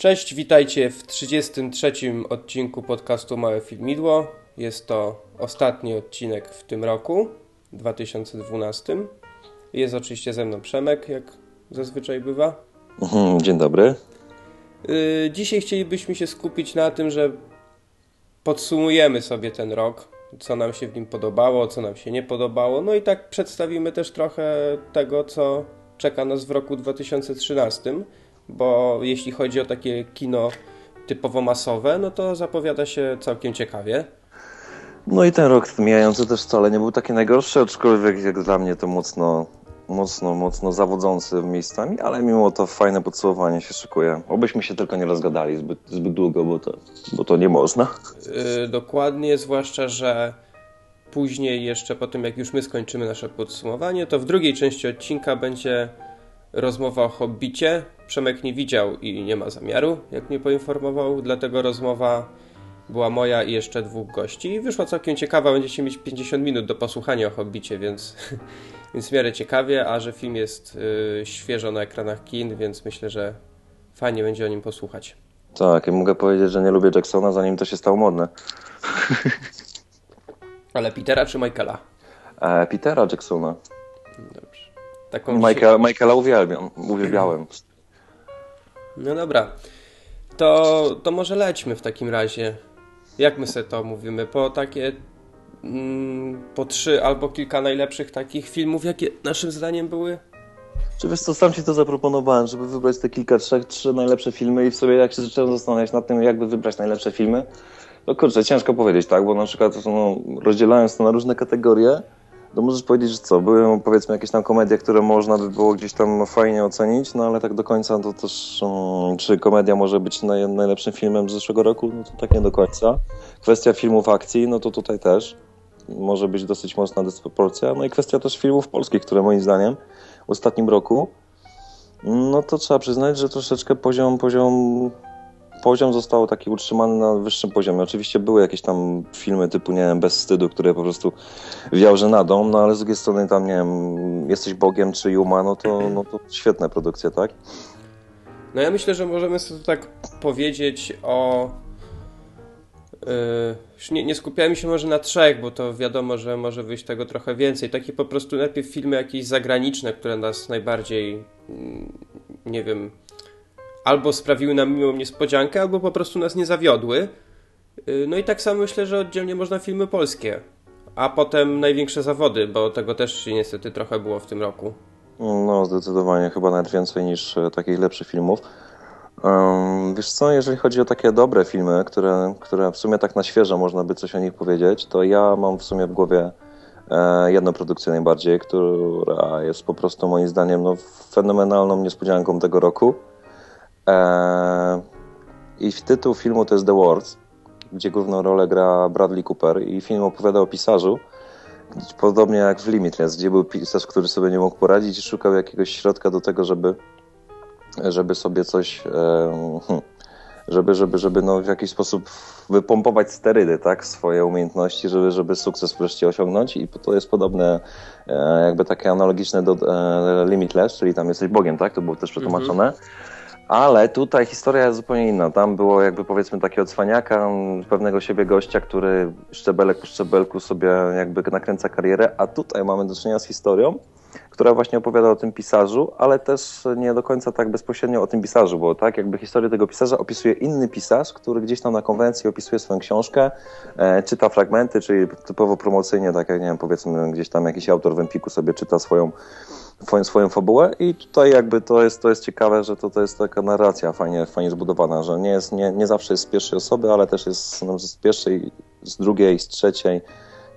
Cześć, witajcie w 33. odcinku podcastu Małe Filmidło. Jest to ostatni odcinek w tym roku, 2012. Jest oczywiście ze mną Przemek, jak zazwyczaj bywa. Mhm, dzień dobry. Yy, dzisiaj chcielibyśmy się skupić na tym, że podsumujemy sobie ten rok, co nam się w nim podobało, co nam się nie podobało. No i tak przedstawimy też trochę tego, co czeka nas w roku 2013, bo jeśli chodzi o takie kino typowo masowe, no to zapowiada się całkiem ciekawie. No i ten rok mijający też wcale nie był taki najgorszy, aczkolwiek jak dla mnie to mocno, mocno, mocno zawodzący miejscami, ale mimo to fajne podsumowanie się szykuje. Obyśmy się tylko nie rozgadali zbyt, zbyt długo, bo to, bo to nie można. Yy, dokładnie, zwłaszcza, że później jeszcze po tym, jak już my skończymy nasze podsumowanie, to w drugiej części odcinka będzie rozmowa o Hobbicie. Przemek nie widział i nie ma zamiaru, jak mnie poinformował, dlatego rozmowa była moja i jeszcze dwóch gości. Wyszła całkiem ciekawa, będziecie mieć 50 minut do posłuchania o Hobbicie, więc, więc w miarę ciekawie, a że film jest y, świeżo na ekranach kin, więc myślę, że fajnie będzie o nim posłuchać. Tak, i mogę powiedzieć, że nie lubię Jacksona, zanim to się stało modne. Ale Petera czy Michaela? E, Petera Jacksona. Dobrze. Taką Michaela, Michaela uwielbiam, uwielbiałem. No dobra. To, to może lećmy w takim razie. Jak my sobie to mówimy? Po takie mm, po trzy albo kilka najlepszych takich filmów, jakie naszym zdaniem były? Czy wiesz co, sam ci to zaproponowałem, żeby wybrać te kilka, trzech, trzy najlepsze filmy i w sobie jak się zacząłem zastanawiać nad tym, jakby wybrać najlepsze filmy, to kurczę, ciężko powiedzieć, tak, bo na przykład no, rozdzielając to na różne kategorie, to możesz powiedzieć, że co, były powiedzmy jakieś tam komedie, które można by było gdzieś tam fajnie ocenić, no ale tak do końca to też, um, czy komedia może być naj, najlepszym filmem z zeszłego roku, no to tak nie do końca. Kwestia filmów akcji, no to tutaj też może być dosyć mocna dysproporcja, no i kwestia też filmów polskich, które moim zdaniem w ostatnim roku, no to trzeba przyznać, że troszeczkę poziom, poziom poziom został taki utrzymany na wyższym poziomie. Oczywiście były jakieś tam filmy typu, nie wiem, Bez wstydu, które po prostu wiał żenadą, no ale z drugiej strony tam, nie wiem, Jesteś Bogiem czy Juma, no to, no to świetne produkcje, tak? No ja myślę, że możemy sobie tak powiedzieć o... Yy, nie, nie skupiamy się może na trzech, bo to wiadomo, że może wyjść tego trochę więcej. Takie po prostu najpierw filmy jakieś zagraniczne, które nas najbardziej, mm, nie wiem, albo sprawiły nam miłą niespodziankę, albo po prostu nas nie zawiodły. No i tak samo myślę, że oddzielnie można filmy polskie, a potem największe zawody, bo tego też niestety trochę było w tym roku. No, zdecydowanie, chyba nawet więcej niż takich lepszych filmów. Wiesz co, jeżeli chodzi o takie dobre filmy, które, które w sumie tak na świeżo można by coś o nich powiedzieć, to ja mam w sumie w głowie e, jedną produkcję najbardziej, która jest po prostu moim zdaniem no, fenomenalną niespodzianką tego roku. Eee, I tytuł filmu to jest The Words, gdzie główną rolę gra Bradley Cooper i film opowiada o pisarzu, podobnie jak w Limitless, gdzie był pisarz, który sobie nie mógł poradzić i szukał jakiegoś środka do tego, żeby, żeby sobie coś, hmm, żeby, żeby, żeby no w jakiś sposób wypompować sterydy, tak, swoje umiejętności, żeby, żeby sukces wreszcie osiągnąć i to jest podobne, e, jakby takie analogiczne do e, Limitless, czyli tam jesteś Bogiem, tak, to było też przetłumaczone. Mm -hmm. Ale tutaj historia jest zupełnie inna. Tam było jakby powiedzmy takie odsłaniaka pewnego siebie gościa, który szczebelek po szczebelku sobie jakby nakręca karierę, a tutaj mamy do czynienia z historią, która właśnie opowiada o tym pisarzu, ale też nie do końca tak bezpośrednio o tym pisarzu, bo tak jakby historię tego pisarza opisuje inny pisarz, który gdzieś tam na konwencji opisuje swoją książkę, e, czyta fragmenty, czyli typowo promocyjnie, tak jak nie wiem, powiedzmy gdzieś tam jakiś autor w Empiku sobie czyta swoją swoją, swoją fabułę i tutaj jakby to jest, to jest ciekawe, że to, to jest taka narracja fajnie, fajnie zbudowana, że nie, jest, nie, nie zawsze jest z pierwszej osoby, ale też jest no, z pierwszej, z drugiej, z trzeciej,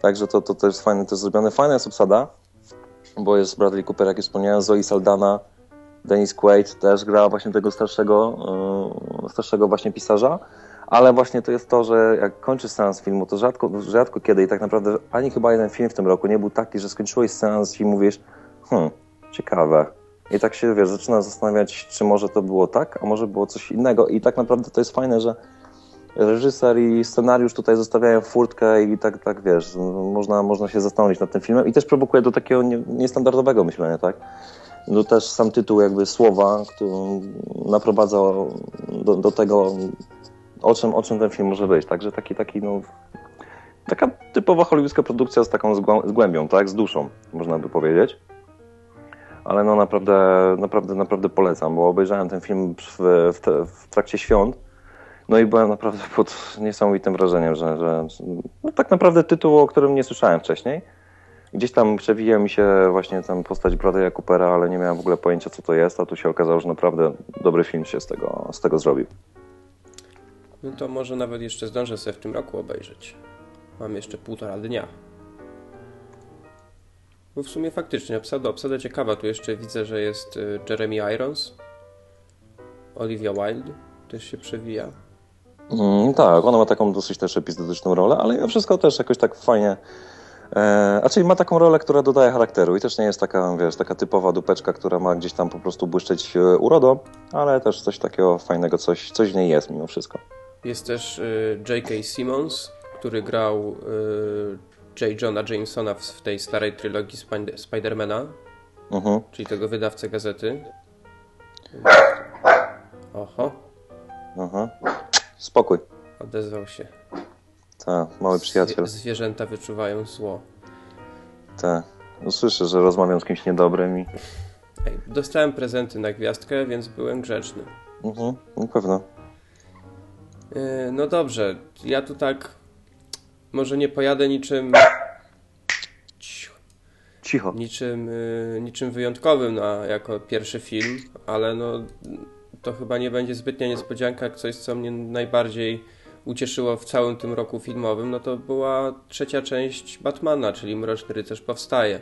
także to, to, to jest fajne, to jest zrobione. Fajna jest obsada, bo jest Bradley Cooper, jak już wspomniałem, Zoe Saldana, Dennis Quaid też gra właśnie tego starszego, yy, starszego właśnie pisarza, ale właśnie to jest to, że jak kończysz seans filmu, to rzadko, rzadko kiedy i tak naprawdę ani chyba jeden film w tym roku nie był taki, że skończyłeś seans i mówisz, hmm, ciekawe. I tak się, wiesz, zaczyna zastanawiać, czy może to było tak, a może było coś innego. I tak naprawdę to jest fajne, że reżyser i scenariusz tutaj zostawiają furtkę i tak, tak wiesz, można, można się zastanowić nad tym filmem i też prowokuje do takiego nie, niestandardowego myślenia, tak? no też sam tytuł jakby słowa, który naprowadza do, do tego, o czym, o czym ten film może być. Także taki, taki no, taka typowa hollywoodzka produkcja z taką zgłębią, tak, z duszą, można by powiedzieć. Ale no naprawdę, naprawdę, naprawdę polecam, bo obejrzałem ten film w, w, te, w trakcie świąt. No i byłem naprawdę pod niesamowitym wrażeniem, że, że no tak naprawdę tytuł, o którym nie słyszałem wcześniej. Gdzieś tam przewija mi się właśnie tam postać Bradley'a Coopera, ale nie miałem w ogóle pojęcia, co to jest, a tu się okazało, że naprawdę dobry film się z tego, z tego zrobił. No to może nawet jeszcze zdążę sobie w tym roku obejrzeć. Mam jeszcze półtora dnia. Bo w sumie faktycznie obsada, obsada ciekawa. Tu jeszcze widzę, że jest y, Jeremy Irons, Olivia Wilde też się przewija. Mm, tak, ona ma taką dosyć też epizodyczną rolę, ale mimo wszystko też jakoś tak fajnie E, a czyli ma taką rolę, która dodaje charakteru i też nie jest taka, wiesz, taka typowa dupeczka, która ma gdzieś tam po prostu błyszczeć e, urodą, ale też coś takiego fajnego, coś, coś w niej jest mimo wszystko. Jest też y, J.K. Simmons, który grał y, J. Johna Jamesona w, tej starej trylogii Spider Spidermana, uh-huh. czyli tego wydawcę gazety. Oho. Aha. Spokój. Odezwał się. Tak, mały przyjaciel. Zwierzęta wyczuwają zło. Tak. No, słyszę, że rozmawiam z kimś niedobrym i... Ej, dostałem prezenty na gwiazdkę, więc byłem grzeczny. Mhm, na pewno. Yy, no dobrze, ja tu tak może nie pojadę niczym... Cicho. Niczym, yy, niczym wyjątkowym na, jako pierwszy film, ale no to chyba nie będzie zbytnia niespodzianka, coś co mnie najbardziej ucieszyło w całym tym roku filmowym, no to była trzecia część Batmana, czyli Mroczny Rycerz powstaje.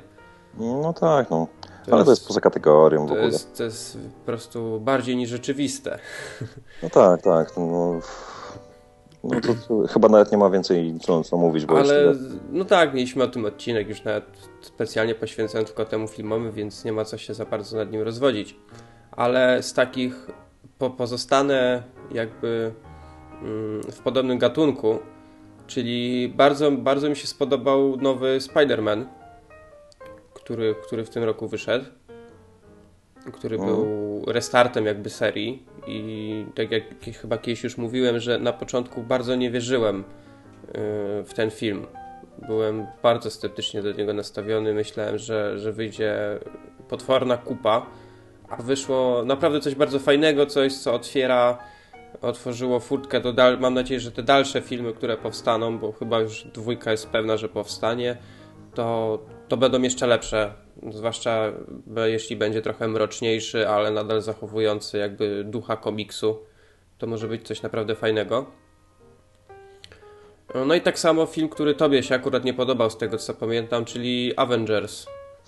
No tak, no. To Ale jest, to jest poza kategorią to. Jest, to jest po prostu bardziej niż rzeczywiste. No tak, tak. No, no to, to, chyba nawet nie ma więcej co, co mówić. Bo Ale no tak, mieliśmy o tym odcinek już nawet specjalnie poświęcony tylko temu filmowi, więc nie ma co się za bardzo nad nim rozwodzić. Ale z takich po, pozostanę jakby w podobnym gatunku, czyli bardzo, bardzo mi się spodobał nowy Spider-Man, który, który w tym roku wyszedł, który mhm. był restartem jakby serii i tak jak chyba kiedyś już mówiłem, że na początku bardzo nie wierzyłem y, w ten film. Byłem bardzo sceptycznie do niego nastawiony, myślałem, że, że wyjdzie potworna kupa, a wyszło naprawdę coś bardzo fajnego, coś co otwiera otworzyło furtkę do dal... Mam nadzieję, że te dalsze filmy, które powstaną, bo chyba już dwójka jest pewna, że powstanie, to, to będą jeszcze lepsze. Zwłaszcza jeśli będzie trochę mroczniejszy, ale nadal zachowujący jakby ducha komiksu. To może być coś naprawdę fajnego. No i tak samo film, który tobie się akurat nie podobał z tego co pamiętam, czyli Avengers.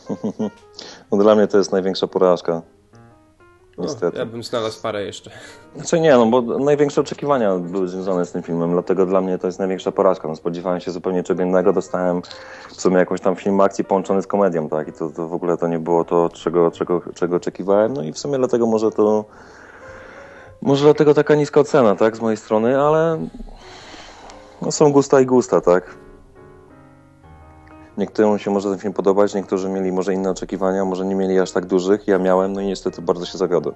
No dla mnie to jest największa porażka. Niestety. No, ja bym znalazł parę jeszcze. Znaczy nie, no bo największe oczekiwania były związane z tym filmem, dlatego dla mnie to jest największa porażka. No, spodziewałem się zupełnie czego innego, dostałem w sumie jakąś tam film akcji połączony z komedią, tak? I to, to w ogóle to nie było to, czego, czego, czego oczekiwałem. No i w sumie dlatego może to... Może dlatego taka niska ocena, tak? Z mojej strony, ale... No są gusta i gusta, tak? Niektórym się może ten film podobać, niektórzy mieli może inne oczekiwania, może nie mieli aż tak dużych. Ja miałem, no i niestety bardzo się zawiodłem.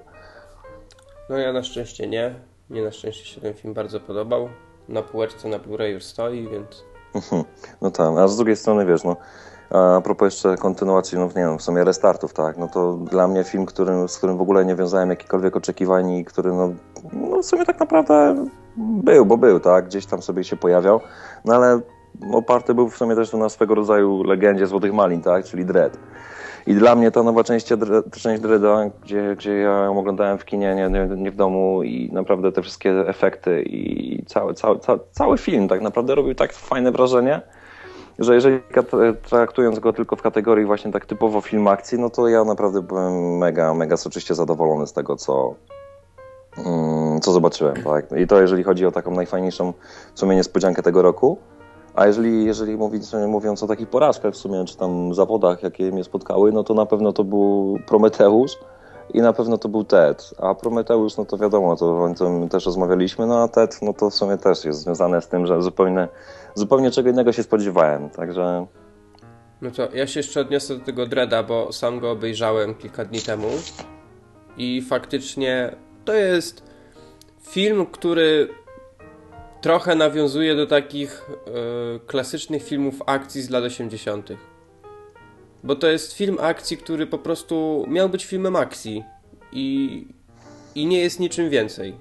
No ja na szczęście nie. Mnie na szczęście się ten film bardzo podobał. Na półeczce na Blu-ray już stoi, więc... Mhm. No tak, a z drugiej strony wiesz, no a propos jeszcze kontynuacji, no nie wiem, w sumie restartów, tak, no to dla mnie film, którym, z którym w ogóle nie wiązałem jakichkolwiek oczekiwań i który no, no w sumie tak naprawdę był, bo był, tak, gdzieś tam sobie się pojawiał, no ale oparty był w sumie też na swego rodzaju legendzie Złotych Malin, tak? czyli Dread. I dla mnie ta nowa część, część gdzie, gdzie ja ją oglądałem w kinie, nie, nie w domu i naprawdę te wszystkie efekty i cały, cały, cały, cały film tak naprawdę robił tak fajne wrażenie, że jeżeli traktując go tylko w kategorii właśnie tak typowo film akcji, no to ja naprawdę byłem mega, mega soczyście zadowolony z tego, co, mm, co zobaczyłem. Tak? I to jeżeli chodzi o taką najfajniejszą w sumie niespodziankę tego roku. A jeżeli, jeżeli mówić, mówiąc o takich porażkach w sumie, czy tam zawodach, jakie mnie spotkały, no to na pewno to był Prometeusz i na pewno to był TED. A Prometeusz, no to wiadomo, to o tym też rozmawialiśmy, no a TED, no to w sumie też jest związane z tym, że zupełnie, zupełnie czego innego się spodziewałem. Także No to ja się jeszcze odniosę do tego Dreada, bo sam go obejrzałem kilka dni temu i faktycznie to jest film, który trochę nawiązuje do takich y, klasycznych filmów akcji z lat 80. Bo to jest film akcji, który po prostu miał być filmem akcji i, i nie jest niczym więcej.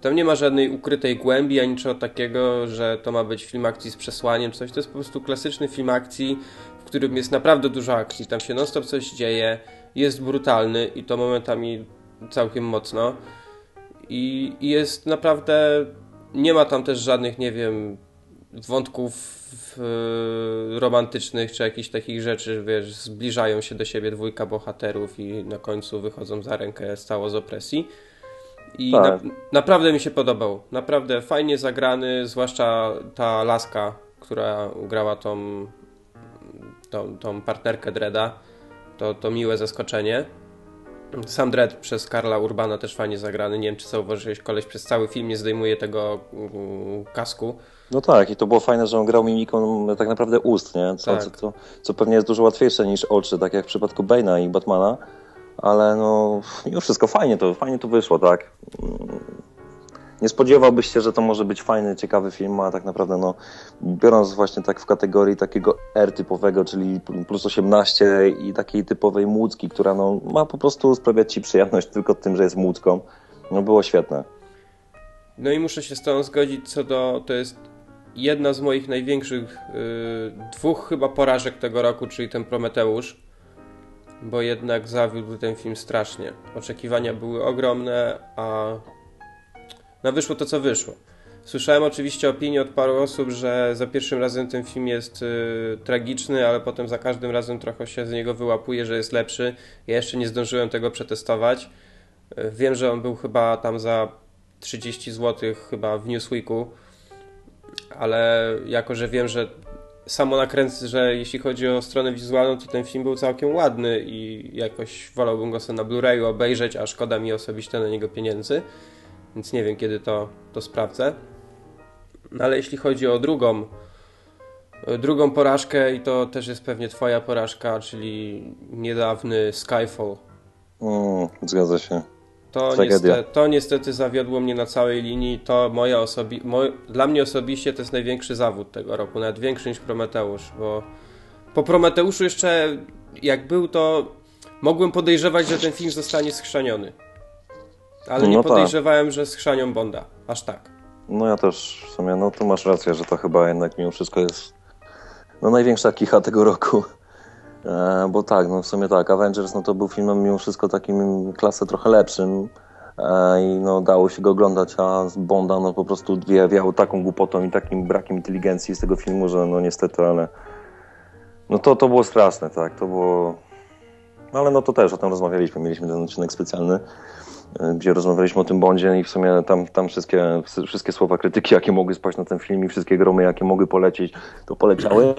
Tam nie ma żadnej ukrytej głębi, ani niczego takiego, że to ma być film akcji z przesłaniem, coś. To jest po prostu klasyczny film akcji, w którym jest naprawdę dużo akcji. Tam się non-stop coś dzieje, jest brutalny i to momentami całkiem mocno. I, i jest naprawdę. Nie ma tam też żadnych, nie wiem, wątków romantycznych czy jakichś takich rzeczy, wiesz, zbliżają się do siebie dwójka bohaterów i na końcu wychodzą za rękę stało z opresji. I tak. na, naprawdę mi się podobał. Naprawdę fajnie zagrany, zwłaszcza ta laska, która grała tą, tą, tą partnerkę Dreda. To, to miłe zaskoczenie. Sam Dredd przez Karla Urbana też fajnie zagrany. Nie wiem, czy zauważyłeś, koleś przez cały film nie zdejmuje tego mm, kasku. No tak, i to było fajne, że on grał mimiką tak naprawdę ust, nie? Co, tak. co, co, co pewnie jest dużo łatwiejsze niż oczy, tak jak w przypadku Bane'a i Batmana ale no mimo wszystko fajnie to, fajnie to wyszło, tak. Nie spodziewałbyś się, że to może być fajny, ciekawy film, a tak naprawdę no, biorąc właśnie tak w kategorii takiego R-typowego, czyli plus 18 i takiej typowej młódzki, która no, ma po prostu sprawiać Ci przyjemność tylko tym, że jest młódzką, no było świetne. No i muszę się z Tobą zgodzić co do, to jest jedna z moich największych, yy, dwóch chyba porażek tego roku, czyli ten Prometeusz bo jednak zawiódł ten film strasznie. Oczekiwania były ogromne, a no wyszło to, co wyszło. Słyszałem oczywiście opinie od paru osób, że za pierwszym razem ten film jest y, tragiczny, ale potem za każdym razem trochę się z niego wyłapuje, że jest lepszy. Ja jeszcze nie zdążyłem tego przetestować. Y, wiem, że on był chyba tam za 30 zł chyba w Newsweeku, ale jako, że wiem, że samo nakręcę, że jeśli chodzi o stronę wizualną, to ten film był całkiem ładny i jakoś wolałbym go sobie na Blu-rayu obejrzeć, a szkoda mi osobiście na niego pieniędzy, więc nie wiem kiedy to, to sprawdzę. No ale jeśli chodzi o drugą, drugą porażkę i to też jest pewnie twoja porażka, czyli niedawny Skyfall. Mm, zgadza się. To niestety, to niestety zawiodło mnie na całej linii. To moja osobi moj, dla mnie osobiście to jest największy zawód tego roku, nawet większy niż Prometeusz, bo po Prometeuszu jeszcze jak był, to mogłem podejrzewać, że ten film zostanie schrzaniony. Ale nie no podejrzewałem, tak. że schrzanią Bonda. Aż tak. No ja też w sumie, no tu masz rację, że to chyba jednak mimo wszystko jest no największa kicha tego roku. E, bo tak, no w sumie tak, Avengers no to był filmem mimo wszystko takim klasę trochę lepszym e, i no dało się go oglądać, a Bonda no po prostu wiało taką głupotą i takim brakiem inteligencji z tego filmu, że no niestety, ale no to, to było straszne, tak, to było... No ale no to też o tym rozmawialiśmy, mieliśmy ten odcinek specjalny, gdzie rozmawialiśmy o tym Bondzie i w sumie tam, tam wszystkie, wszystkie słowa krytyki, jakie mogły spaść na ten film i wszystkie gromy, jakie mogły polecieć, to poleciały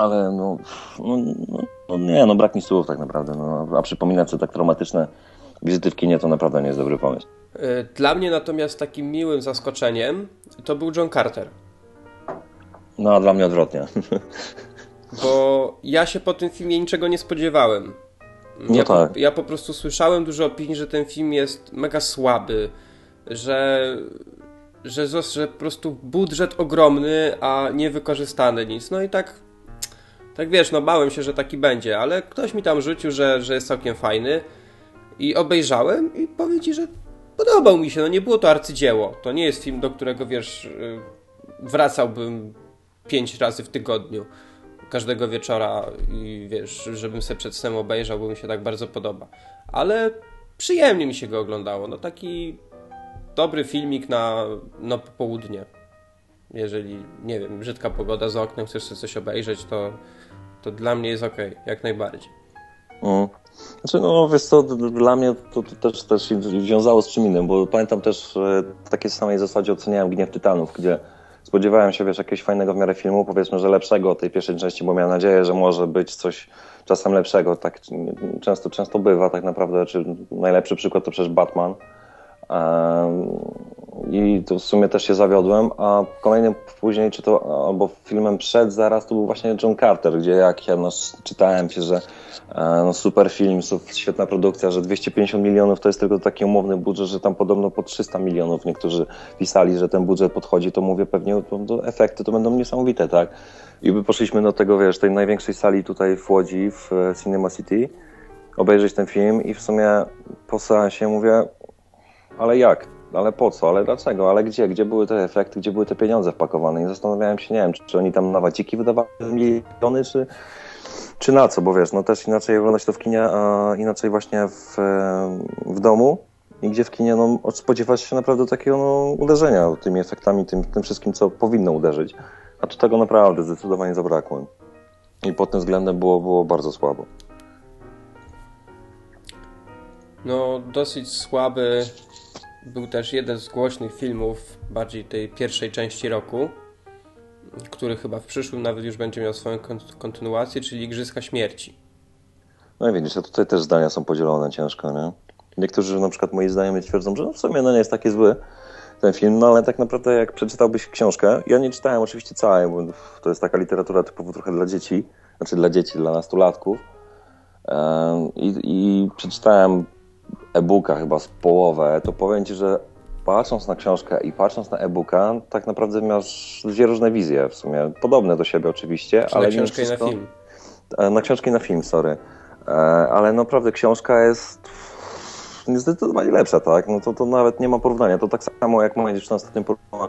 ale no, no, no, no, nie, no brak mi słów tak naprawdę. No, a przypominać sobie tak traumatyczne wizyty w kinie to naprawdę nie jest dobry pomysł. E, dla mnie natomiast takim miłym zaskoczeniem to był John Carter. No, a dla mnie odwrotnie. Bo ja się po tym filmie niczego nie spodziewałem. No ja, tak. po, ja po prostu słyszałem dużo opinii, że ten film jest mega słaby, że, że, że po prostu budżet ogromny, a niewykorzystany nic. No i tak tak wiesz, no bałem się, że taki będzie, ale ktoś mi tam rzucił, że, że jest całkiem fajny i obejrzałem i powiem Ci, że podobał mi się. No nie było to arcydzieło. To nie jest film, do którego wiesz, y, wracałbym pięć razy w tygodniu każdego wieczora i wiesz, żebym sobie przed snem obejrzał, bo mi się tak bardzo podoba. Ale przyjemnie mi się go oglądało. No taki dobry filmik na, na popołudnie. Jeżeli, nie wiem, brzydka pogoda za oknem, chcesz sobie coś obejrzeć, to to dla mnie jest ok, jak najbardziej. Mm. Znaczy, no wiesz co, dla mnie to, to też, też wiązało z czym innym, bo pamiętam też w takiej samej zasadzie oceniałem Gniew Tytanów, gdzie spodziewałem się, wiesz, jakiegoś fajnego w miarę filmu, powiedzmy, że lepszego tej pierwszej części, bo miałem nadzieję, że może być coś czasem lepszego. Tak często, często bywa tak naprawdę, czy najlepszy przykład to przecież Batman. I to w sumie też się zawiodłem, a kolejnym później, czy to albo filmem przed zaraz, to był właśnie John Carter, gdzie jak ja no, czytałem się, że e, no, super film, świetna produkcja, że 250 milionów to jest tylko taki umowny budżet, że tam podobno po 300 milionów niektórzy pisali, że ten budżet podchodzi, to mówię pewnie to, efekty to będą niesamowite, tak? I by poszliśmy do tego, wiesz, tej największej sali tutaj w Łodzi, w e, Cinema City, obejrzeć ten film i w sumie po seansie mówię, ale jak? Ale po co? Ale dlaczego? Ale gdzie? Gdzie były te efekty? Gdzie były te pieniądze wpakowane? I zastanawiałem się, nie wiem, czy, czy oni tam na wadziki wydawali miliony, czy, czy na co? Bo wiesz, no też inaczej oglądać to w kinie, a inaczej właśnie w, w domu. I gdzie w kinie no, spodziewać się naprawdę takiego no, uderzenia tymi efektami, tym, tym wszystkim, co powinno uderzyć. A tu tego naprawdę zdecydowanie zabrakło. I pod tym względem było, było bardzo słabo. No, dosyć słaby był też jeden z głośnych filmów, bardziej tej pierwszej części roku, który chyba w przyszłym nawet już będzie miał swoją kontynuację, czyli Igrzyska Śmierci. No i widzisz, a tutaj też zdania są podzielone ciężko, nie? Niektórzy na przykład moi znajomi twierdzą, że no w sumie no nie jest taki zły ten film, no ale tak naprawdę jak przeczytałbyś książkę, ja nie czytałem oczywiście całej, bo to jest taka literatura typowo trochę dla dzieci, znaczy dla dzieci, dla nastolatków i, i przeczytałem e-booka chyba z połowę, to powiem Ci, że patrząc na książkę i patrząc na e-booka, tak naprawdę masz dwie różne wizje w sumie. Podobne do siebie oczywiście, Czy ale na książkę wszystko... i na film. E, na książkę i na film, sorry. E, ale naprawdę książka jest zdecydowanie lepsza, tak? No to, to nawet nie ma porównania. To tak samo jak moja dziewczyna ostatnio porównała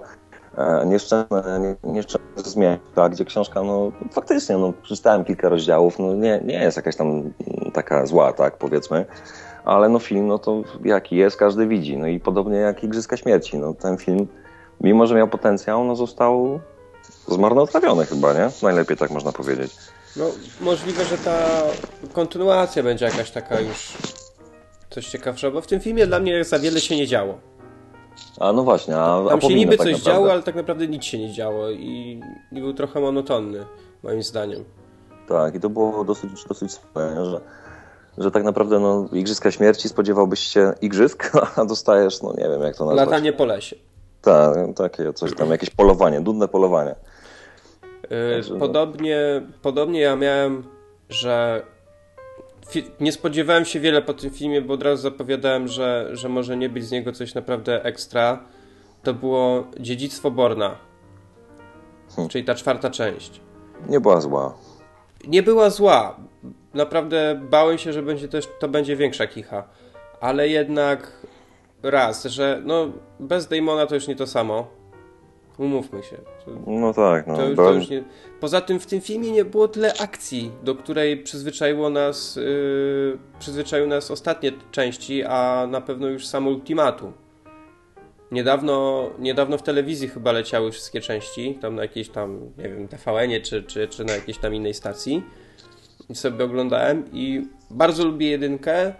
e, nieszczęsne, nieszczęsne zmiany, tak? gdzie książka, no faktycznie, no przeczytałem kilka rozdziałów, no nie, nie jest jakaś tam taka zła, tak powiedzmy, ale no film, no to jaki jest, każdy widzi. No i podobnie jak Igrzyska Śmierci, no ten film, mimo że miał potencjał, no został zmarnotrawiony chyba, nie? Najlepiej tak można powiedzieć. No możliwe, że ta kontynuacja będzie jakaś taka już coś ciekawsza, bo w tym filmie dla mnie za wiele się nie działo. A no właśnie, a, Tam a się niby tak coś naprawdę. działo, ale tak naprawdę nic się nie działo i, i był trochę monotonny, moim zdaniem. Tak, i to było dosyć, dosyć wspaniałe, że że tak naprawdę no, Igrzyska Śmierci spodziewałbyś się igrzysk, a dostajesz, no nie wiem jak to nazwać. Latanie po lesie. Tak, takie coś tam, jakieś polowanie, dudne polowanie. Yy, podobnie, podobnie ja miałem, że nie spodziewałem się wiele po tym filmie, bo od razu zapowiadałem, że, że może nie być z niego coś naprawdę ekstra. To było Dziedzictwo Borna, hmm. czyli ta czwarta część. Nie była zła. Nie była zła naprawdę bałem się, że będzie też, to będzie większa kicha. Ale jednak raz, że no bez Damona to już nie to samo. Umówmy się. To, no tak, no. To już, to już nie... Poza tym w tym filmie nie było tyle akcji, do której przyzwyczaiło nas, yy, przyzwyczaiły nas ostatnie części, a na pewno już samo ultimatum. Niedawno, niedawno w telewizji chyba leciały wszystkie części, tam na jakiejś tam, nie wiem, TVN-ie czy, czy, czy na jakiejś tam innej stacji i sobie oglądałem i bardzo lubię jedynkę.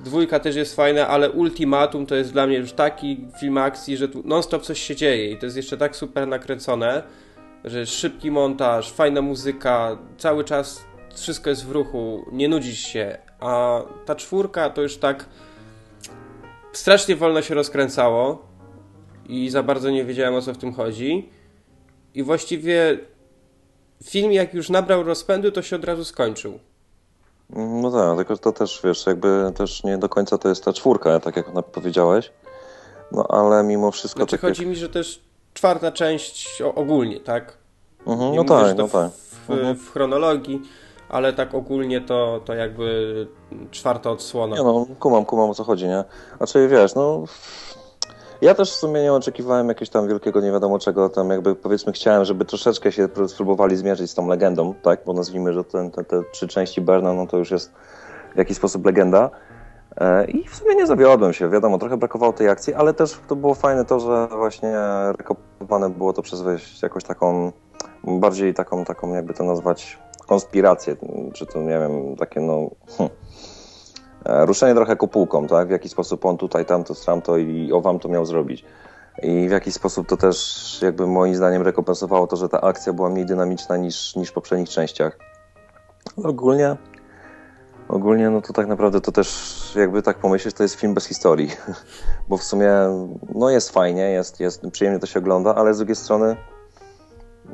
Dwójka też jest fajna, ale Ultimatum to jest dla mnie już taki film akcji, że tu non-stop coś się dzieje i to jest jeszcze tak super nakręcone, że szybki montaż, fajna muzyka, cały czas wszystko jest w ruchu, nie nudzisz się, a ta czwórka to już tak strasznie wolno się rozkręcało i za bardzo nie wiedziałem o co w tym chodzi i właściwie film jak już nabrał rozpędu, to się od razu skończył. No tak, tylko to też, wiesz, jakby też nie do końca to jest ta czwórka, tak jak powiedziałeś. No ale mimo wszystko... Znaczy tak chodzi jak... mi, że też czwarta część ogólnie, tak? Mhm, no tak, no tak. W, mhm. w, chronologii, ale tak ogólnie to, to jakby czwarta odsłona. Nie no, kumam, kumam o co chodzi, nie? Znaczy wiesz, no ja też w sumie nie oczekiwałem jakiegoś tam wielkiego nie wiadomo czego, tam jakby powiedzmy chciałem, żeby troszeczkę się spróbowali zmierzyć z tą legendą, tak, bo nazwijmy, że ten, te, te trzy części Berna, no to już jest w jakiś sposób legenda. E, I w sumie nie zawiodłem się, wiadomo, trochę brakowało tej akcji, ale też to było fajne to, że właśnie rekomendowane było to przez jakąś taką, bardziej taką, taką jakby to nazwać, konspirację, czy to nie wiem, takie no... Hm ruszenie trochę kopułką, tak? W jaki sposób on tutaj, tamto, stramto i o wam to miał zrobić. I w jaki sposób to też jakby moim zdaniem rekompensowało to, że ta akcja była mniej dynamiczna niż, niż w poprzednich częściach. ogólnie, ogólnie no to tak naprawdę to też jakby tak pomyśleć, to jest film bez historii, bo w sumie no jest fajnie, jest, jest przyjemnie to się ogląda, ale z drugiej strony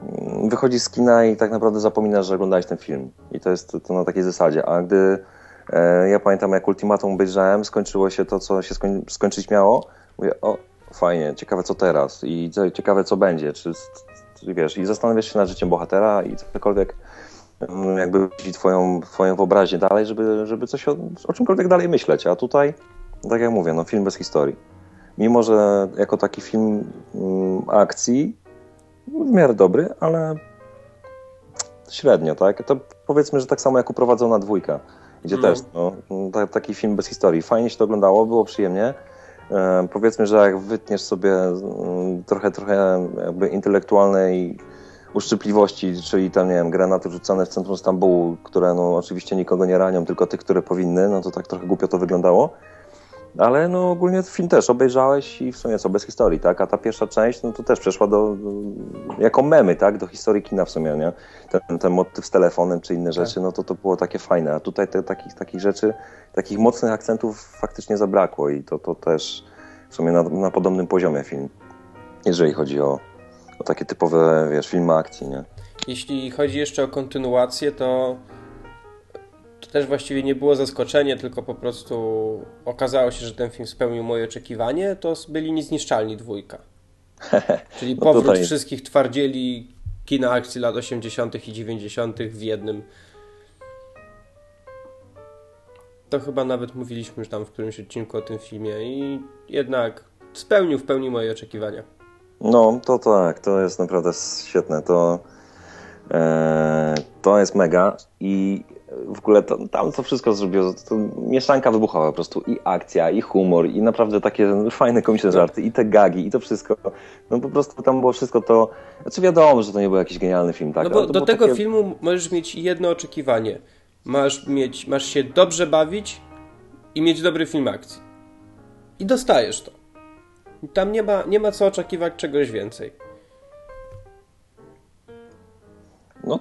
mm, wychodzi z kina i tak naprawdę zapominasz, że oglądałeś ten film i to jest to na takiej zasadzie, a gdy e, ja pamiętam jak Ultimatum obejrzałem, skończyło się to, co się skoń, skończyć miało, mówię, o fajnie, ciekawe co teraz i ciekawe co będzie, czy, czy wiesz, i zastanawiasz się nad życiem bohatera i cokolwiek jakby twoją, twoją wyobraźnię dalej, żeby, żeby coś o, o czymkolwiek dalej myśleć. A tutaj, tak jak mówię, no film bez historii. Mimo, że jako taki film mm, akcji w miarę dobry, ale średnio, tak? To powiedzmy, że tak samo jak uprowadzona dwójka, gdzie no. też no, taki film bez historii. Fajnie się to oglądało, było przyjemnie. E, powiedzmy, że jak wytniesz sobie mm, trochę, trochę jakby intelektualnej uszczypliwości, czyli tam, nie wiem, granaty rzucane w centrum Stambułu, które no oczywiście nikogo nie ranią, tylko tych, które powinny, no to tak trochę głupio to wyglądało. Ale no ogólnie film też obejrzałeś i w sumie co, bez historii, tak? A ta pierwsza część, no to też przeszła do, jako memy, tak? Do historii kina w sumie, nie? Ten, ten motyw z telefonem czy inne rzeczy, tak. no to to było takie fajne. A tutaj te, takich, takich rzeczy, takich mocnych akcentów faktycznie zabrakło i to, to też w sumie na, na podobnym poziomie film, jeżeli chodzi o, o takie typowe, wiesz, filmy akcji, nie? Jeśli chodzi jeszcze o kontynuację, to też właściwie nie było zaskoczenie, tylko po prostu okazało się, że ten film spełnił moje oczekiwanie, to byli Niezniszczalni dwójka. Czyli no powrót tutaj... wszystkich twardzieli kina akcji lat 80. i 90. w jednym. To chyba nawet mówiliśmy już tam w którymś odcinku o tym filmie i jednak spełnił w pełni moje oczekiwania. No, to tak, to jest naprawdę świetne. To, e, to jest mega i w ogóle to, tam co wszystko zrobiło, to mieszanka wybuchała po prostu i akcja, i humor, i naprawdę takie fajne, komiczne żarty, i te gagi, i to wszystko. No po prostu tam było wszystko to, znaczy wiadomo, że to nie był jakiś genialny film, tak? No bo do tego takie... filmu możesz mieć jedno oczekiwanie. Masz, mieć, masz się dobrze bawić i mieć dobry film akcji. I dostajesz to. Tam nie ma, nie ma co oczekiwać czegoś więcej. No,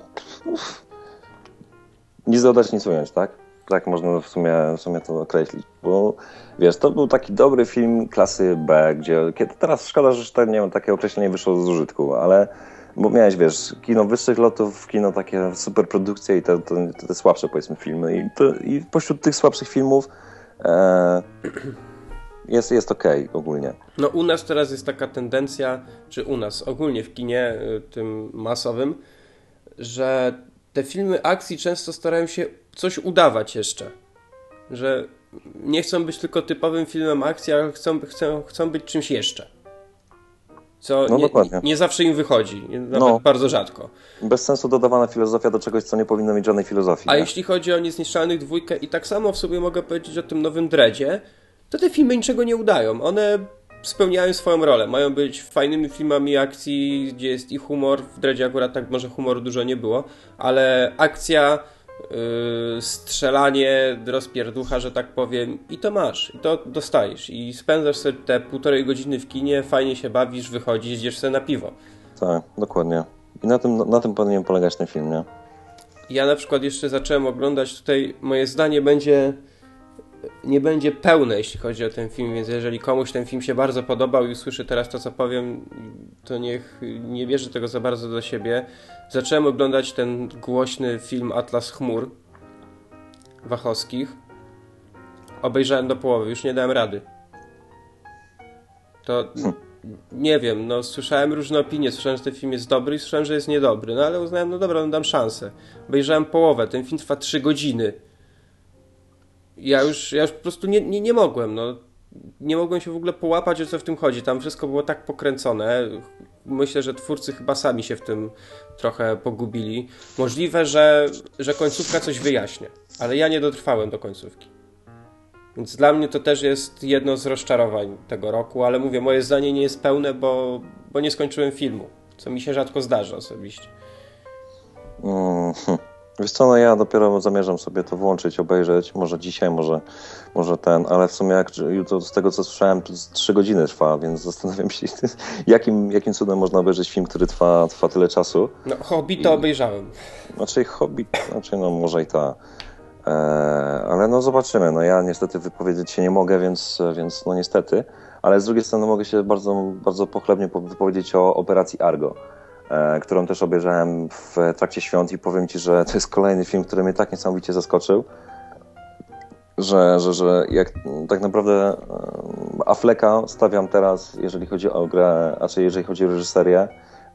nic dodać, nic ująć, tak? Tak można w sumie, w sumie to określić, bo wiesz, to był taki dobry film klasy B, gdzie kiedy, teraz szkoda, że to, nie takie określenie wyszło z użytku, ale bo miałeś, wiesz, kino wyższych lotów, kino takie super produkcje i te, te, te słabsze, powiedzmy, filmy. I, to, i pośród tych słabszych filmów e, jest, jest okej okay, ogólnie. No u nas teraz jest taka tendencja, czy u nas ogólnie w kinie y, tym masowym, że te filmy akcji często starają się coś udawać jeszcze. Że nie chcą być tylko typowym filmem akcji, ale chcą, chcą, chcą być czymś jeszcze. Co no, nie, nie, zawsze im wychodzi, nawet no. bardzo rzadko. Bez sensu dodawana filozofia do czegoś, co nie powinno mieć żadnej filozofii. A nie? jeśli chodzi o Niezniszczalnych dwójkę i tak samo w sobie mogę powiedzieć o tym nowym Dreadzie, to te filmy niczego nie udają. One spełniają swoją rolę. Mają być fajnymi filmami akcji, gdzie jest i humor. W Dreadzie akurat tak może humoru dużo nie było, ale akcja, yy, strzelanie, rozpierducha, że tak powiem i to masz, i to dostajesz. I spędzasz sobie te półtorej godziny w kinie, fajnie się bawisz, wychodzisz, idziesz sobie na piwo. Tak, dokładnie. I na tym, na tym powinien polegać ten film, nie? Ja na przykład jeszcze zacząłem oglądać tutaj, moje zdanie będzie nie będzie pełne, jeśli chodzi o ten film, więc jeżeli komuś ten film się bardzo podobał i usłyszy teraz to, co powiem, to niech nie bierze tego za bardzo do siebie. Zacząłem oglądać ten głośny film Atlas Chmur Wachowskich. Obejrzałem do połowy, już nie dałem rady. To hmm. nie wiem, no słyszałem różne opinie, słyszałem, że ten film jest dobry i słyszałem, że jest niedobry, no ale uznałem, no dobra, no dam szansę. Obejrzałem połowę, ten film trwa 3 godziny ja już, ja już po prostu nie, nie, nie mogłem, no. Nie mogłem się w ogóle połapać, o co w tym chodzi. Tam wszystko było tak pokręcone. Myślę, że twórcy chyba sami się w tym trochę pogubili. Możliwe, że, że końcówka coś wyjaśnia, ale ja nie dotrwałem do końcówki. Więc dla mnie to też jest jedno z rozczarowań tego roku, ale mówię, moje zdanie nie jest pełne, bo, bo nie skończyłem filmu, co mi się rzadko zdarza osobiście. Mm, Wiesz co, no ja dopiero zamierzam sobie to włączyć, obejrzeć, może dzisiaj, może, może ten, ale w sumie jak jutro z tego co słyszałem, trzy godziny trwa, więc zastanawiam się, jakim, jakim cudem można obejrzeć film, który trwa, trwa tyle czasu. No, Hobbit to I, obejrzałem. Znaczy Hobbit, znaczy no może i ta, E, ale no zobaczymy. No ja niestety wypowiedzieć się nie mogę, więc, więc no niestety. Ale z drugiej strony mogę się bardzo, bardzo pochlebnie wypowiedzieć o operacji Argo, którą też obejrzałem w trakcie świąt i powiem Ci, że to jest kolejny film, który mnie tak niesamowicie zaskoczył, że, że, że jak tak naprawdę e, Affleka stawiam teraz, jeżeli chodzi o grę, a czy jeżeli chodzi o reżyserię,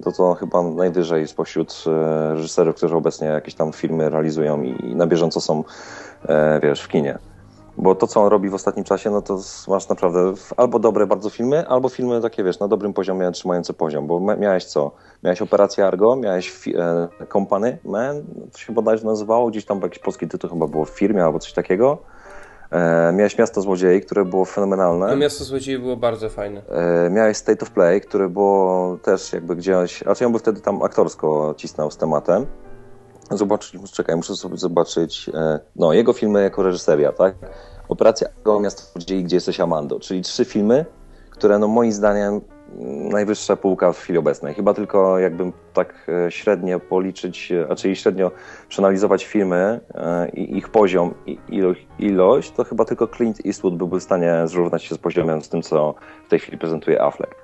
to to chyba najwyżej spośród e, reżyserów, którzy obecnie jakieś tam filmy realizują i na bieżąco są, e, wiesz, w kinie. Bo to, co on robi w ostatnim czasie, no to masz naprawdę albo dobre bardzo filmy, albo filmy takie, wiesz, na dobrym poziomie, trzymające poziom. Bo miałeś co? Miałeś Operację Argo, miałeś e, Company Man, to się bodajże nazywało, gdzieś tam jakiś polski tytuł chyba było w firmie albo coś takiego. E, miałeś Miasto Złodziei, które było fenomenalne. No Miasto Złodziei było bardzo fajne. E, miałeś State of Play, które było też jakby gdzieś... A czy on by wtedy tam aktorsko cisnął z tematem. Zobaczyć, czekaj, muszę sobie zobaczyć. E, no, jego filmy jako reżyseria, tak? Operacja Go, Miasto Złodziei, gdzie jesteś Amando. Czyli trzy filmy, które no moim zdaniem najwyższa półka w chwili obecnej. Chyba tylko jakbym tak e, średnio policzyć, e, a czyli średnio przeanalizować filmy i ich poziom i ilość, to chyba tylko Clint Eastwood byłby w stanie zrównać się z poziomem z tym, co w tej chwili prezentuje Affleck.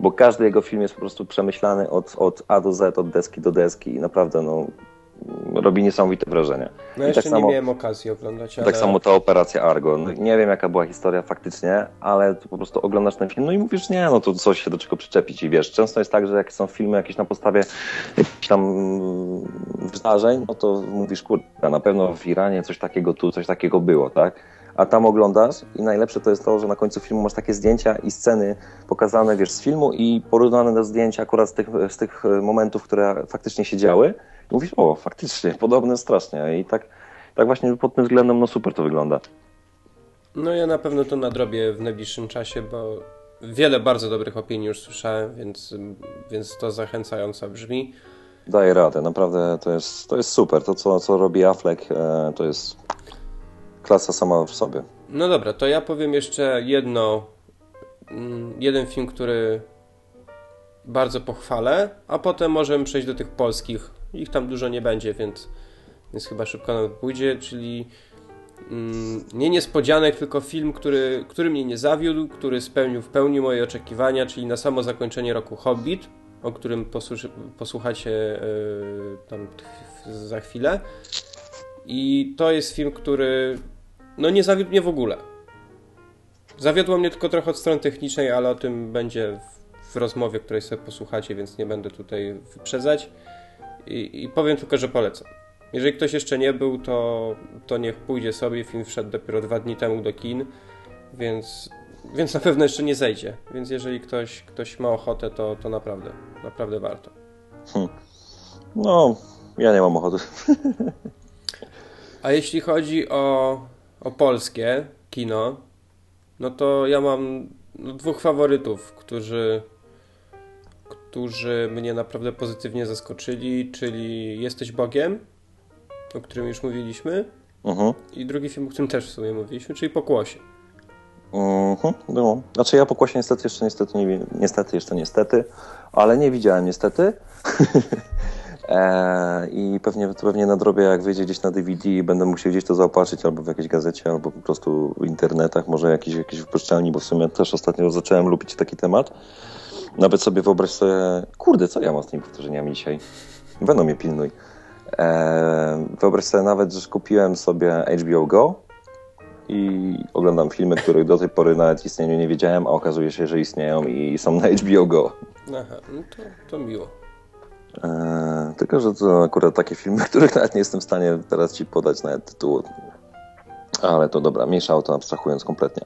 Bo każdy jego film jest po prostu przemyślany od, od A do Z, od deski do deski i naprawdę no, robi niesamowite wrażenie. No I jeszcze tak nie samo, miałem okazji oglądać. Ale... Tak samo ta operacja Argo. No, nie wiem jaka była historia faktycznie, ale po prostu oglądasz ten film, no i mówisz, nie, no to coś się do czego przyczepić i wiesz, często jest tak, że jak są filmy jakieś na podstawie jakichś tam mm, wydarzeń, no to mówisz, kurde, na pewno w Iranie coś takiego tu, coś takiego było, tak? a tam oglądasz i najlepsze to jest to, że na końcu filmu masz takie zdjęcia i sceny pokazane, wiesz, z filmu i porównane do zdjęcia akurat z tych, z tych momentów, które faktycznie się działy mówisz, o, faktycznie, podobne strasznie. I tak, tak właśnie pod tym względem, no super to wygląda. No ja na pewno to nadrobię w najbliższym czasie, bo wiele bardzo dobrych opinii już słyszałem, więc, więc to zachęcająco brzmi. Daję radę, naprawdę to jest, to jest super. To, co, co robi Affleck, e, to jest klasa sama w sobie. No dobra, to ja powiem jeszcze jedno, mm, jeden film, który bardzo pochwalę, a potem możemy przejść do tych polskich ich tam dużo nie będzie, więc, więc chyba szybko nawet pójdzie, czyli mm, nie niespodzianek, tylko film, który, który mnie nie zawiódł, który spełnił w pełni moje oczekiwania, czyli na samo zakończenie roku Hobbit, o którym posłuchacie yy, tam za chwilę. I to jest film, który no nie zawiódł mnie w ogóle. Zawiodło mnie tylko trochę od strony technicznej, ale o tym będzie w, w rozmowie, której sobie posłuchacie, więc nie będę tutaj wyprzedzać. I, I, powiem tylko, że polecam. Jeżeli ktoś jeszcze nie był, to, to niech pójdzie sobie. Film wszedł dopiero dwa dni temu do kin, więc, więc na pewno jeszcze nie zejdzie. Więc jeżeli ktoś, ktoś ma ochotę, to, to naprawdę, naprawdę warto. Hmm. No, ja nie mam ochoty. A jeśli chodzi o, o polskie kino, no to ja mam dwóch faworytów, którzy którzy mnie naprawdę pozytywnie zaskoczyli, czyli Jesteś Bogiem, o którym już mówiliśmy, uh mhm. -huh. i drugi film, o którym też w sumie mówiliśmy, czyli Pokłosie. Mhm, uh -huh. Znaczy ja Pokłosie niestety jeszcze niestety, nie, niestety jeszcze niestety, ale nie widziałem niestety. E, I pewnie, pewnie nadrobię, jak wyjdzie gdzieś na DVD i będę musiał gdzieś to zaopatrzyć albo w jakiejś gazecie, albo po prostu w internetach, może jakiś, jakiś wypuszczalni, bo w sumie też ostatnio zacząłem lubić taki temat. Nawet sobie wyobraź sobie, kurde, co ja mam z tymi powtórzeniami dzisiaj? Będą mnie pilnuj. Eee, wyobraź sobie nawet, że kupiłem sobie HBO Go i oglądam filmy, których do tej pory nawet istnieniu nie wiedziałem, a okazuje się, że istnieją i są na HBO Go. Aha, no to, to miło. Eee, tylko, że to akurat takie filmy, których nawet nie jestem w stanie teraz ci podać nawet tytułu. Ale to dobra, mniejsza o to abstrahując kompletnie.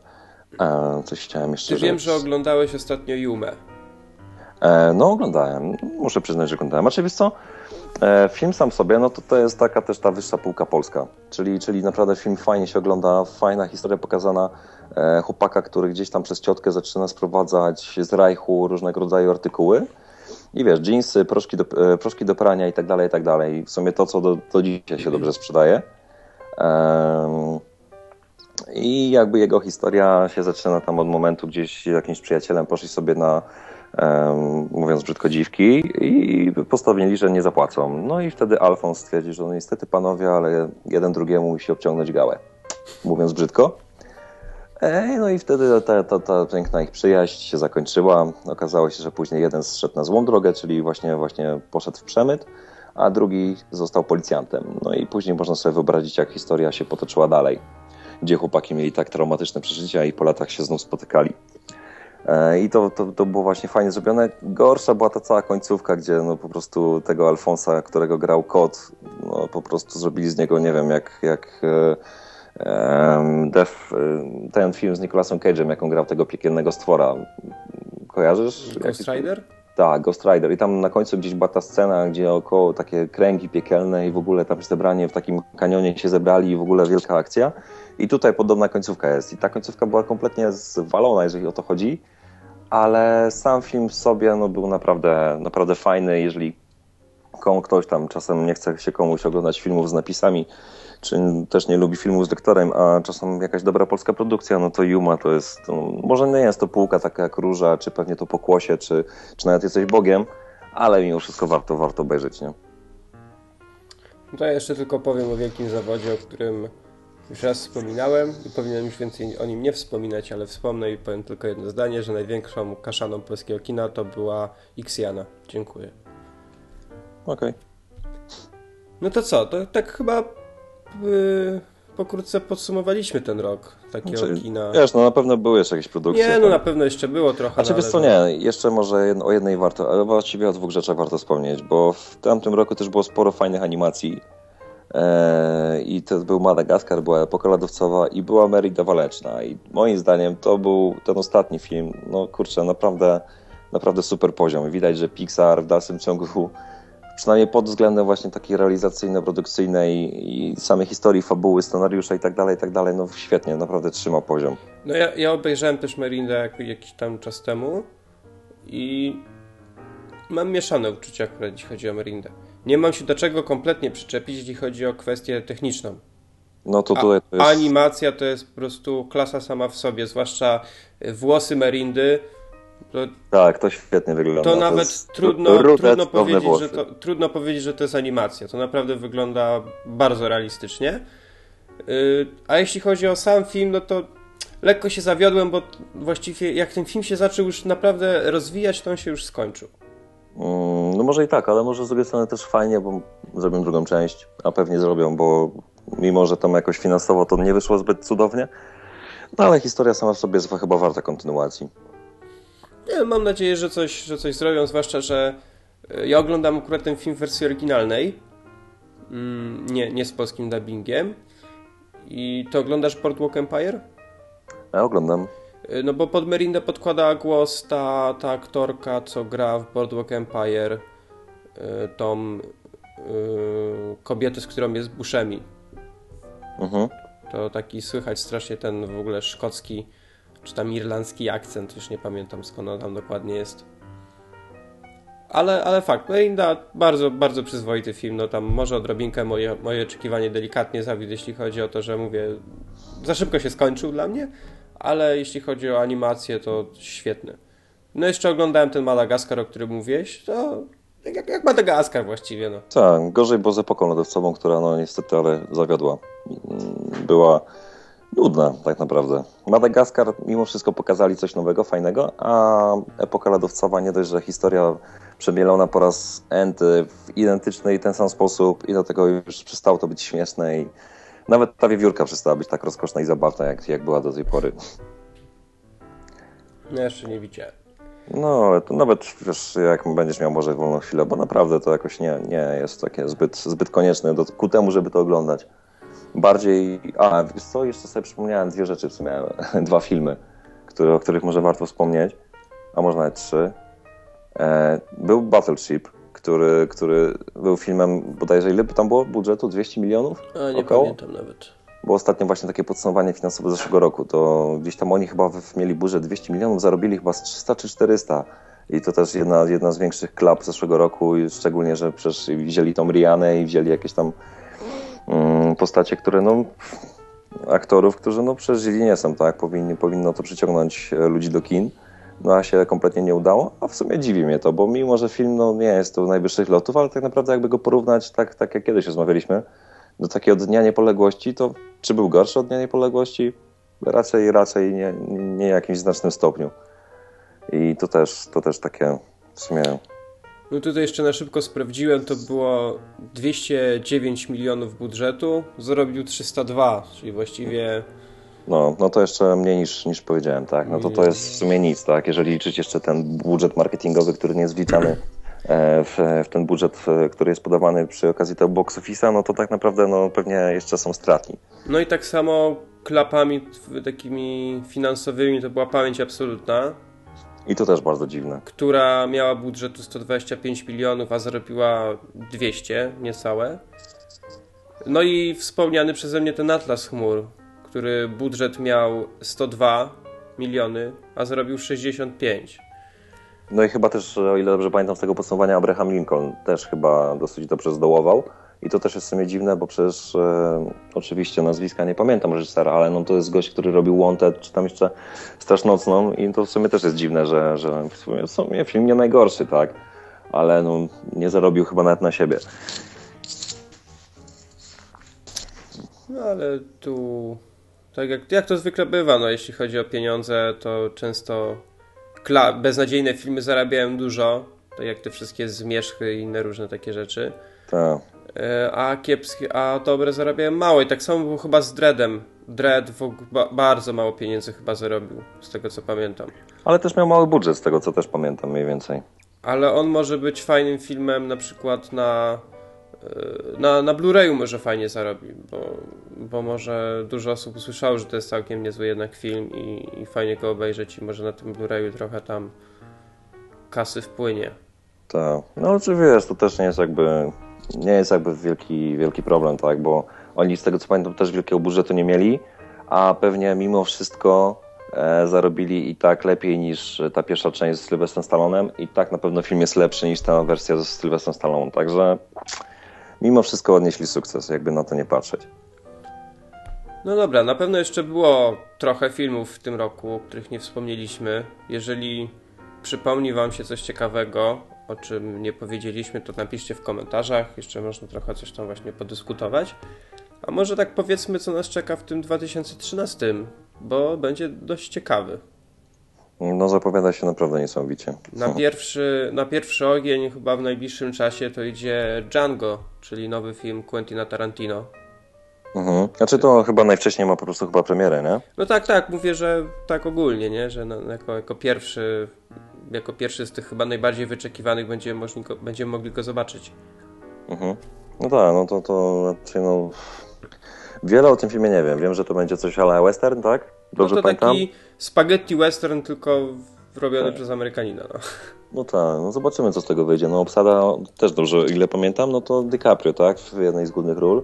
Eee, coś chciałem jeszcze Ty wiem, że oglądałeś ostatnio Jumę. E, no oglądałem, muszę przyznać, że oglądałem. Wiesz co, e, film sam sobie, no to to jest taka też ta wyższa półka polska, czyli, czyli naprawdę film fajnie się ogląda, fajna historia pokazana e, chłopaka, który gdzieś tam przez ciotkę zaczyna sprowadzać z rajchu różnego rodzaju artykuły i wiesz, jeansy, proszki do, proszki do prania i tak dalej, i tak dalej. W sumie to, co do, do dzisiaj się dobrze sprzedaje. I jakby jego historia się zaczyna tam od momentu, gdzieś z jakimś przyjacielem poszli sobie na mówiąc brzydko dziwki, i postanowili, że nie zapłacą. No i wtedy Alfons stwierdził, że no niestety panowie, ale jeden drugiemu musi obciągnąć gałę, mówiąc brzydko. No i wtedy ta, ta, ta piękna ich przyjaźń się zakończyła. Okazało się, że później jeden zszedł na złą drogę, czyli właśnie, właśnie poszedł w przemyt, a drugi został policjantem. No i później można sobie wyobrazić, jak historia się potoczyła dalej, gdzie chłopaki mieli tak traumatyczne przeżycia i po latach się znów spotykali. E, I to, to, to było właśnie fajnie zrobione. Gorsza była ta cała końcówka, gdzie no po prostu tego Alfonsa, którego grał kot, no po prostu zrobili z niego, nie wiem, jak, jak um, Def, ten film z Nicolasem Cage'em, jak on grał tego piekielnego stwora. Kojarzysz? Ghost Rider? Tak, Ghost Rider. I tam na końcu gdzieś była ta scena, gdzie około takie kręgi piekielne i w ogóle tam zebranie w takim kanionie się zebrali i w ogóle wielka akcja. I tutaj podobna końcówka jest. I ta końcówka była kompletnie zwalona, jeżeli o to chodzi ale sam film w sobie no, był naprawdę, naprawdę fajny. Jeżeli ktoś tam czasem nie chce się komuś oglądać filmów z napisami, czy też nie lubi filmów z lektorem, a czasem jakaś dobra polska produkcja, no to Yuma to jest, no, może nie jest to półka taka jak Róża, czy pewnie to Pokłosie, czy, czy nawet jesteś Bogiem, ale mimo wszystko warto, warto obejrzeć, nie? No ja jeszcze tylko powiem o wielkim zawodzie, o którym już raz wspominałem i powinienem już więcej o nim nie wspominać, ale wspomnę i powiem tylko jedno zdanie, że największą kaszaną polskiego kina to była Ixiana. Dziękuję. Okej. Okay. No to co? To tak chyba yy, pokrótce podsumowaliśmy ten rok takiego znaczy, kina. Wiesz, no na pewno były jeszcze jakieś produkcje. Nie, no na pewno jeszcze było trochę. Znaczy no, wiesz co, nie, jeszcze może o jednej warto, ale właściwie o dwóch rzeczach warto wspomnieć, bo w tamtym roku też było sporo fajnych animacji i to był Madagaskar, była epoka lodowcowa i była Merida Waleczna i moim zdaniem to był ten ostatni film, no kurczę, naprawdę, naprawdę super poziom. Widać, że Pixar w dalszym ciągu przynajmniej pod względem właśnie takiej realizacyjno-produkcyjnej i samej historii, fabuły, scenariusza i tak dalej, i tak dalej, no świetnie, naprawdę trzyma poziom. No ja, ja obejrzałem też Merindę jakiś tam czas temu i mam mieszane uczucia akurat, jeśli chodzi o Merindę nie mam się do czego kompletnie przyczepić, jeśli chodzi o kwestię techniczną. No to tutaj to jest... Animacja to jest po prostu klasa sama w sobie, zwłaszcza włosy Merindy. To, tak, to świetnie wygląda. To, to nawet trudno, trudno, powiedzieć, że to, trudno powiedzieć, że to jest animacja. To naprawdę wygląda bardzo realistycznie. Yy, a jeśli chodzi o sam film, no to lekko się zawiodłem, bo właściwie jak ten film się zaczął już naprawdę rozwijać, to on się już skończył. Mm, no może i tak, ale może z drugiej strony też fajnie, bo zrobią drugą część, a pewnie zrobią, bo mimo, że tam jakoś finansowo to nie wyszło zbyt cudownie, no ale historia sama w sobie jest chyba warta kontynuacji. Nie, mam nadzieję, że coś, że coś zrobią, zwłaszcza, że e, ja oglądam akurat ten film w wersji oryginalnej, mm, nie, nie z polskim dubbingiem. I to oglądasz Boardwalk Empire? Ja oglądam. Y, no bo pod Merindę podkłada głos ta, ta aktorka, co gra w Boardwalk Empire, y, tą yy, kobietę, z którą jest Bushemi. Mhm. To taki słychać strasznie ten w ogóle szkocki, czy tam irlandzki akcent, już nie pamiętam skąd on tam dokładnie jest. Ale, ale fakt, Merinda bardzo, bardzo przyzwoity film, no tam może odrobinkę moje, moje oczekiwanie delikatnie zawiódł, jeśli chodzi o to, że mówię, za szybko się skończył dla mnie, ale jeśli chodzi o animację, to świetny. No jeszcze oglądałem ten Madagaskar, o którym mówiłeś, to jak, jak Madagaskar właściwie. No. Tak, gorzej było z epoką lodowcową, która no niestety, ale zawiodła. Była nudna tak naprawdę. Madagaskar mimo wszystko pokazali coś nowego, fajnego, a epoka lodowcowa nie dość, że historia przemielona po raz enty w identyczny i ten sam sposób i dlatego już przestało to być śmieszne i nawet ta wiewiórka przestała być tak rozkoszna i zabawna, jak, jak była do tej pory. No jeszcze nie widziałem. No, ale to nawet wiesz, jak będziesz miał może wolną chwilę, bo naprawdę to jakoś nie, nie jest takie zbyt, zbyt konieczne do, ku temu, żeby to oglądać. Bardziej, a wiesz co, jeszcze sobie przypomniałem dwie rzeczy w sumie, dwa filmy, które, o których może warto wspomnieć, a może nawet trzy. E, był Battleship, który, który był filmem bodajże ile by tam było budżetu? 200 milionów? A, nie około? pamiętam nawet. Bo ostatnio właśnie takie podsumowanie finansowe zeszłego roku, to gdzieś tam oni chyba mieli budżet 200 milionów, zarobili chyba z 300 czy 400. I to też jedna, jedna z większych klap zeszłego roku, szczególnie, że przecież wzięli tą Rianę i wzięli jakieś tam um, postacie, które no aktorów, którzy no przeżyli nie są, tak? Powinni, powinno to przyciągnąć e, ludzi do kin. No a się kompletnie nie udało, a w sumie dziwi mnie to, bo mimo, że film no, nie jest to najwyższych lotów, ale tak naprawdę jakby go porównać, tak, tak jak kiedyś rozmawialiśmy, do takiego Dnia Niepodległości, to czy był gorszy od Dnia Niepodległości? Raczej, raczej nie, nie jakimś znacznym stopniu. I to też, to też takie w sumie... No tutaj jeszcze na szybko sprawdziłem, to było 209 milionów budżetu, zarobił 302, czyli właściwie no, no to jeszcze mniej niż, niż powiedziałem, tak? No to to jest w sumie nic, tak? Jeżeli liczyć jeszcze ten budżet marketingowy, który nie jest wliczany e, w, w ten budżet, który jest podawany przy okazji tego box office'a, no to tak naprawdę no, pewnie jeszcze są stratni. No i tak samo klapami takimi finansowymi to była pamięć absolutna. I to też bardzo dziwne. Która miała budżetu 125 milionów, a zarobiła 200 niecałe. No i wspomniany przeze mnie ten Atlas Chmur, który budżet miał 102 miliony, a zrobił 65. No i chyba też, o ile dobrze pamiętam z tego podsumowania, Abraham Lincoln też chyba dosyć dobrze zdołował. I to też jest w sumie dziwne, bo przecież e, oczywiście nazwiska nie pamiętam reżysera, ale no to jest gość, który robił Wanted, czy tam jeszcze Strasznocną i to w sumie też jest dziwne, że, że w, sumie, w sumie film nie najgorszy, tak? Ale no, nie zarobił chyba nawet na siebie. No ale tu tak jak, jak to zwykle bywa, no jeśli chodzi o pieniądze, to często beznadziejne filmy zarabiają dużo, tak jak te wszystkie zmierzchy i inne różne takie rzeczy. Tak. A kiepskie, a dobre zarabiają mało i tak samo było chyba z Dreadem. Dread ba bardzo mało pieniędzy chyba zarobił, z tego co pamiętam. Ale też miał mały budżet, z tego co też pamiętam mniej więcej. Ale on może być fajnym filmem na przykład na na, na Blu-rayu może fajnie zarobi, bo, bo może dużo osób usłyszało, że to jest całkiem niezły jednak film i, i fajnie go obejrzeć i może na tym Blu-rayu trochę tam kasy wpłynie. Tak, no czy wiesz, to też nie jest jakby nie jest jakby wielki, wielki problem, tak, bo oni z tego co pamiętam też wielkiego budżetu nie mieli, a pewnie mimo wszystko e, zarobili i tak lepiej niż ta pierwsza część z Sylwestrem Stallonem i tak na pewno film jest lepszy niż ta wersja z Sylwestrem Stallonem, także mimo wszystko odnieśli sukces, jakby na to nie patrzeć. No dobra, na pewno jeszcze było trochę filmów w tym roku, o których nie wspomnieliśmy. Jeżeli przypomni Wam się coś ciekawego, o czym nie powiedzieliśmy, to napiszcie w komentarzach. Jeszcze można trochę coś tam właśnie podyskutować. A może tak powiedzmy, co nas czeka w tym 2013, bo będzie dość ciekawy. No zapowiada się naprawdę niesamowicie. Na pierwszy, na pierwszy ogień chyba w najbliższym czasie to idzie Django, czyli nowy film Quentina Tarantino. Mhm. Znaczy to chyba najwcześniej ma po prostu chyba premierę, nie? No tak, tak, mówię, że tak ogólnie, nie? Że na, jako, jako pierwszy jako pierwszy z tych chyba najbardziej wyczekiwanych będziemy, możli, będziemy mogli go zobaczyć. Mhm. No tak, no to, to znaczy no... Wiele o tym filmie nie wiem. Wiem, że to będzie coś ale western, tak? Dobrze no to pamiętam? taki spaghetti western, tylko robiony tak. przez Amerykanina. No. no tak, no zobaczymy co z tego wyjdzie. No obsada też dobrze, ile pamiętam, no to DiCaprio, tak? W jednej z głównych ról.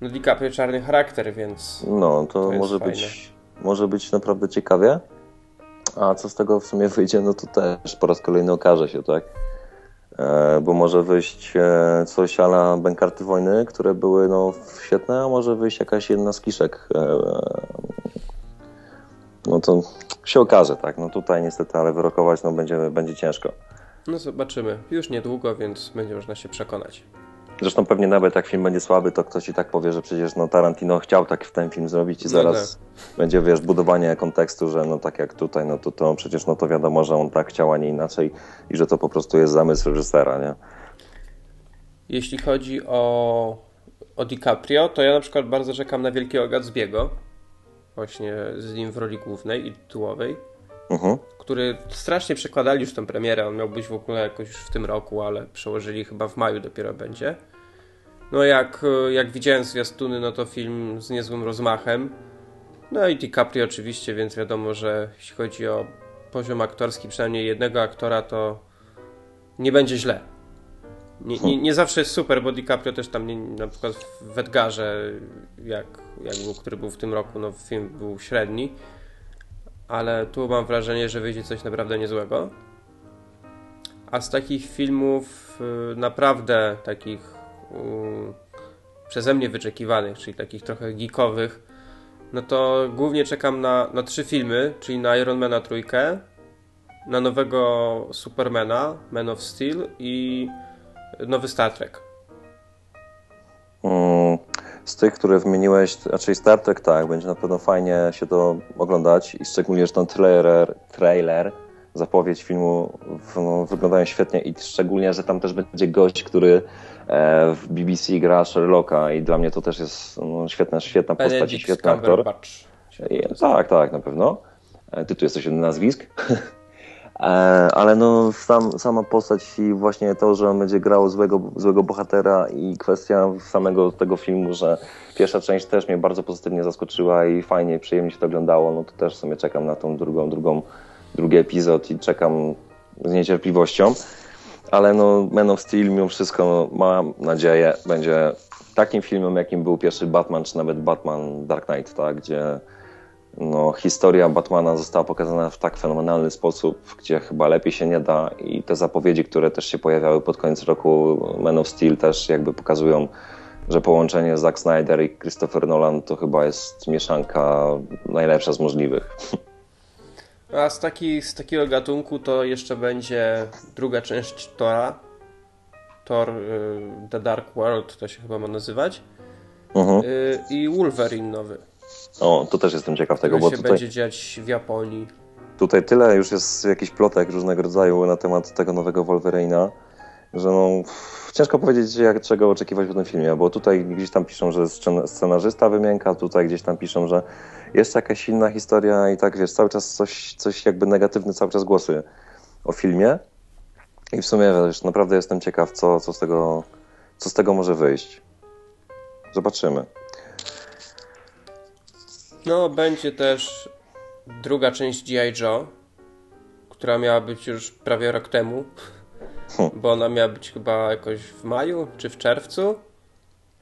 No DiCaprio czarny charakter, więc No, to, to może być może być naprawdę ciekawie. A co z tego w sumie wyjdzie, no to też po raz kolejny okaże się, tak? E, bo może wyjść e, coś ala Bękarty Wojny, które były no, świetne, a może wyjść jakaś jedna z kiszek e, no to się okaże, tak. No tutaj niestety, ale wyrokować no będzie, będzie ciężko. No zobaczymy. Już niedługo, więc będzie można się przekonać. Zresztą pewnie nawet jak film będzie słaby, to ktoś i tak powie, że przecież no Tarantino chciał tak w ten film zrobić i no zaraz no tak. będzie, wiesz, budowanie kontekstu, że no tak jak tutaj, no to, to przecież no to wiadomo, że on tak chciał, a nie inaczej i że to po prostu jest zamysł reżysera, nie? Jeśli chodzi o, o DiCaprio, to ja na przykład bardzo czekam na Wielkiego Gatsby'ego właśnie z nim w roli głównej i tytułowej, uh-huh. który strasznie przekładali już tę premierę. On miał być w ogóle jakoś już w tym roku, ale przełożyli chyba w maju dopiero będzie. No jak, jak widziałem zwiastuny, no to film z niezłym rozmachem. No i DiCaprio oczywiście, więc wiadomo, że jeśli chodzi o poziom aktorski przynajmniej jednego aktora, to nie będzie źle. Nie, nie, nie, zawsze jest super, bo DiCaprio też tam nie, na przykład w Edgarze, jak, jak był, który był w tym roku, no film był średni, ale tu mam wrażenie, że wyjdzie coś naprawdę niezłego. A z takich filmów y, naprawdę takich y, przeze mnie wyczekiwanych, czyli takich trochę geekowych, no to głównie czekam na, na trzy filmy, czyli na Ironmana trójkę, na nowego Supermana, Man of Steel i nowy Star Trek. Mm, z tych, które wymieniłeś, raczej Star Trek, tak, będzie na pewno fajnie się to oglądać i szczególnie, że ten trailer, trailer zapowiedź filmu no, wyglądają świetnie i szczególnie, że tam też będzie gość, który e, w BBC gra Sherlocka i dla mnie to też jest no, świetna, świetna postać i świetny aktor. I, tak, tak, na pewno. E, ty tu jesteś jeden nazwisk. E, ale no sam, sama postać i właśnie to, że on będzie grał złego, złego bohatera i kwestia samego tego filmu, że pierwsza część też mnie bardzo pozytywnie zaskoczyła i fajnie, przyjemnie się to oglądało, no to też sobie czekam na tą drugą, drugą, drugi epizod i czekam z niecierpliwością. Ale no Man of Steel mimo wszystko mam nadzieję będzie takim filmem, jakim był pierwszy Batman, czy nawet Batman Dark Knight, tak, gdzie no, historia Batmana została pokazana w tak fenomenalny sposób, gdzie chyba lepiej się nie da i te zapowiedzi, które też się pojawiały pod koniec roku Man of Steel też jakby pokazują, że połączenie Zack Snyder i Christopher Nolan to chyba jest mieszanka najlepsza z możliwych. A z, taki, z takiego gatunku to jeszcze będzie druga część Tora. Thor y, The Dark World to się chyba ma nazywać. Uh mhm. -huh. y, I Wolverine nowy. O, to też jestem ciekaw tego, bo się tutaj... będzie dziać w Japonii. Tutaj tyle już jest jakichś plotek różnego rodzaju na temat tego nowego Wolverina, że no, ciężko powiedzieć, jak, czego oczekiwać w tym filmie, bo tutaj gdzieś tam piszą, że scenarzysta wymienka, tutaj gdzieś tam piszą, że jest jakaś inna historia i tak, wiesz, cały czas coś, coś jakby negatywne, cały czas głosy o filmie. I w sumie, wiesz, naprawdę jestem ciekaw, co, co, z, tego, co z tego może wyjść. Zobaczymy. No, będzie też druga część G.I. Joe, która miała być już prawie rok temu, hmm. bo ona miała być chyba jakoś w maju czy w czerwcu,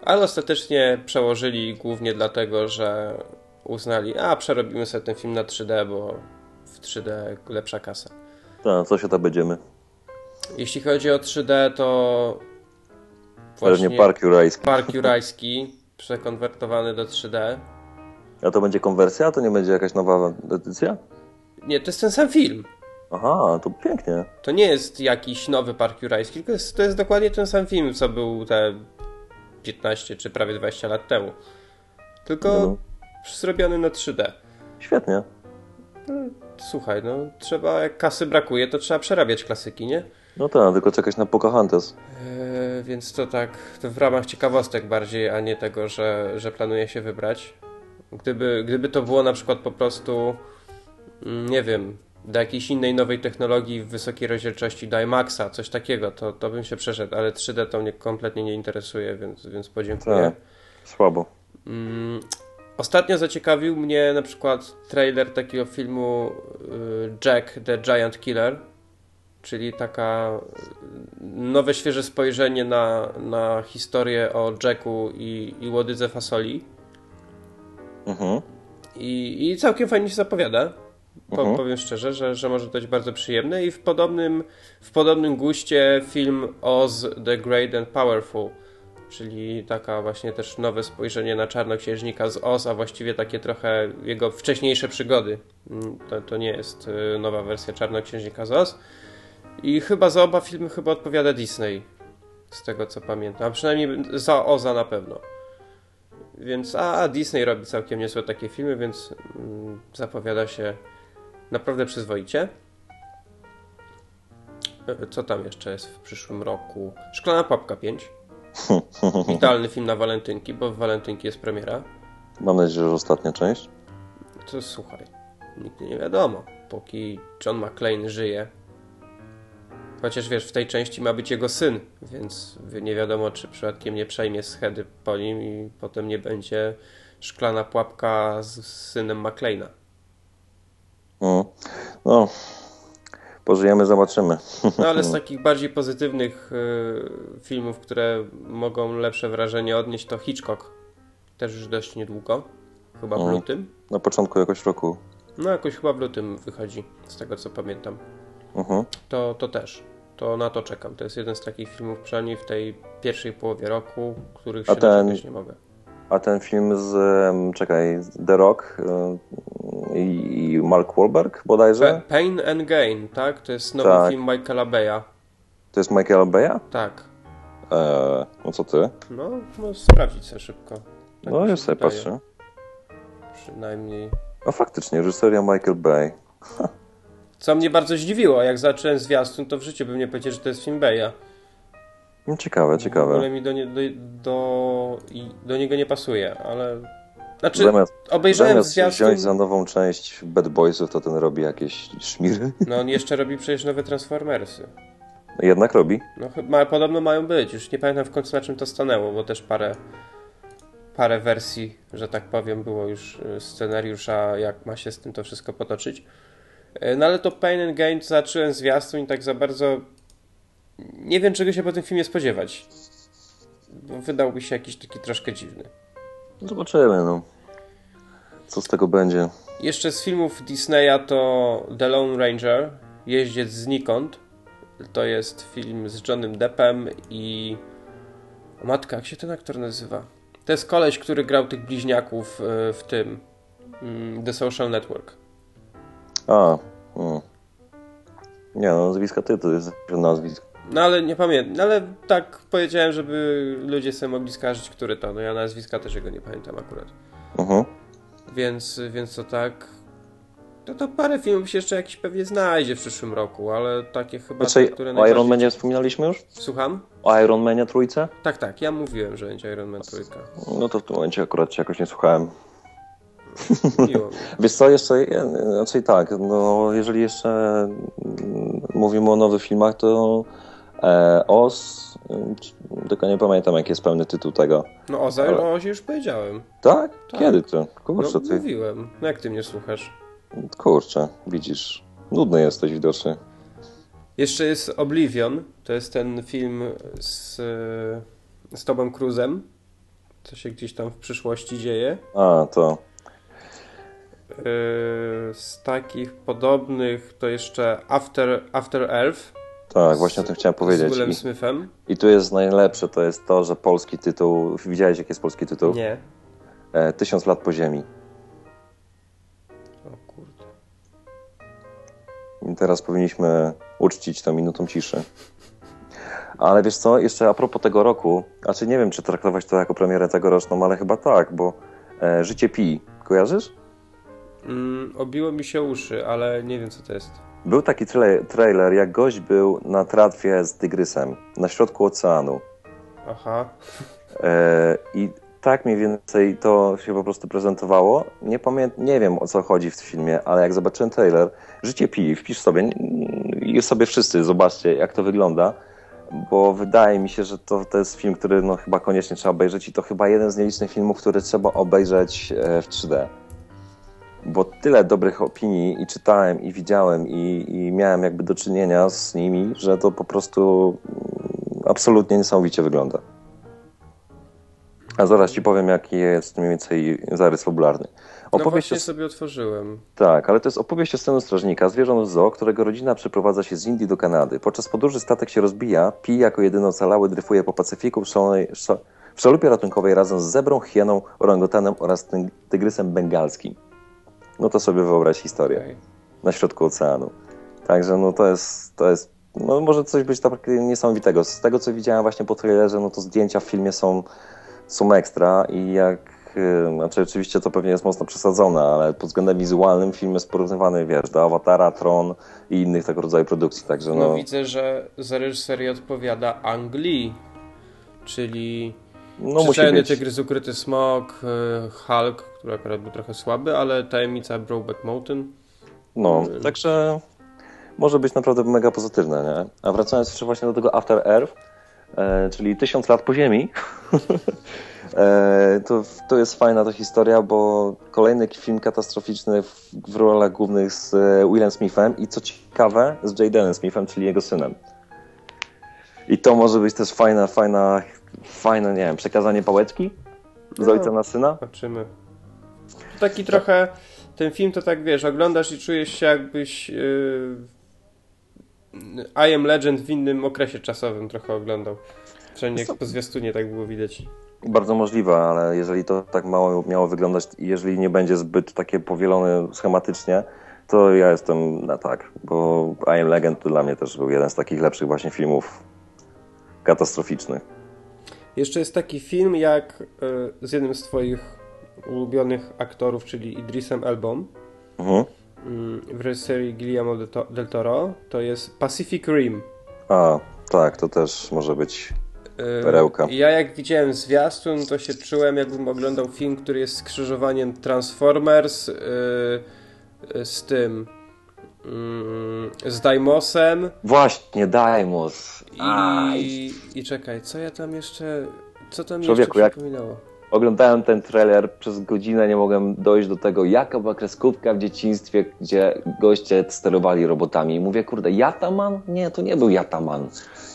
ale ostatecznie przełożyli głównie dlatego, że uznali, a przerobimy sobie ten film na 3D, bo w 3D lepsza kasa. Tak, co się tam będziemy? Jeśli chodzi o 3D, to właśnie Park Jurajski. Park Jurajski przekonwertowany do 3D. A to będzie konwersja? To nie będzie jakaś nowa edycja? Nie, to jest ten sam film. Aha, to pięknie. To nie jest jakiś nowy Park Jurajski, tylko jest, to jest dokładnie ten sam film, co był te 15 czy prawie 20 lat temu. Tylko no. zrobiony na 3D. Świetnie. No, słuchaj, no trzeba, jak kasy brakuje, to trzeba przerabiać klasyki, nie? No tak, tylko czekać na Pocahontas. Yy, więc to tak, to w ramach ciekawostek bardziej, a nie tego, że, że planuję się wybrać. Gdyby, gdyby to było na przykład po prostu, mm, nie wiem, do jakiejś innej nowej technologii w wysokiej rozdzielczości, do IMAXa, coś takiego, to, to bym się przeszedł, ale 3D to mnie kompletnie nie interesuje, więc, więc podziękuję. Tak, słabo. Mm, ostatnio zaciekawił mnie na przykład trailer takiego filmu y, Jack the Giant Killer, czyli taka y, nowe, świeże spojrzenie na, na historię o Jacku i, i łodydze fasoli. Mhm. I, I całkiem fajnie się zapowiada. Po, mhm. Powiem szczerze, że, że może to być bardzo przyjemne i w podobnym, w podobnym guście film Oz the Great and Powerful, czyli taka właśnie też nowe spojrzenie na czarnoksiężnika z Oz, a właściwie takie trochę jego wcześniejsze przygody. Mm, to, to nie jest y, nowa wersja czarnoksiężnika z Oz. I chyba za oba filmy chyba odpowiada Disney, z tego co pamiętam, a przynajmniej za Oza na pewno. Więc, a, Disney robi całkiem niezłe takie filmy, więc mm, zapowiada się naprawdę przyzwoicie. E, co tam jeszcze jest w przyszłym roku? Szklana Papka 5. Idealny film na walentynki, bo w walentynki jest premiera. Mam nadzieję, że ostatnia część. To słuchaj, nigdy nie wiadomo. Póki John McClane żyje, Chociaż wiesz, w tej części ma być jego syn, więc nie wiadomo, czy przypadkiem nie przejmie schedy po nim i potem nie będzie szklana pułapka z synem McLeana. Mm. No, pożyjemy, zobaczymy. No ale z takich bardziej pozytywnych y, filmów, które mogą lepsze wrażenie odnieść, to Hitchcock. Też już dość niedługo. Chyba w mm. lutym. Na początku jakoś roku. No jakoś chyba w lutym wychodzi, z tego co pamiętam. Uh mhm. -huh. To, to też to na to czekam. To jest jeden z takich filmów, przynajmniej w tej pierwszej połowie roku, których się ten, nie mogę. A ten film z, czekaj, The Rock, i Mark Wahlberg bodajże. Pain and Gain, tak? To jest nowy tak. film Michaela Beya. To jest Michaela Beya? Tak. Eee, no co ty? No, no sprawdzić sobie szybko. Tak no, już sobie patrzę. Przynajmniej. No faktycznie, reżyseria Michael Bay. Co mnie bardzo zdziwiło, jak zacząłem zwiastun, to w życiu bym nie powiedział, że to jest film Beya. No, ciekawe, ciekawe. W ogóle mi do, nie, do, do, do niego nie pasuje, ale... Znaczy, zamiast, obejrzałem zamiast zwiastun... wziąć za nową część Bad Boysów, to ten robi jakieś szmiry. No on jeszcze robi przecież nowe Transformersy. Jednak robi? No chyba podobno mają być. Już nie pamiętam w końcu na czym to stanęło, bo też parę parę wersji, że tak powiem, było już y, scenariusza, jak ma się z tym to wszystko potoczyć. Y, no ale to Pain and Gain zacząłem zwiastun i tak za bardzo nie wiem, czego się po tym filmie spodziewać. Bo wydałby się jakiś taki troszkę dziwny. Zobaczymy, no. Co z tego będzie? Jeszcze z filmów Disneya to The Lone Ranger, Jeździec znikąd. To jest film z Johnem Deppem i... O matka, jak się ten aktor nazywa? To jest koleś, który grał tych bliźniaków y, w tym mm, The Social Network. A, hmm. Nie, no nazwiska ty to jest nazwisko. No ale nie pamiętam, no, ale tak powiedziałem, żeby ludzie sobie mogli skarżyć, który to. No ja nazwiska też jego nie pamiętam akurat. -huh. Więc, więc to tak. To, to parę filmów się jeszcze jakiś pewnie znajdzie w przyszłym roku, ale takie chyba. Znaczy, te, które o Iron Manie wspominaliśmy już? Słucham? O Iron Manie trójce? Tak, tak, ja mówiłem, że będzie Iron Man trójka. No to w tym momencie akurat się jakoś nie słuchałem. Miło. Wiesz co, jeszcze, znaczy tak, no jeżeli jeszcze mówimy o nowych filmach, to e, Oz, tylko nie pamiętam jaki jest pełny tytuł tego. No Oz, ale... o Ozie już powiedziałem. Tak? tak. Kiedy to? Kurczę, no, ty. mówiłem. No jak ty mnie słuchasz? Kurczę, widzisz, nudny jesteś widocznie. Jeszcze jest Oblivion, to jest ten film z, z Tobem Cruzem, co się gdzieś tam w przyszłości dzieje. A, to. Yy, z takich podobnych to jeszcze After, After Earth. Tak, właśnie o tym chciałem powiedzieć. Z Willem Smithem. I tu jest najlepsze, to jest to, że polski tytuł, widziałeś jaki jest polski tytuł? Nie. E, Tysiąc lat po ziemi. O kurde. I teraz powinniśmy uczcić to minutą ciszy. Ale wiesz co, jeszcze a propos tego roku, znaczy nie wiem, czy traktować to jako premierę tegoroczną, ale chyba tak, bo e, Życie Pi, kojarzysz? Mm, obiło mi się uszy, ale nie wiem, co to jest. Był taki tra trailer, jak gość był na tratwie z tygrysem na środku oceanu. Aha. E, I tak mniej więcej to się po prostu prezentowało. Nie pamiętam, nie wiem o co chodzi w tym filmie, ale jak zobaczyłem trailer, Życie Pi, wpisz sobie i sobie wszyscy zobaczcie, jak to wygląda, bo wydaje mi się, że to, to jest film, który no, chyba koniecznie trzeba obejrzeć i to chyba jeden z nielicznych filmów, który trzeba obejrzeć e, w 3D bo tyle dobrych opinii i czytałem, i widziałem, i, i miałem jakby do czynienia z nimi, że to po prostu mm, absolutnie niesamowicie wygląda. A zaraz ci powiem, jaki jest mniej więcej zarys fabularny. No opowieść no sobie otworzyłem. Tak, ale to jest opowieść o synu strażnika, zwierząt zoo, którego rodzina przeprowadza się z Indii do Kanady. Podczas podróży statek się rozbija, Pi jako jedyny ocalały dryfuje po Pacyfiku w, szalonej, w szalupie ratunkowej razem z zebrą, hieną, orangutanem oraz tygrysem bengalskim no to sobie wyobraź historię na środku oceanu. Także no to jest, to jest no może coś być tak niesamowitego. Z tego, co widziałem właśnie po trailerze, no to zdjęcia w filmie są, są ekstra i jak y, znaczy oczywiście to pewnie jest mocno przesadzone, ale pod względem wizualnym film jest porównywany, wiesz, do Awatara, Tron i innych tego rodzaju produkcji, także no... no widzę, że za reżyserię odpowiada Ang Lee, czyli no, Przyczajny Tygrys, Ukryty Smok, y, Hulk, który akurat był trochę słaby, ale Tajemnica Brokeback Mountain. No, y, także może być naprawdę mega pozytywne, nie? A wracając jeszcze właśnie do tego After Earth, e, czyli tysiąc lat po ziemi, e, to, to jest fajna ta historia, bo kolejny film katastroficzny w, w rolach głównych z e, Willem Smithem i co ciekawe z Jadenem Smithem, czyli jego synem. I to może być też fajna, fajna fajne, nie wiem, przekazanie pałeczki z no, ojca na syna? Zobaczymy. Taki trochę, ten film to tak wiesz, oglądasz i czujesz się jakbyś yy, I Am Legend w innym okresie czasowym trochę oglądał. Przynajmniej jak po zwiastunie tak było widać. Bardzo możliwe, ale jeżeli to tak mało miało wyglądać i jeżeli nie będzie zbyt takie powielone schematycznie, to ja jestem na tak, bo I Am Legend to dla mnie też był jeden z takich lepszych właśnie filmów katastroficznych. Jeszcze jest taki film jak y, z jednym z twoich ulubionych aktorów, czyli Idrisem Elbą mhm. y, w reżyserii Guillermo del Toro, to jest Pacific Rim. A, tak, to też może być y, perełka. Ja jak widziałem zwiastun, to się czułem jakbym oglądał film, który jest skrzyżowaniem Transformers y, z tym z Daimosem. Właśnie, Daimos. I, I czekaj, co ja tam jeszcze. Co tam Człowieku, jeszcze przypominało? Jak oglądałem ten trailer przez godzinę, nie mogłem dojść do tego, jaka była kreskówka w dzieciństwie, gdzie goście sterowali robotami. I mówię, kurde, Jataman? Nie, to nie był Jataman.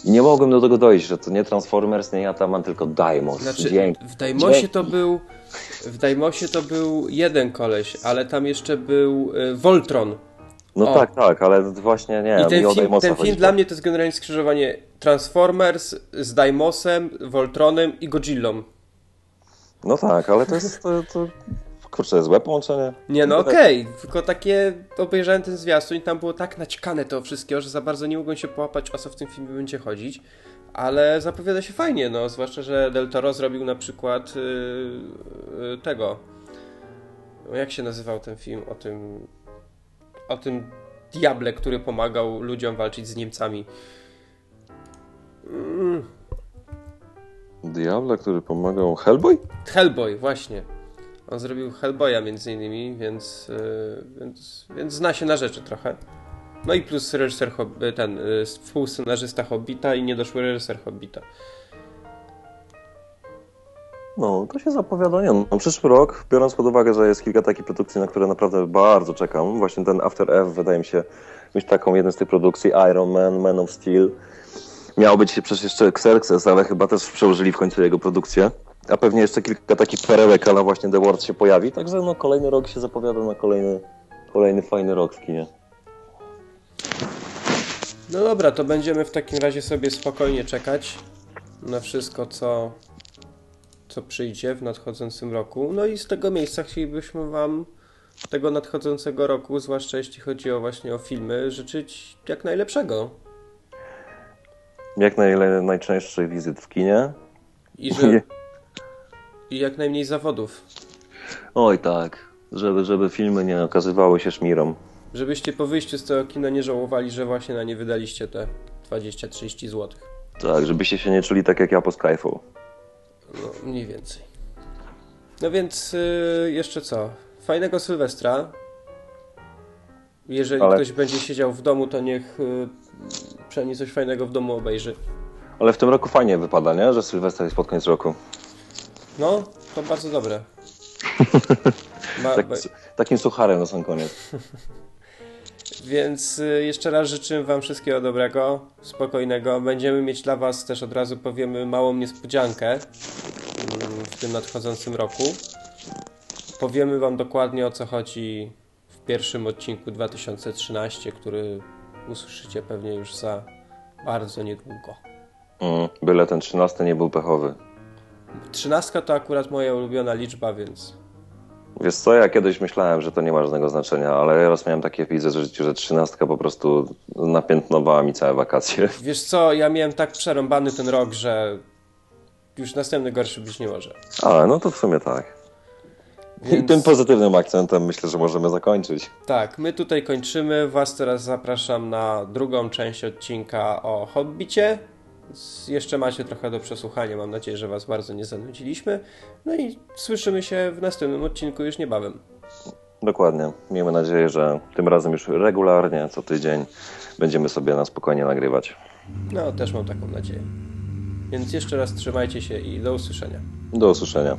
I nie mogłem do tego dojść, że to nie Transformers, nie Jataman, tylko Daimos. Znaczy, Dzięki. w Daimosie to był w Daimosie to był jeden koleś, ale tam jeszcze był y, Voltron. No o. tak, tak, ale właśnie nie. I ten film, ten film dla mnie to jest generalnie skrzyżowanie Transformers z Daimosem, Voltronem i Godzillą. No tak, ale to jest. To, to, kurczę, złe połączenie. Nie, no okej, okay. tylko takie obejrzałem ten zwiastun i tam było tak naćkane to wszystkiego, że za bardzo nie mogłem się połapać, o co w tym filmie będzie chodzić. Ale zapowiada się fajnie, no, zwłaszcza, że Del Toro zrobił na przykład yy, yy, tego. Jak się nazywał ten film o tym o tym diable, który pomagał ludziom walczyć z Niemcami. Mm. Diable, który pomagał Hellboy? Hellboy, właśnie. On zrobił Hellboya między innymi, więc, yy, więc, więc zna się na rzeczy trochę. No i plus reżyser, ten yy, współscenarzysta Hobbita i niedoszły reżyser Hobbita. No, to się zapowiada. Nie, no, przyszły rok, biorąc pod uwagę, że jest kilka takich produkcji, na które naprawdę bardzo czekam. Właśnie ten After F wydaje mi się być taką jedną z tych produkcji. Iron Man, Man of Steel. Miał być przecież jeszcze Xerxes, ale chyba też przełożyli w końcu jego produkcję. A pewnie jeszcze kilka takich perełek, ale właśnie The World się pojawi. Także no, kolejny rok się zapowiada na kolejny, kolejny fajny rok w kinie. No dobra, to będziemy w takim razie sobie spokojnie czekać na wszystko, co co przyjdzie w nadchodzącym roku. No i z tego miejsca chcielibyśmy Wam tego nadchodzącego roku, zwłaszcza jeśli chodzi o właśnie o filmy, życzyć jak najlepszego. Jak naj, najczęstszych wizyt w kinie. I, że, I jak najmniej zawodów. Oj tak, żeby, żeby filmy nie okazywały się szmirą. Żebyście po wyjściu z tego kina nie żałowali, że właśnie na nie wydaliście te 20-30 zł. Tak, żebyście się nie czuli tak jak ja po Skyfall. No, mniej więcej. No więc yy, jeszcze co? Fajnego Sylwestra. Jeżeli Ale... ktoś będzie siedział w domu, to niech yy, przynajmniej coś fajnego w domu obejrzy. Ale w tym roku fajnie wypada, nie? Że Sylwester jest pod koniec roku. No, to bardzo dobre. Ma... Tak, takim sucharem na sam koniec. Więc y, jeszcze raz życzymy Wam wszystkiego dobrego, spokojnego. Będziemy mieć dla Was też od razu powiemy małą niespodziankę mm, w tym nadchodzącym roku. Powiemy Wam dokładnie o co chodzi w pierwszym odcinku 2013, który usłyszycie pewnie już za bardzo niedługo. Mm, byle ten 13 nie był pechowy. 13 to akurat moja ulubiona liczba, więc Wiesz co, ja kiedyś myślałem, że to nie ma żadnego znaczenia, ale teraz miałem takie epizody w życiu, że trzynastka po prostu napiętnowała mi całe wakacje. Wiesz co, ja miałem tak przerąbany ten rok, że już następny gorszy być nie może. A, no to w sumie tak. Więc... I tym pozytywnym akcentem myślę, że możemy zakończyć. Tak, my tutaj kończymy. Was teraz zapraszam na drugą część odcinka o Hobbicie. Jeszcze macie trochę do przesłuchania. Mam nadzieję, że Was bardzo nie zanudziliśmy. No i słyszymy się w następnym odcinku już niebawem. Dokładnie. Miejmy nadzieję, że tym razem już regularnie, co tydzień będziemy sobie na spokojnie nagrywać. No, też mam taką nadzieję. Więc jeszcze raz trzymajcie się i do usłyszenia. Do usłyszenia.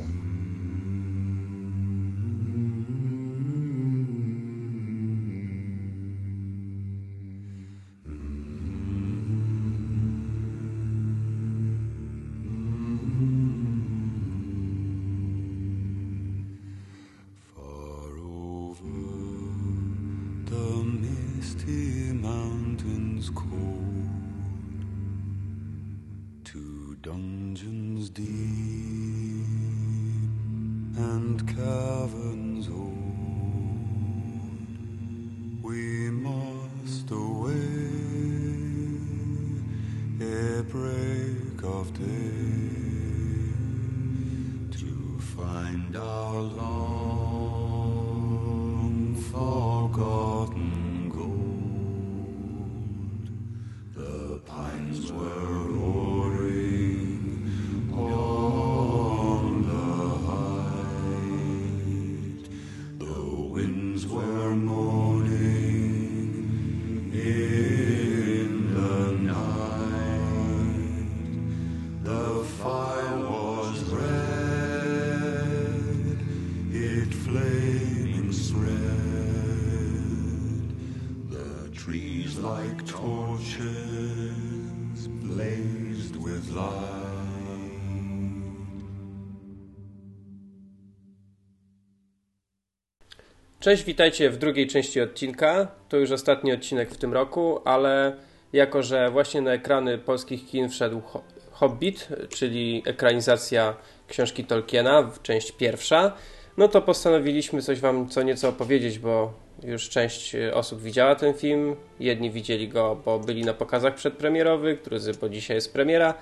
Cześć, witajcie w drugiej części odcinka. To już ostatni odcinek w tym roku, ale jako, że właśnie na ekrany polskich kin wszedł Ho- Hobbit, czyli ekranizacja książki Tolkiena, część pierwsza, no to postanowiliśmy coś wam co nieco opowiedzieć, bo już część e, osób widziała ten film. Jedni widzieli go, bo byli na pokazach przedpremierowych, drudzy, bo dzisiaj jest premiera,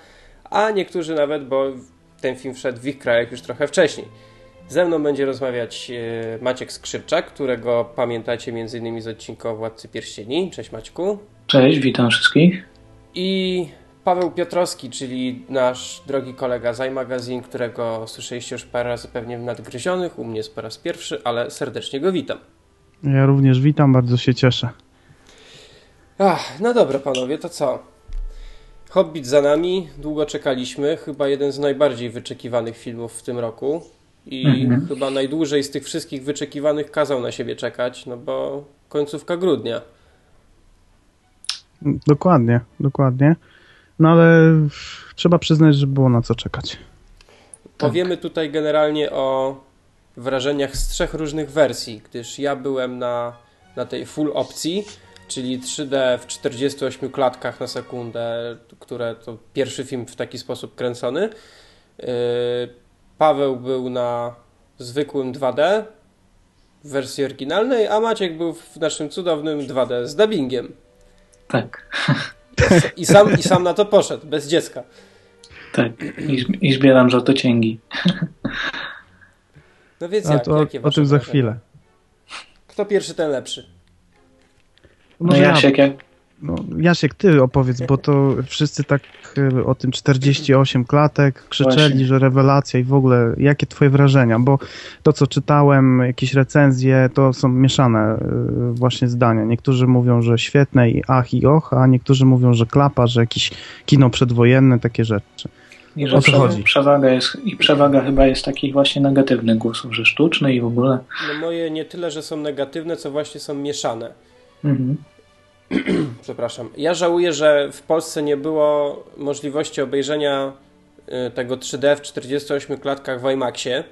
a niektórzy nawet, bo ten film wszedł w ich krajach już trochę wcześniej. Ze mną będzie rozmawiać e, Maciek Skrzypczak, którego pamiętacie m.in. z odcinka o Władcy Pierścieni. Cześć Maćku. Cześć, witam wszystkich. I Paweł Piotrowski, czyli nasz drogi kolega z iMagazine, którego słyszeliście już parę razy pewnie w Nadgryzionych, u mnie jest po raz pierwszy, ale serdecznie go witam. Ja również witam, bardzo się cieszę. Ach, no dobra panowie, to co? Hobbit za nami, długo czekaliśmy, chyba jeden z najbardziej wyczekiwanych filmów w tym roku i Mhm. chyba najdłużej z tych wszystkich wyczekiwanych kazał na siebie czekać, no bo końcówka grudnia. Dokładnie, dokładnie. No ale trzeba przyznać, że było na co czekać. Powiemy tutaj generalnie o wrażeniach z trzech różnych wersji, gdyż ja byłem na, na tej full opcji, czyli 3D w 48 klatkach na sekundę, które to pierwszy film w taki sposób kręcony. Yy, Paweł był na zwykłym 2D w wersji oryginalnej, a Maciek był w naszym cudownym 2D z dubbingiem. Tak, I sam, I sam na to poszedł, bez dziecka. tak. I, i zbieram żartocięgi. No więc A jak, to jakie o tym za chwilę. Kto pierwszy, ten lepszy. No ja, Jasiek, jak, no, Jasiek, ty opowiedz, bo to wszyscy tak y, o tym 48 klatek krzyczeli, Właśnie. że rewelacja i w ogóle jakie twoje wrażenia, bo to co czytałem, jakieś recenzje, to są mieszane y, właśnie zdania. Niektórzy mówią, że świetne i ach i och, a niektórzy mówią, że klapa, że jakieś kino przedwojenne, takie rzeczy. i o że co prze, chodzi? przewaga jest, i przewaga chyba jest takich właśnie negatywnych głosów, że sztuczny i w ogóle. No moje nie tyle, że są negatywne, co właśnie są mieszane. Mhm. Przepraszam. Ja żałuję, że w Polsce nie było możliwości obejrzenia y, tego 3D w 48 klatkach w IMAXie,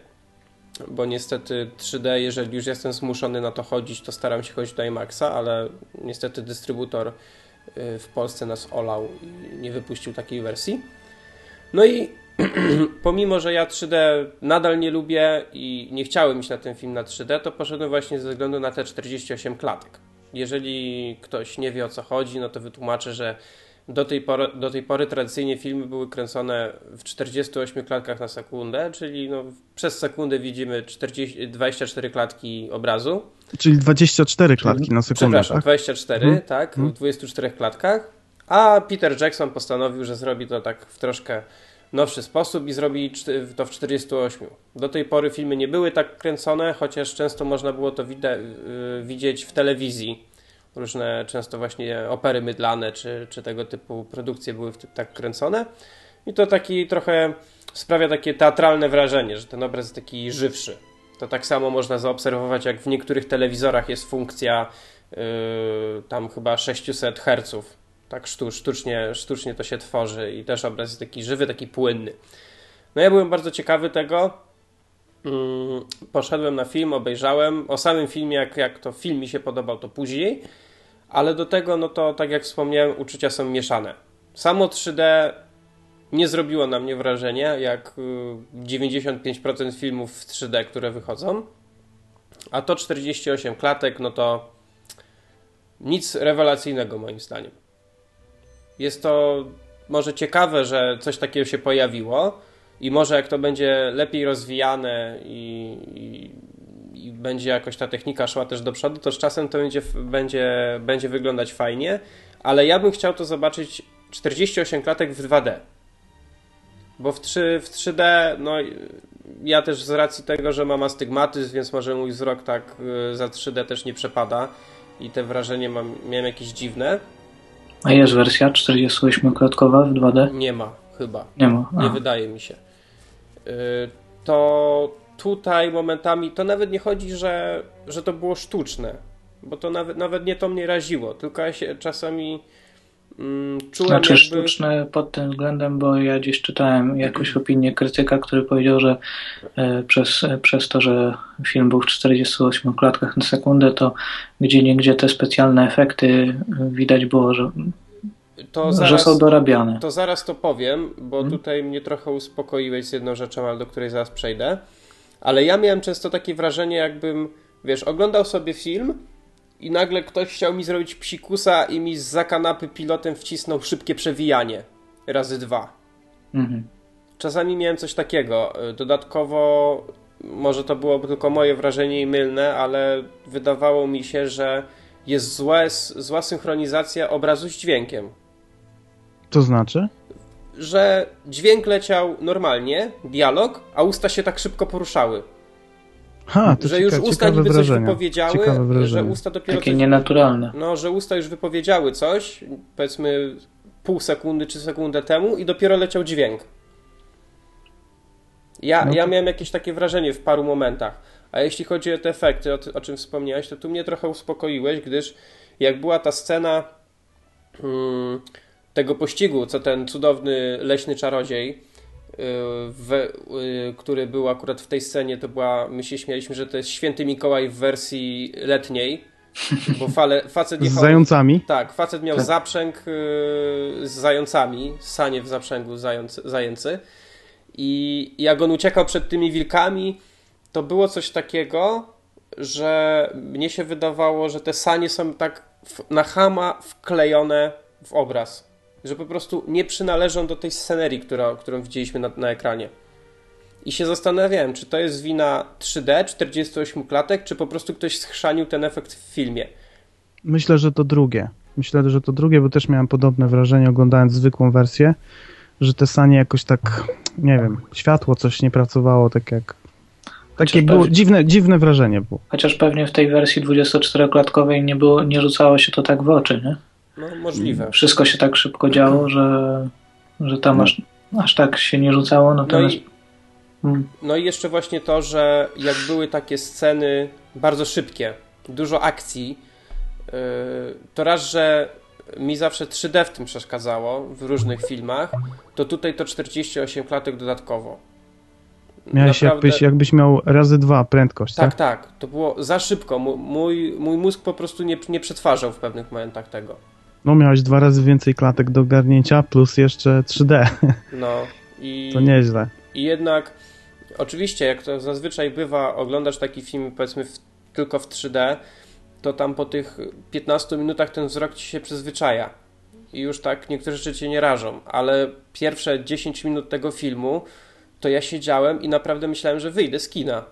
bo niestety 3D, jeżeli już jestem zmuszony na to chodzić, to staram się chodzić do IMAXa, ale niestety dystrybutor y, w Polsce nas olał i nie wypuścił takiej wersji. No i pomimo, że ja 3D nadal nie lubię i nie chciałem iść na ten film na 3D, to poszedłem właśnie ze względu na te 48 klatek. Jeżeli ktoś nie wie o co chodzi, no to wytłumaczę, że do tej, pory, do tej pory tradycyjnie filmy były kręcone w 48 klatkach na sekundę, czyli no, przez sekundę widzimy 40, 24 klatki obrazu. Czyli 24 klatki na sekundę, Przepraszam, tak? 24, Mhm. tak, Mhm. w 24 klatkach. A Peter Jackson postanowił, że zrobi to tak w troszkę nowszy sposób i zrobi czty- to w 48. Do tej pory filmy nie były tak kręcone, chociaż często można było to y, widzieć w telewizji. Różne często właśnie opery mydlane czy, czy tego typu produkcje były tak kręcone. I to taki trochę sprawia takie teatralne wrażenie, że ten obraz jest taki żywszy. To tak samo można zaobserwować, jak w niektórych telewizorach jest funkcja yy, tam chyba 600 Hz. Tak sztu, sztucznie, sztucznie to się tworzy i też obraz jest taki żywy, taki płynny. No ja byłem bardzo ciekawy tego. Mm, Poszedłem na film, obejrzałem. O samym filmie, jak, jak to film mi się podobał, to później. Ale do tego, no to tak jak wspomniałem, uczucia są mieszane. Samo 3D nie zrobiło na mnie wrażenia, jak y, 95% filmów w 3D, które wychodzą. A to 48 klatek, no to nic rewelacyjnego moim zdaniem. Jest to może ciekawe, że coś takiego się pojawiło i może jak to będzie lepiej rozwijane i, i, i będzie jakoś ta technika szła też do przodu, to z czasem to będzie, będzie, będzie wyglądać fajnie, ale ja bym chciał to zobaczyć 48 klatek w 2D. Bo w, 3, w 3D, no ja też z racji tego, że mam astygmatyzm, więc może mój wzrok tak y, za 3D też nie przepada i te wrażenie mam, miałem jakieś dziwne. A jest wersja 48-klatkowa w 2D? Nie ma, chyba. Nie ma. A. Nie wydaje mi się. Y, To tutaj momentami to nawet nie chodzi, że, że to było sztuczne, bo to nawet, nawet nie to mnie raziło, tylko ja się czasami czułem Znaczy jakby... sztuczne pod tym względem, bo ja gdzieś czytałem jakąś opinię krytyka, który powiedział, że e, przez, e, przez to, że film był w 48 klatkach na sekundę, to gdzie niegdzie te specjalne efekty e, widać było, że, To że zaraz, są dorabiane. to zaraz to powiem, bo Mhm. tutaj mnie trochę uspokoiłeś z jedną rzeczą, ale do której zaraz przejdę. Ale ja miałem często takie wrażenie, jakbym, wiesz, oglądał sobie film i nagle ktoś chciał mi zrobić psikusa i mi z kanapy pilotem wcisnął szybkie przewijanie razy dwa. Mhm. Czasami miałem coś takiego. Dodatkowo, może to było tylko moje wrażenie i mylne, ale wydawało mi się, że jest złe, zła synchronizacja obrazu z dźwiękiem. To znaczy? Że dźwięk leciał normalnie, dialog, a usta się tak szybko poruszały. Ha, to że cieka- już usta niby coś wypowiedziały, że usta dopiero Takie coś... nienaturalne. No, że usta już wypowiedziały coś, powiedzmy pół sekundy czy sekundę temu i dopiero leciał dźwięk. Ja, No ja to- miałem jakieś takie wrażenie w paru momentach. A jeśli chodzi o te efekty, o, o czym wspomniałeś, to tu mnie trochę uspokoiłeś, gdyż jak była ta scena mm, tego pościgu, co ten cudowny leśny czarodziej, y, w, y, który był akurat w tej scenie, to była, my się śmialiśmy, że to jest święty Mikołaj w wersji letniej, bo fale, facet Z jechał... zającami? Tak, facet miał Tak. zaprzęg y, z zającami, sanie w zaprzęgu zając, zajęcy. I jak on uciekał przed tymi wilkami, to było coś takiego, że mnie się wydawało, że te sanie są tak w, na chama wklejone w obraz. Że po prostu nie przynależą do tej scenerii, która, którą widzieliśmy na, na ekranie. I się zastanawiałem, czy to jest wina 3D, 48 klatek, czy po prostu ktoś schrzanił ten efekt w filmie. Myślę, że to drugie. Myślę, że to drugie, bo też miałem podobne wrażenie oglądając zwykłą wersję, że te sanie jakoś tak, nie wiem, światło coś nie pracowało tak jak... Takie Chociaż było, pewnie- dziwne, dziwne wrażenie było. Chociaż pewnie w tej wersji 24-klatkowej nie, było, nie rzucało się to tak w oczy, nie? No, możliwe. Wszystko się tak szybko działo, że, że tam aż, aż tak się nie rzucało, No natomiast i, mm, no i jeszcze właśnie to, że jak były takie sceny bardzo szybkie, dużo akcji, yy, to raz, że mi zawsze 3D w tym przeszkadzało w różnych filmach, to tutaj to 48 klatek dodatkowo. Miałeś Naprawdę- jakbyś, jakbyś miał razy dwa prędkość, Tak, tak? tak. To było za szybko. Mój, mój mózg po prostu nie, nie przetwarzał w pewnych momentach tego. No miałeś dwa razy więcej klatek do garnięcia, plus jeszcze 3D. No i, To nieźle. i jednak oczywiście, jak to zazwyczaj bywa, oglądasz taki film powiedzmy w, tylko w 3D, to tam po tych 15 minutach ten wzrok ci się przyzwyczaja. I już tak niektóre rzeczy cię nie rażą, ale pierwsze 10 minut tego filmu to ja siedziałem i naprawdę myślałem, że wyjdę z kina.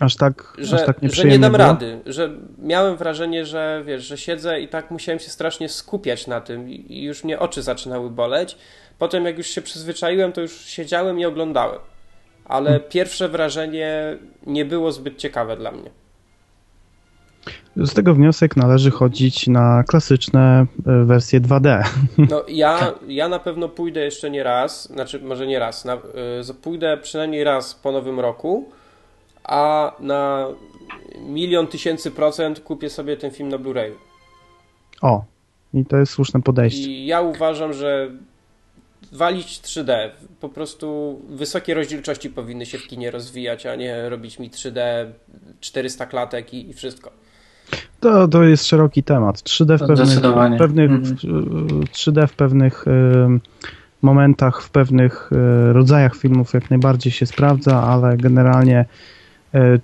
Aż tak, że, aż tak że nie dam było? rady, że miałem wrażenie, że wiesz, że siedzę i tak musiałem się strasznie skupiać na tym i już mnie oczy zaczynały boleć. Potem jak już się przyzwyczaiłem, to już siedziałem i oglądałem. Ale Hmm. pierwsze wrażenie nie było zbyt ciekawe dla mnie. Z tego wniosek należy chodzić na klasyczne e, wersje 2D. No ja, ja na pewno pójdę jeszcze nie raz, znaczy może nie raz, na, y, pójdę przynajmniej raz po nowym roku, a na milion tysięcy procent kupię sobie ten film na Blu-rayu. O, i to jest słuszne podejście. I ja uważam, że walić 3D. Po prostu wysokie rozdzielczości powinny się w kinie rozwijać, a nie robić mi 3D 400 klatek i, i wszystko. To, to jest szeroki temat. 3D w To pewnych, pewnych Mhm. w- 3D w pewnych momentach, w pewnych e, rodzajach filmów jak najbardziej się sprawdza, ale generalnie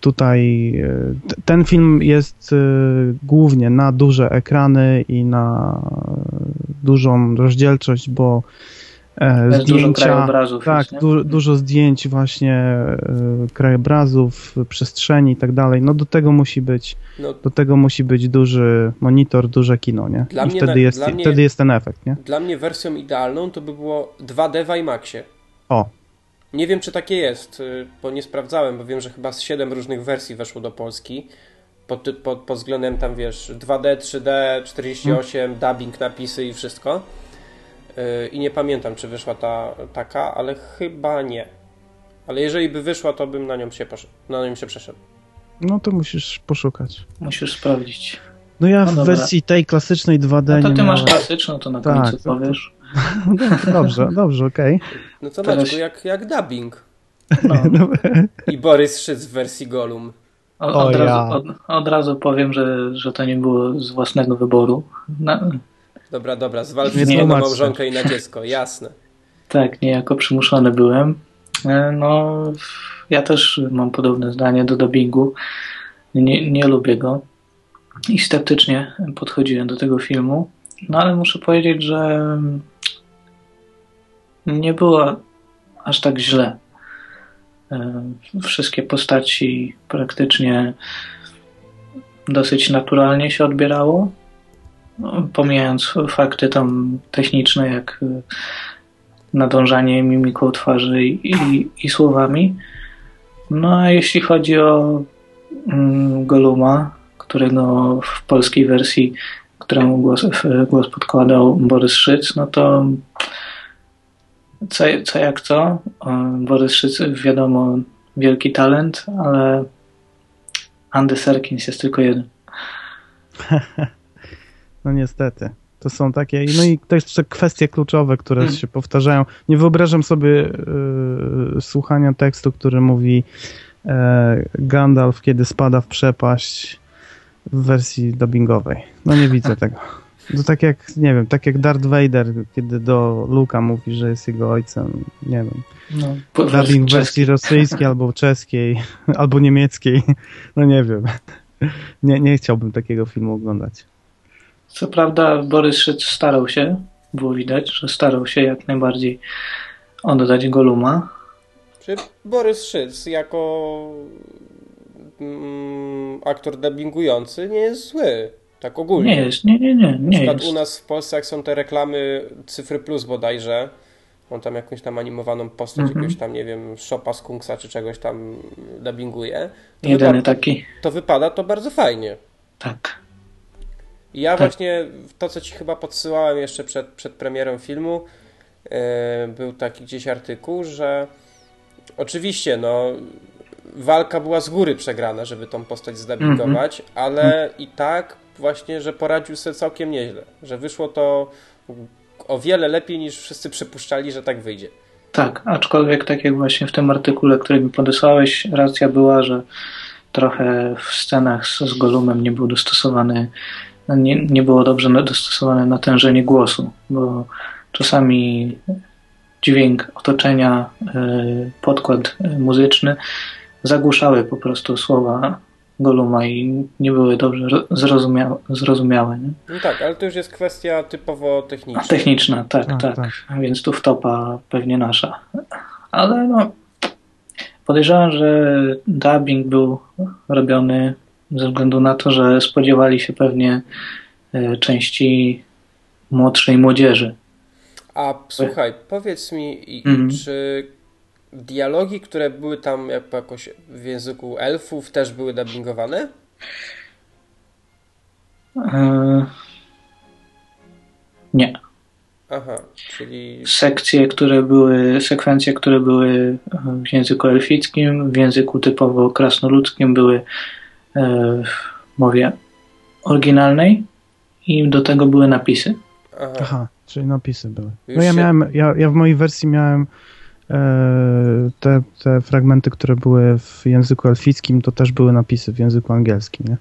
tutaj e, ten film jest e, głównie na duże ekrany i na dużą rozdzielczość, bo e, dużo zdjęcia, krajobrazów. tak, du, dużo zdjęć właśnie e, krajobrazów, przestrzeni i tak dalej. No do tego musi być, No, do tego musi być duży monitor, duże kino, nie? Dla I mnie wtedy, na- jest, dla mnie- wtedy jest ten efekt, nie? dla mnie wersją idealną to by było 2D w IMAXie. O, Nie wiem, czy takie jest, y, bo nie sprawdzałem, bo wiem, że chyba z 7 różnych wersji weszło do Polski. Pod, pod, pod względem tam, wiesz, 2D, 3D, 48, dubbing, napisy i wszystko. Y, I nie pamiętam, czy wyszła ta taka, ale chyba nie. Ale jeżeli by wyszła, to bym na nią się, na nią się przeszedł. no to musisz poszukać. Musisz sprawdzić. No ja No w dobra. wersji tej klasycznej 2D No to nie ty masz klasyczną, to na Tak, końcu powiesz. Dobrze, dobrze, okej. No to Teraz- Maćku, jak, jak dubbing. No. I Borys Szyc w wersji Golum. Od, O od, ja. razu, od, od razu powiem, że, że to nie było z własnego wyboru. Na, Dobra, dobra, zwalcz Nie wszystko na małżonkę i na dziecko, jasne. tak, niejako przymuszony byłem. E, No, ja też mam podobne zdanie do dubbingu. Nie, nie lubię go i sceptycznie podchodziłem do tego filmu. No ale muszę powiedzieć, że nie było aż tak źle. E, Wszystkie postaci praktycznie dosyć naturalnie się odbierało. No, pomijając fakty tam techniczne, jak e, nadążanie mimiką twarzy i, i, słowami. No a jeśli chodzi o mm, Goluma, którego w polskiej wersji, któremu głos, w- głos podkładał Borys Szyc, no to co, co jak co. E, Borys Szyc wiadomo wielki talent, ale Andy Serkins jest tylko jeden. No niestety. To są takie, no i to jeszcze kwestie kluczowe, które Mm. się powtarzają. Nie wyobrażam sobie y, słuchania tekstu, który mówi e, Gandalf, kiedy spada w przepaść w wersji dubbingowej. No nie widzę tego. To tak jak, nie wiem, tak jak Darth Vader, kiedy do Luka mówi, że jest jego ojcem. Nie wiem. No, Dubbing wersji rosyjskiej albo czeskiej, albo niemieckiej. No nie wiem. Nie, nie chciałbym takiego filmu oglądać. Co prawda Borys Szyc starał się, było widać, że starał się jak najbardziej oddać Goluma. Czy Borys Szyc jako mm, aktor dubbingujący nie jest zły. Tak ogólnie. Nie jest, nie, nie, nie, Na nie przykład jest. u nas w Polsce, jak są te reklamy Cyfry Plus bodajże, on tam jakąś tam animowaną postać, Mhm. jakiegoś tam, nie wiem, Shopa z Kungsa czy czegoś tam dubbinguje, to, Jedyny wypa- taki, to wypada to bardzo fajnie. tak. I ja Tak. właśnie to, co ci chyba podsyłałem jeszcze przed, przed premierą filmu, e, był taki gdzieś artykuł, że oczywiście, no, walka była z góry przegrana, żeby tą postać zdubbingować, ale i tak właśnie, że poradził sobie całkiem nieźle, że wyszło to o wiele lepiej niż wszyscy przypuszczali, że tak wyjdzie. Tak, aczkolwiek tak jak właśnie w tym artykule, który mi podesłałeś, racja była, że trochę w scenach z, z Golumem nie był dostosowany, nie, nie było dobrze dostosowane natężenie głosu, bo czasami dźwięk otoczenia, y, podkład y, muzyczny zagłuszały po prostu słowa Goluma i nie były dobrze ro- zrozumiałe. zrozumiałe nie? No tak, ale to już jest kwestia typowo techniczna. Techniczna, tak, Tak, tak, tak. Więc tu wtopa pewnie nasza. Ale no, podejrzewam, że dubbing był robiony ze względu na to, że spodziewali się pewnie e, części młodszej młodzieży. A słuchaj, powiedz mi, Mhm. czy dialogi, które były tam jak- jakoś w języku elfów, też były dubbingowane? E, Nie. Aha, czyli Sekcje, które były, sekwencje, które były w języku elfickim, w języku typowo krasnoludzkim były e, w mowie oryginalnej i do tego były napisy. aha, Aha, czyli napisy były. Już No ja się- miałem, ja, ja w mojej wersji miałem e, te, te fragmenty, które były w języku elfickim, to też były napisy w języku angielskim, nie?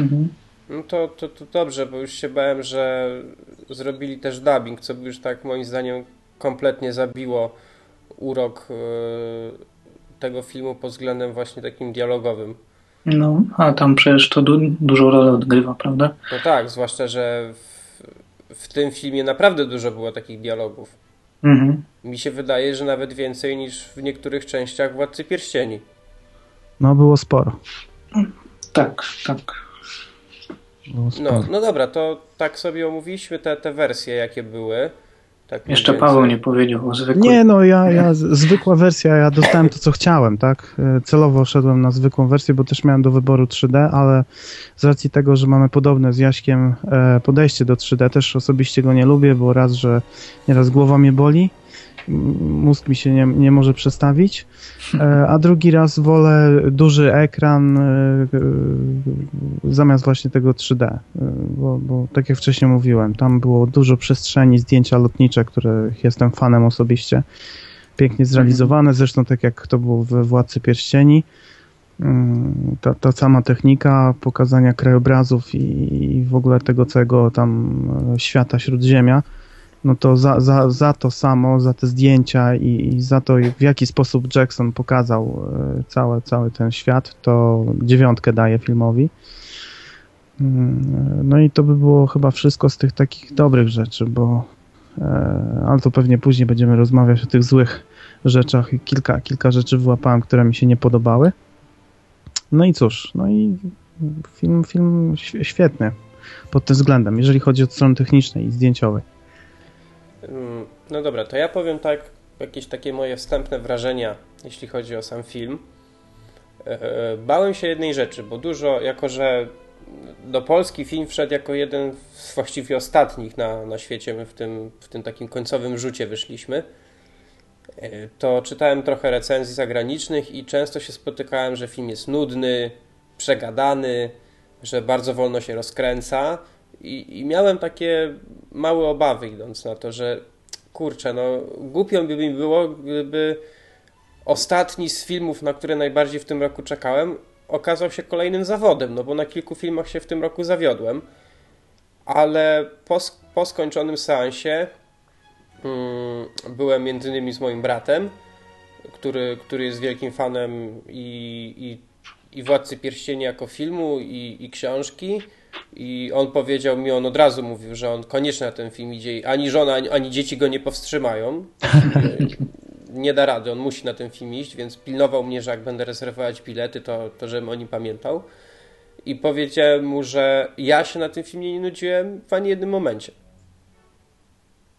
Mhm. no to, to, to dobrze, bo już się bałem, że zrobili też dubbing, co by już tak moim zdaniem kompletnie zabiło urok tego filmu pod względem właśnie takim dialogowym. No, a tam przecież to du dużą rolę odgrywa, prawda? No tak, zwłaszcza, że w, w tym filmie naprawdę dużo było takich dialogów. Mhm. Mi się wydaje, że nawet więcej niż w niektórych częściach Władcy Pierścieni. No, było sporo. Tak, tak. Było sporo. No, no dobra, to tak sobie omówiliśmy te, te wersje, jakie były. Tak Jeszcze więcej. Paweł nie powiedział o zwykłej. Nie, no ja, ja zwykła wersja, ja dostałem to, co chciałem, tak? E, Celowo szedłem na zwykłą wersję, bo też miałem do wyboru 3D, ale z racji tego, że mamy podobne z Jaśkiem e, podejście do 3D, też osobiście go nie lubię, bo raz, że nieraz głowa mnie boli, mózg mi się nie, nie może przestawić, e, a drugi raz wolę duży ekran e, e, zamiast właśnie tego 3D, e, bo, bo tak jak wcześniej mówiłem, tam było dużo przestrzeni, zdjęcia lotnicze, których jestem fanem osobiście, pięknie zrealizowane, zresztą tak jak to było we Władcy Pierścieni, Mm, ta, ta sama technika pokazania krajobrazów i, i w ogóle tego całego tam świata Śródziemia, no to za, za, za to samo, za te zdjęcia i, i za to, w jaki sposób Jackson pokazał e, cały, cały ten świat, to dziewiątkę daje filmowi. Mm, No i to by było chyba wszystko z tych takich dobrych rzeczy, bo e, ale to pewnie później będziemy rozmawiać o tych złych rzeczach kilka, kilka rzeczy wyłapałem, które mi się nie podobały. No i cóż, no i film, film świetny pod tym względem, jeżeli chodzi o stronę technicznej i zdjęciowej. No dobra, to ja powiem tak, jakieś takie moje wstępne wrażenia, jeśli chodzi o sam film. E, e, Bałem się jednej rzeczy, bo dużo, jako że do Polski film wszedł jako jeden z właściwie ostatnich na, na świecie, my w tym, w tym takim końcowym rzucie wyszliśmy, e, to czytałem trochę recenzji zagranicznych i często się spotykałem, że film jest nudny, przegadany, że bardzo wolno się rozkręca i, i miałem takie małe obawy idąc na to, że kurczę, no głupio by mi było, gdyby ostatni z filmów, na które najbardziej w tym roku czekałem, okazał się kolejnym zawodem, no bo na kilku filmach się w tym roku zawiodłem, ale po, po skończonym seansie mm, byłem między innymi z moim bratem, który, który jest wielkim fanem i, i, i Władcy Pierścieni jako filmu i, i książki i on powiedział mi, on od razu mówił, że on koniecznie na ten film idzie i ani żona, ani, ani dzieci go nie powstrzymają. nie da rady, on musi na ten film iść, więc pilnował mnie, że jak będę rezerwować bilety, to, to żebym o nim pamiętał. I powiedziałem mu, że ja się na tym filmie nie nudziłem w ani jednym momencie.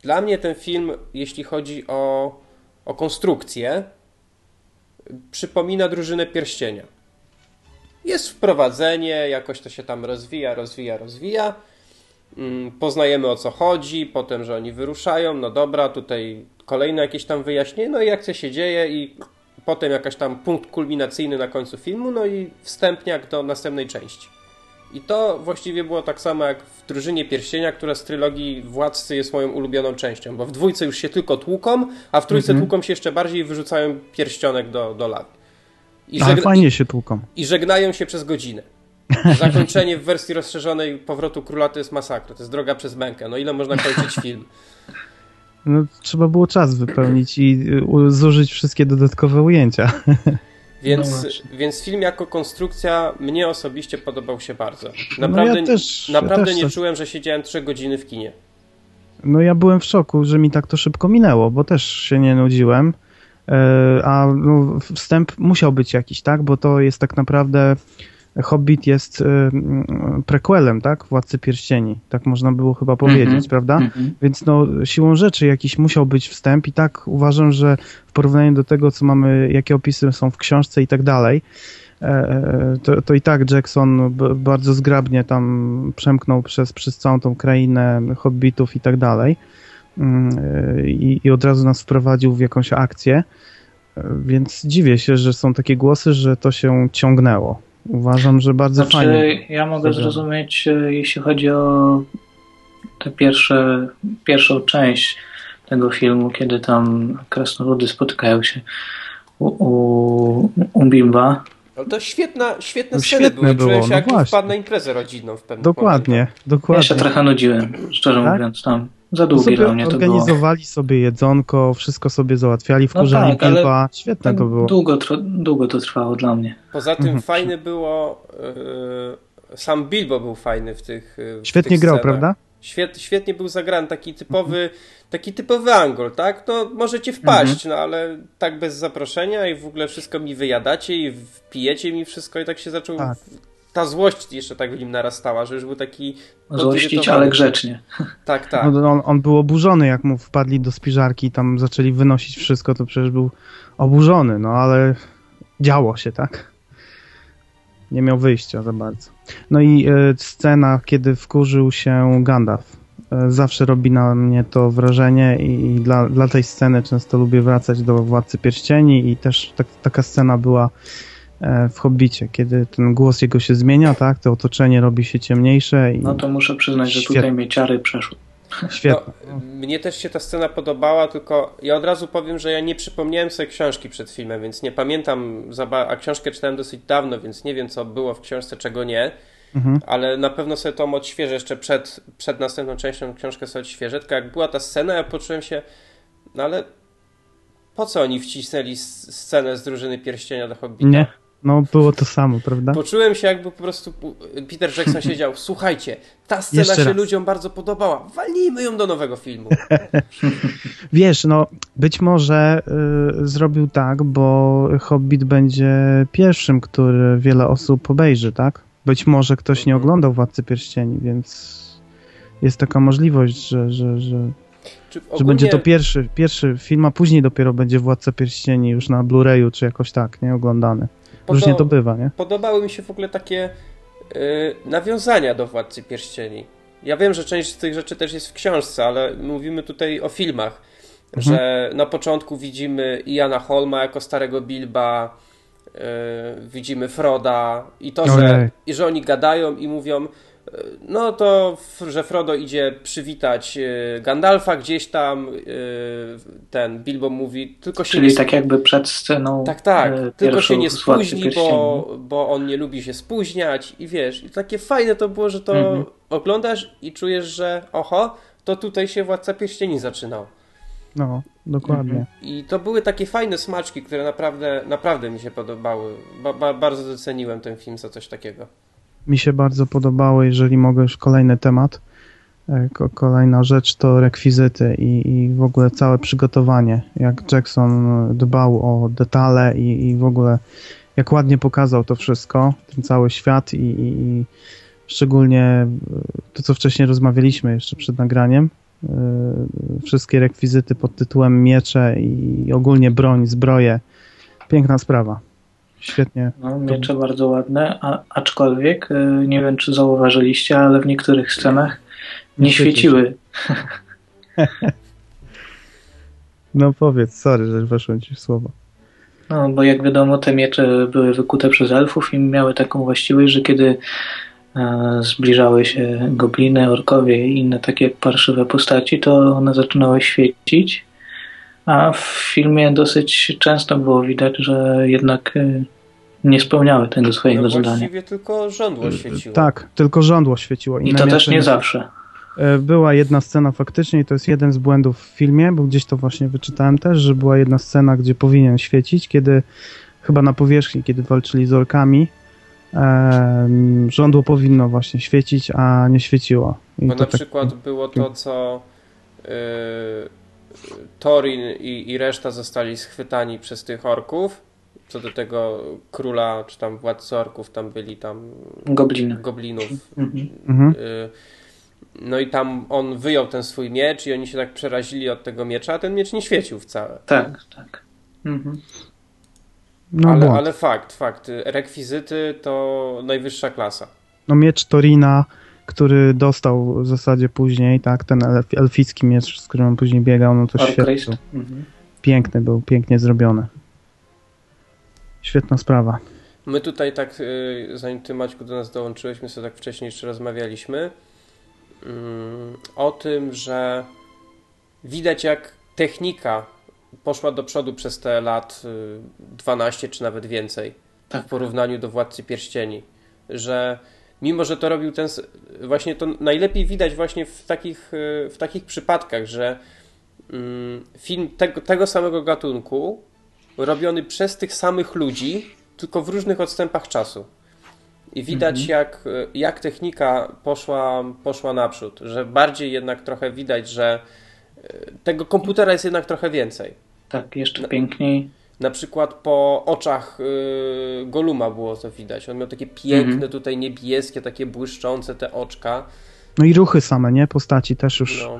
Dla mnie ten film, jeśli chodzi o, o konstrukcję, przypomina drużynę pierścienia. Jest wprowadzenie, jakoś to się tam rozwija, rozwija, rozwija. Mm, Poznajemy o co chodzi, potem, że oni wyruszają, no dobra, tutaj kolejne jakieś tam wyjaśnienie, no i akcja się dzieje i potem jakaś tam punkt kulminacyjny na końcu filmu, no i wstępniak do następnej części. I to właściwie było tak samo jak w Drużynie Pierścienia, która z trylogii Władcy jest moją ulubioną częścią, bo w dwójce już się tylko tłuką, a w trójce tłuką się jeszcze bardziej i wyrzucają pierścionek do, do lawy. I, Ale fajnie się tłuką. i żegnają się przez godzinę. Zakończenie w wersji rozszerzonej powrotu króla to jest masakra, to jest droga przez mękę. No ile można kończyć film? No, trzeba było czas wypełnić i y, zużyć wszystkie dodatkowe ujęcia. Więc, No więc film jako konstrukcja mnie osobiście podobał się bardzo. No Naprawdę, ja też- ja naprawdę też nie coś- czułem, że siedziałem 3 godziny w kinie. No ja byłem w szoku, że mi tak to szybko minęło, bo też się nie nudziłem. E, A no, wstęp musiał być jakiś, tak? Bo to jest tak naprawdę Hobbit jest e, mm, prequelem, tak? Władcy Pierścieni. Tak można było chyba powiedzieć, Mhm. prawda? Mhm. Więc no, siłą rzeczy jakiś musiał być wstęp i tak uważam, że w porównaniu do tego, co mamy, jakie opisy są w książce i tak dalej, e, to, to i tak Jackson bardzo zgrabnie tam przemknął przez, przez całą tą krainę hobbitów i tak dalej Mm, e, i, i od razu nas wprowadził w jakąś akcję, E, więc dziwię się, że są takie głosy, że to się ciągnęło. Uważam, że bardzo Znaczy, fajnie. ja mogę zrozumieć, e, jeśli chodzi o tę pierwsze, pierwszą część tego filmu, kiedy tam krasnoludy spotykają się u, u, u Bimba. Ale to świetna, świetne No, sceny świetne były. było, Czułem się no jak właśnie. wpadł na imprezę rodzinną w pewnym Dokładnie, momentach. dokładnie. Ja się trochę nudziłem, szczerze Tak? mówiąc, tam. Za sobie dla mnie to było. organizowali sobie jedzonko, wszystko sobie załatwiali, wkurzali tak, ale Bilba. Świetne Tak to było. długo, długo to trwało dla mnie. Poza tym Mhm. fajny było. Yy, sam Bilbo był fajny w tych. yy, w Świetnie tych grał, scenach. prawda? Świet, świetnie był zagrany, taki typowy, taki typowy Angol, tak? No możecie wpaść, no ale tak bez zaproszenia i w ogóle wszystko mi wyjadacie i wpijecie mi wszystko i tak się zaczął. Tak. Ta złość jeszcze tak w nim narastała, że już był taki. Złościć, ale grzecznie. Tak, tak. No, on, on był oburzony, jak mu wpadli do spiżarki i tam zaczęli wynosić wszystko, to przecież był oburzony, no ale działo się, tak? Nie miał wyjścia za bardzo. No i e, scena, kiedy wkurzył się Gandalf. E, zawsze robi na mnie to wrażenie i, i dla, dla tej sceny często lubię wracać do Władcy Pierścieni i też tak, taka scena była w Hobbicie, kiedy ten głos jego się zmienia, tak? To otoczenie robi się ciemniejsze i No to muszę przyznać, że Świetnie. tutaj mnie ciary przeszły. świetne. No, mnie też się ta scena podobała, tylko ja od razu powiem, że ja nie przypomniałem sobie książki przed filmem, więc nie pamiętam, za ba- a książkę czytałem dosyć dawno, więc nie wiem, co było w książce, czego nie, Mhm. ale na pewno sobie to odświeżę jeszcze przed, przed następną częścią książkę sobie odświeżę, tylko jak była ta scena, ja poczułem się, no ale po co oni wcisnęli scenę z drużyny Pierścienia do Hobbita? Nie, no było to samo, prawda? Poczułem się jakby po prostu Peter Jackson siedział, słuchajcie, ta scena Jeszcze się raz. ludziom bardzo podobała, walnijmy ją do nowego filmu. Wiesz, no być może y, zrobił tak, bo Hobbit będzie pierwszym, który wiele osób obejrzy, tak? Być może ktoś nie Mhm. oglądał Władcy Pierścieni, więc jest taka możliwość, że, że, że, że ogólnie- będzie to pierwszy, pierwszy film, a później dopiero będzie Władca Pierścieni już na Blu-rayu, czy jakoś tak, nie? Oglądany. Różnie to bywa, nie? Podobały mi się w ogóle takie y, nawiązania do Władcy Pierścieni. Ja wiem, że część z tych rzeczy też jest w książce, ale mówimy tutaj o filmach, Mhm. że na początku widzimy Iana Holma jako starego Bilba, y, widzimy Froda i to, że, Ojej. i że oni gadają i mówią no to, że Frodo idzie przywitać y, Gandalfa gdzieś tam, y, ten Bilbo mówi, tylko się Czyli nie tak jakby przed sceną. tak, tak. e, Tylko się nie spóźni, bo, bo on nie lubi się spóźniać i wiesz, i takie fajne to było, że to Mhm. oglądasz i czujesz, że oho, to tutaj się Władca Pierścieni zaczynał. No, dokładnie. Mhm. I to były takie fajne smaczki, które naprawdę, naprawdę mi się podobały. Ba, ba, bardzo doceniłem ten film za coś takiego. Mi się bardzo podobało, jeżeli mogę już kolejny temat. e, Ko- Kolejna rzecz to rekwizyty i, i w ogóle całe przygotowanie. Jak Jackson dbał o detale i, i w ogóle jak ładnie pokazał to wszystko, ten cały świat i, i, i szczególnie e, to, co wcześniej rozmawialiśmy jeszcze przed nagraniem. e, Wszystkie rekwizyty pod tytułem miecze i ogólnie broń, zbroje. Piękna sprawa. Świetnie. No, miecze bardzo ładne, a, aczkolwiek e, nie wiem, czy zauważyliście, ale w niektórych scenach nie Nie świeci świeciły. No powiedz, sorry, że weszłem ci w słowo. No, bo jak wiadomo, te miecze były wykute przez elfów i miały taką właściwość, że kiedy e, zbliżały się gobliny, orkowie i inne takie parszywe postaci, to one zaczynały świecić. A w filmie dosyć często było widać, że jednak e, nie spełniały tego swojego No zadania. właściwie tylko żądło świeciło. Tak, tylko żądło świeciło. I Inne to też nie zawsze. Była jedna scena faktycznie i to jest jeden z błędów w filmie, bo gdzieś to właśnie wyczytałem też, że była jedna scena, gdzie powinien świecić, kiedy chyba na powierzchni, kiedy walczyli z orkami, żądło powinno właśnie świecić, a nie świeciło. I Bo na tak- przykład było to, co yy, Thorin i, i reszta zostali schwytani przez tych orków. Co do tego króla, czy tam władcy orków, tam byli tam Gobliny. goblinów. Mhm. Mhm. Y, No i tam on wyjął ten swój miecz i oni się tak przerazili od tego miecza, a ten miecz nie świecił wcale. Tak, tak. Mhm. No, ale, ale fakt, fakt. Rekwizyty to najwyższa klasa. no miecz Torina, który dostał w zasadzie później, tak, ten elf, elficki miecz, z którym on później biegał, no to świetny. Mhm. Piękny był, pięknie zrobiony. Świetna sprawa. My tutaj tak, y, zanim ty Maćku do nas dołączyłeś, my sobie tak wcześniej jeszcze rozmawialiśmy mm, o tym, że widać jak technika poszła do przodu przez te lat y, 12 czy nawet więcej Tak. w porównaniu do Władcy Pierścieni. Że mimo że to robił ten. Właśnie to najlepiej widać właśnie w takich, y, w takich przypadkach, że mm, film tego, tego samego gatunku, robiony przez tych samych ludzi, tylko w różnych odstępach czasu. I widać, jak, y, jak technika poszła, poszła naprzód, że bardziej jednak trochę widać, że y, tego komputera jest jednak trochę więcej. Tak, jeszcze piękniej. Na przykład po oczach y, Goluma było to widać. On miał takie piękne, Mhm. tutaj niebieskie, takie błyszczące te oczka. No i ruchy same, nie? Postaci też już No,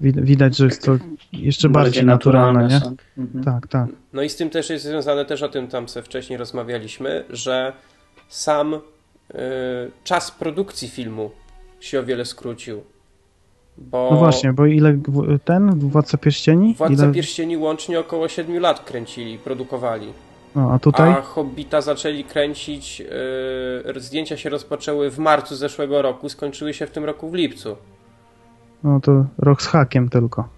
wi- widać, że jest to jeszcze bardziej naturalne, nie? są. Mhm. Tak, tak. no i z tym też jest związane, też o tym tam sobie wcześniej rozmawialiśmy, że sam y, czas produkcji filmu się o wiele skrócił. Bo No właśnie, bo ile ten Władca Pierścieni? Władca ile... Pierścieni łącznie około 7 lat kręcili, produkowali. No, a tutaj? A Hobbita zaczęli kręcić, y, zdjęcia się rozpoczęły w marcu zeszłego roku, skończyły się w tym roku w lipcu. No to rok z hakiem tylko.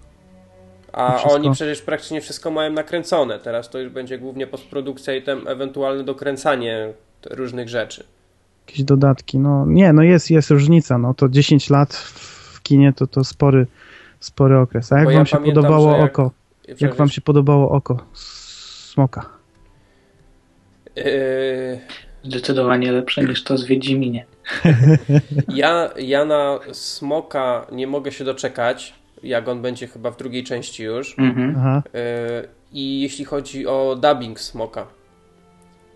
A wszystko- oni przecież praktycznie wszystko mają nakręcone. Teraz to już będzie głównie postprodukcja i tam ewentualne dokręcanie różnych rzeczy. Jakieś dodatki. No nie, no jest, jest różnica. No to 10 lat w kinie to, to spory, spory okres. A jak Bo wam ja się pamiętam, podobało jak- oko? Przecież, Jak wam się podobało oko smoka? Yy, Zdecydowanie lepsze niż to z Wiedźminie. ja, ja na Smoka nie mogę się doczekać, jak on będzie chyba w drugiej części już. Mhm. Aha. Yy, I jeśli chodzi o dubbing Smoka,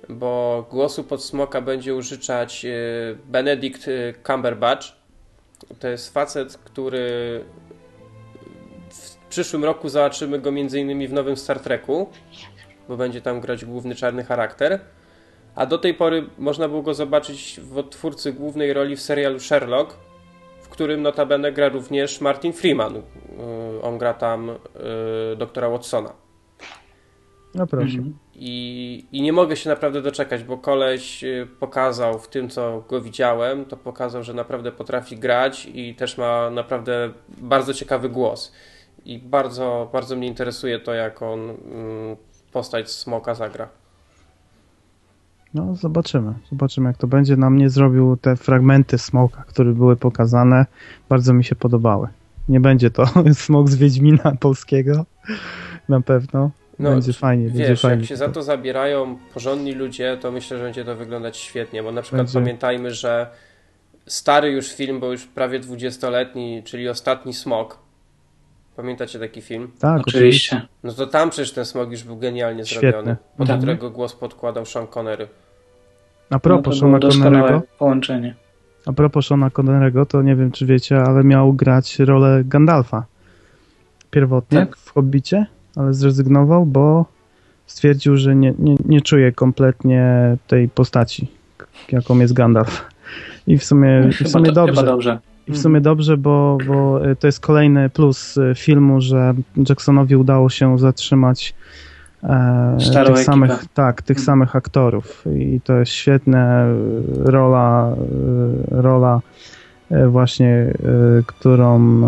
bo głosu pod Smoka będzie użyczać yy, Benedict Cumberbatch. To jest facet, który w przyszłym roku zobaczymy go m.in. w nowym Star Treku, bo będzie tam grać główny czarny charakter. A do tej pory można było go zobaczyć w odtwórcy głównej roli w serialu Sherlock, w którym notabene gra również Martin Freeman. Yy, On gra tam yy, doktora Watsona. No proszę. Mhm. I, I nie mogę się naprawdę doczekać, bo koleś y, pokazał w tym, co go widziałem, to pokazał, że naprawdę potrafi grać i też ma naprawdę bardzo ciekawy głos. I bardzo, bardzo mnie interesuje to, jak on mm, postać Smoka zagra. No zobaczymy. Zobaczymy jak to będzie. Na mnie zrobił te fragmenty smoka, które były pokazane. Bardzo mi się podobały. Nie będzie to smok z Wiedźmina polskiego. Na pewno. No, będzie fajnie. będzie Wiesz, fajnie. jak się za to zabierają porządni ludzie, to myślę, że będzie to wyglądać świetnie, bo na przykład Będzie. pamiętajmy, że stary już film, bo już prawie 20-letni, czyli Ostatni Smok. Pamiętacie taki film? Tak, Oczywiście. No to tam przecież ten smog już był genialnie Świetny. zrobiony. Pod Tak. którego głos podkładał Sean Connery. A No propos to Shona było doskonałe Connerego, połączenie. a propos Shona Connerego, to nie wiem czy wiecie, ale miał grać rolę Gandalfa pierwotnie Tak. w Hobbicie, ale zrezygnował, bo stwierdził, że nie, nie, nie czuje kompletnie tej postaci, jaką jest Gandalf. I w sumie, w Chyba, sumie to, dobrze. dobrze. I w sumie dobrze, bo, bo y, to jest kolejny plus y, filmu, że Jacksonowi udało się zatrzymać e, Starą tych ekipę. samych, tak, tych Mhm. samych aktorów. I to jest świetna y, rola, rola właśnie, którą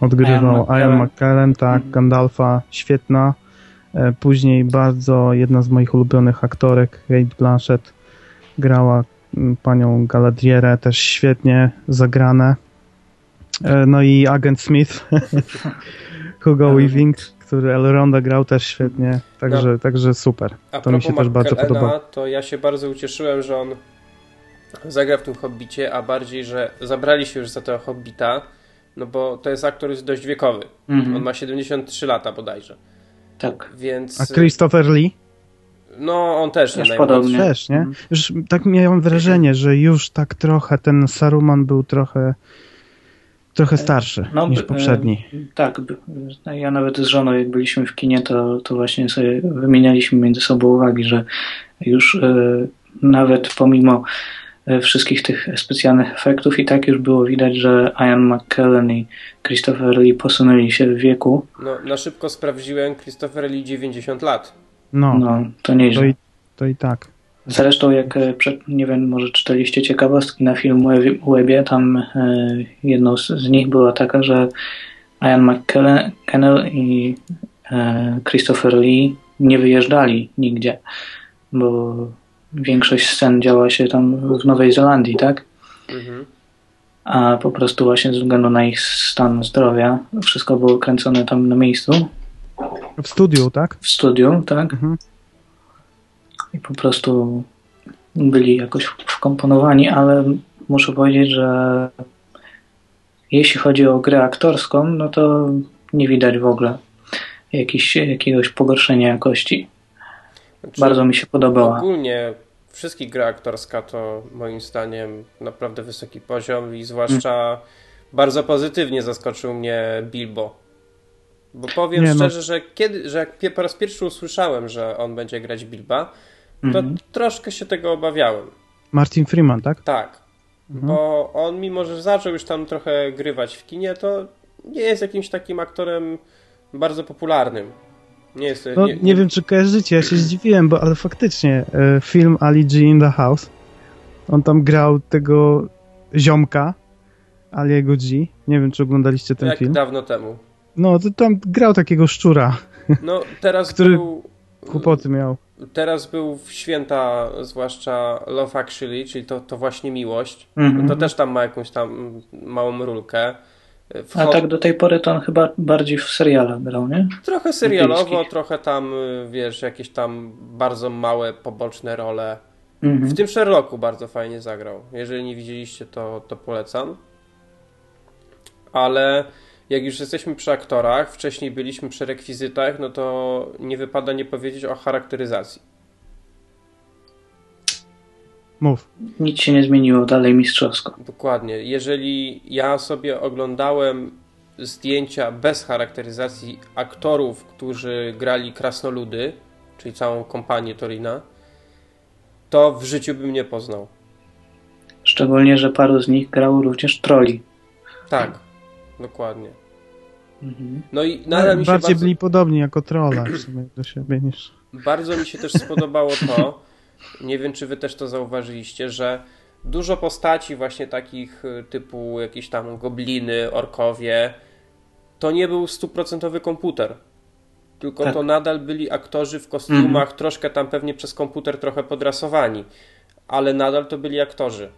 odgrywał Ian McKellen. McKellen, tak, Mhm. Gandalfa, świetna. E, Później bardzo jedna z moich ulubionych aktorek, Kate Blanchett, grała mm, panią Galadrierę, też świetnie zagrane. E, No i agent Smith, Hugo. Weaving, który Elronda grał też świetnie, także, także super. A To mi się też bardzo podoba. to ja się bardzo ucieszyłem, że on zagra w tym Hobbicie, a bardziej, że zabrali się już za tego Hobbita, no bo to jest aktor już dość wiekowy. Mhm. On ma 73 lata bodajże. Tak. Więc A Christopher Lee no on też nie Też najmłodszy. podobnie. też, nie? Mhm. Już tak miałem wrażenie, że już tak trochę ten Saruman był trochę trochę starszy No, niż by- poprzedni. e, Tak, by- ja nawet z żoną, jak byliśmy w kinie, to, to właśnie sobie wymienialiśmy między sobą uwagi, że już e, nawet pomimo e, wszystkich tych specjalnych efektów i tak już było widać, że Ian McKellen i Christopher Lee posunęli się w wieku. No, na szybko sprawdziłem, Christopher Lee 90 lat. No, No, to to, nieźle. i, to i tak. Zresztą jak, e, przed, nie wiem, może czytaliście ciekawostki na film Web- Webie, tam e, jedną z, z nich była taka, że Ian McKellen i e, Christopher Lee nie wyjeżdżali nigdzie, bo większość scen działa się tam w Nowej Zelandii, tak? Mhm. a po prostu właśnie ze względu na ich stan zdrowia wszystko było kręcone tam na miejscu, W studiu, tak? w studiu, tak? Mhm. I po prostu byli jakoś wkomponowani, ale muszę powiedzieć, że jeśli chodzi o grę aktorską, no to nie widać w ogóle jakiś, jakiegoś pogorszenia jakości. Bardzo mi się podobała. Ogólnie wszystkich gra aktorska to moim zdaniem naprawdę wysoki poziom i zwłaszcza bardzo pozytywnie zaskoczył mnie Bilbo. Bo powiem Nie, no. szczerze, że kiedy, że jak po raz pierwszy usłyszałem, że on będzie grać Bilba, to Mhm. troszkę się tego obawiałem. Martin Freeman, tak? Tak. Mhm. Bo on, mimo że zaczął już tam trochę grywać w kinie, to nie jest jakimś takim aktorem bardzo popularnym. Nie jest. No, nie, wiem, czy kojarzycie, ja się zdziwiłem, bo ale faktycznie e, film Ali G in the House, on tam grał tego ziomka, Aliego G. Nie wiem, czy oglądaliście ten Jak film. dawno temu. No, to tam grał takiego szczura, No, teraz Który- był. kłopoty miał. Teraz był w święta, zwłaszcza Love Actually, czyli to, to właśnie miłość. Mhm. To też tam ma jakąś tam małą rulkę. W A tak do tej pory to on chyba bardziej w serialach grał, nie? Trochę serialowo, trochę tam, y, wiesz, jakieś tam bardzo małe, poboczne role. Mhm. W tym Sherlocku bardzo fajnie zagrał. Jeżeli nie widzieliście, to, to polecam. Ale jak już jesteśmy przy aktorach, wcześniej byliśmy przy rekwizytach, no to nie wypada nie powiedzieć o charakteryzacji. Mów. Nic się nie zmieniło, dalej mistrzowsko. Dokładnie. Jeżeli ja sobie oglądałem zdjęcia bez charakteryzacji aktorów, którzy grali krasnoludy, czyli całą kompanię Torina, to w życiu bym nie poznał. Szczególnie, że paru z nich grało również troli. Tak, dokładnie. Mhm. No i nadal mi się Bardziej bardzo, byli podobni jako w sumie do siebie niż... bardzo mi się też spodobało to, nie wiem czy wy też to zauważyliście, że dużo postaci właśnie takich y, typu jakieś tam gobliny, orkowie, to nie był stuprocentowy komputer. Tylko Tak. to nadal byli aktorzy w kostiumach, troszkę tam pewnie przez komputer trochę podrasowani, ale nadal to byli aktorzy.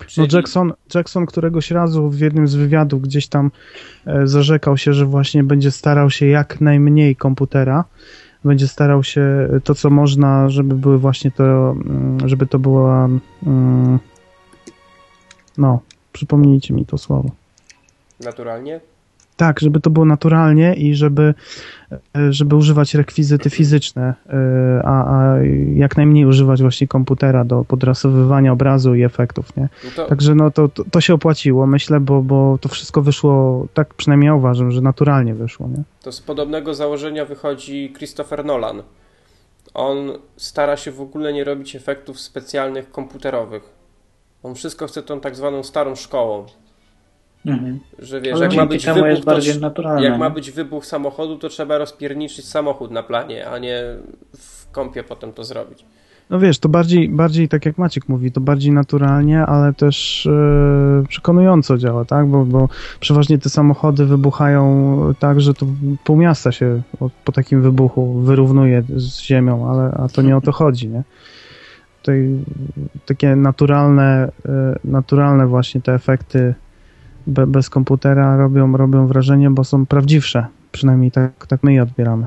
No Czyli- Jackson, Jackson któregoś razu w jednym z wywiadów gdzieś tam e, zarzekał się, że właśnie będzie starał się jak najmniej komputera, będzie starał się to, co można, żeby były właśnie to, mm, żeby to była mm, no, przypomnijcie mi to słowo. Naturalnie? Tak, żeby to było naturalnie i żeby, e, żeby używać rekwizyty fizyczne, e, a, a jak najmniej używać właśnie komputera do podrasowywania obrazu i efektów, nie? No to, Także no to, to, to się opłaciło, myślę, bo, bo to wszystko wyszło, tak przynajmniej ja uważam, że naturalnie wyszło, nie? To z podobnego założenia wychodzi Christopher Nolan. On stara się w ogóle nie robić efektów specjalnych komputerowych. On wszystko chce tą tak zwaną starą szkołą. Mhm. Że wiesz, jak ma być wybuch, jest to, bardziej naturalne. jak ma być wybuch samochodu, to trzeba rozpierniczyć samochód na planie, a nie w kąpie potem to zrobić. No wiesz, to bardziej, bardziej tak jak Maciek mówi, to bardziej naturalnie, ale też e, przekonująco działa, tak? Bo, bo przeważnie te samochody wybuchają tak, że to pół miasta się od, po takim wybuchu wyrównuje z ziemią, ale a to nie o to chodzi, nie? Tutaj takie naturalne, e, naturalne właśnie te efekty be, bez komputera robią, robią wrażenie, bo są prawdziwsze. Przynajmniej tak, tak my je odbieramy.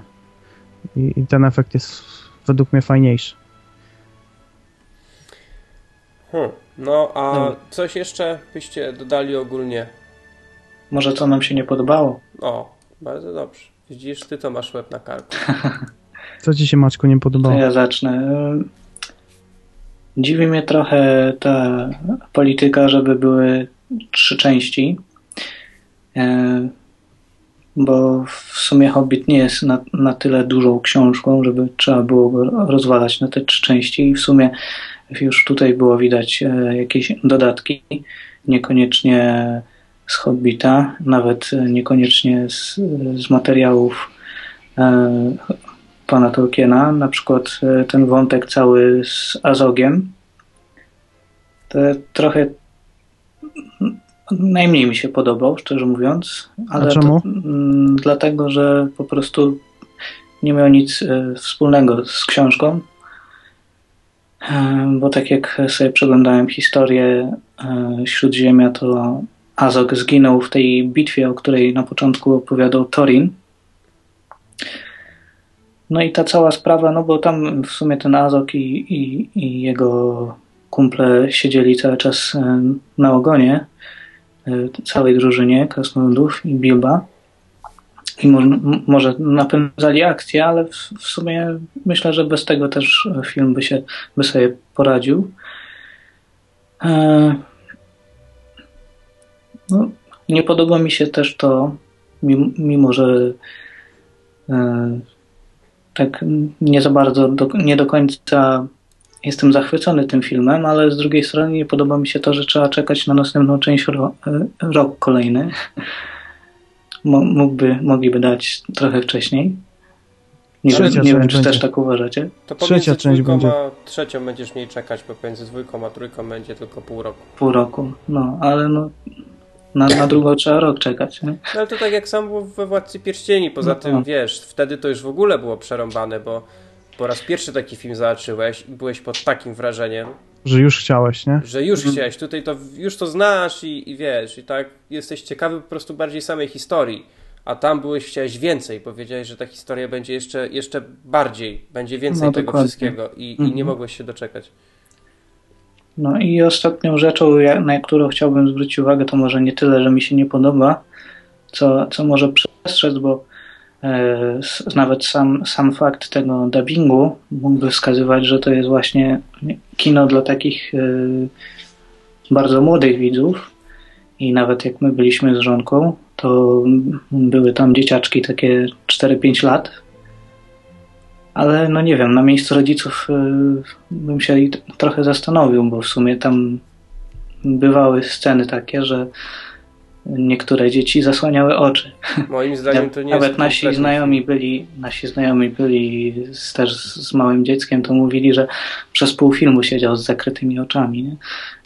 I, I ten efekt jest według mnie fajniejszy. Hmm. No, a Dobra. coś jeszcze byście dodali ogólnie? Może co nam się nie podobało? O, bardzo dobrze. Widzisz, ty to masz łeb na karku. Co ci się Maćku nie To podobało? ja zacznę. Dziwi mnie trochę ta polityka, żeby były trzy części. E, Bo w sumie Hobbit nie jest na, na tyle dużą książką, żeby trzeba było go rozwalać na te trzy części. I w sumie już tutaj było widać e, jakieś dodatki, niekoniecznie z Hobbita, nawet niekoniecznie z, z materiałów e, pana Tolkiena, na przykład e, ten wątek cały z Azogiem, to trochę najmniej mi się podobał, szczerze mówiąc. Ale czemu? To, mm, dlatego, że po prostu nie miał nic e, wspólnego z książką. Bo tak jak sobie przeglądałem historię e, Śródziemia, to Azog zginął w tej bitwie, o której na początku opowiadał Torin. No i ta cała sprawa, no bo tam w sumie ten Azog i, i, i jego kumple siedzieli cały czas na ogonie całej drużynie krasnoludów i Bilba i może, może napędzali akcję, ale w, w, sumie myślę, że bez tego też film by, się, by sobie poradził. E, no, nie podoba mi się też to, mimo, mimo że e, tak nie za bardzo, do, nie do końca jestem zachwycony tym filmem, ale z drugiej strony nie podoba mi się to, że trzeba czekać na następną część ro, e, rok kolejny mógłby, mogliby dać trochę wcześniej. Nie, Trzecia nie wiem, czy będzie. też tak uważacie. To Trzecia część będzie. Trzecią będziesz mniej czekać, bo pomiędzy dwójką a trójką będzie tylko pół roku. Pół roku, no, ale no na, na drugą trzeba rok czekać. Nie? No, ale to tak jak sam we Władcy Pierścieni, poza no, tym no. wiesz, wtedy to już w ogóle było przerąbane, bo po raz pierwszy taki film zobaczyłeś i byłeś pod takim wrażeniem, że już chciałeś, nie? Że już mhm. chciałeś. Tutaj to już to znasz i, i wiesz, i tak jesteś ciekawy po prostu bardziej samej historii. A tam byłeś, chciałeś więcej. Powiedziałeś, że ta historia będzie jeszcze, jeszcze bardziej, będzie więcej no, tego dokładnie. wszystkiego i, mhm. i nie mhm. mogłeś się doczekać. No i ostatnią rzeczą, na którą chciałbym zwrócić uwagę, to może nie tyle, że mi się nie podoba, co, co może przestrzec, bo nawet sam, sam fakt tego dubbingu mógłby wskazywać, że to jest właśnie kino dla takich e, bardzo młodych widzów. I nawet jak my byliśmy z żonką, to były tam dzieciaczki takie 4-5 lat. Ale no nie wiem, na miejscu rodziców e, bym się trochę zastanowił, bo w sumie tam bywały sceny takie, że niektóre dzieci zasłaniały oczy. Moim zdaniem to nie Nawet jest nasi znajomi byli, nasi znajomi byli z, też z małym dzieckiem, to mówili, że przez pół filmu siedział z zakrytymi oczami. Nie?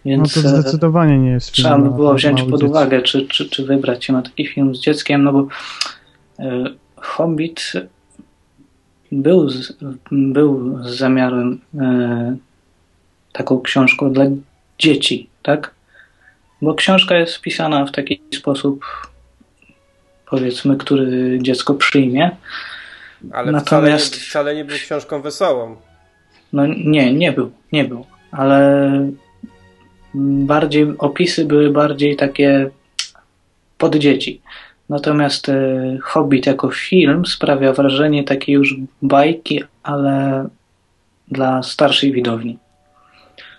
Więc no to zdecydowanie nie jest film. Trzeba by było wziąć pod uwagę, czy, czy, czy wybrać się na taki film z dzieckiem, no bo e, Hobbit był z, był z zamiarem e, taką książką dla dzieci, tak? Bo książka jest wpisana w taki sposób, powiedzmy, który dziecko przyjmie. Ale Natomiast wcale, wcale nie był książką wesołą. No nie, nie był, nie był. Ale bardziej opisy były bardziej takie pod dzieci. Natomiast e, Hobbit jako film sprawia wrażenie takiej już bajki, ale dla starszej widowni.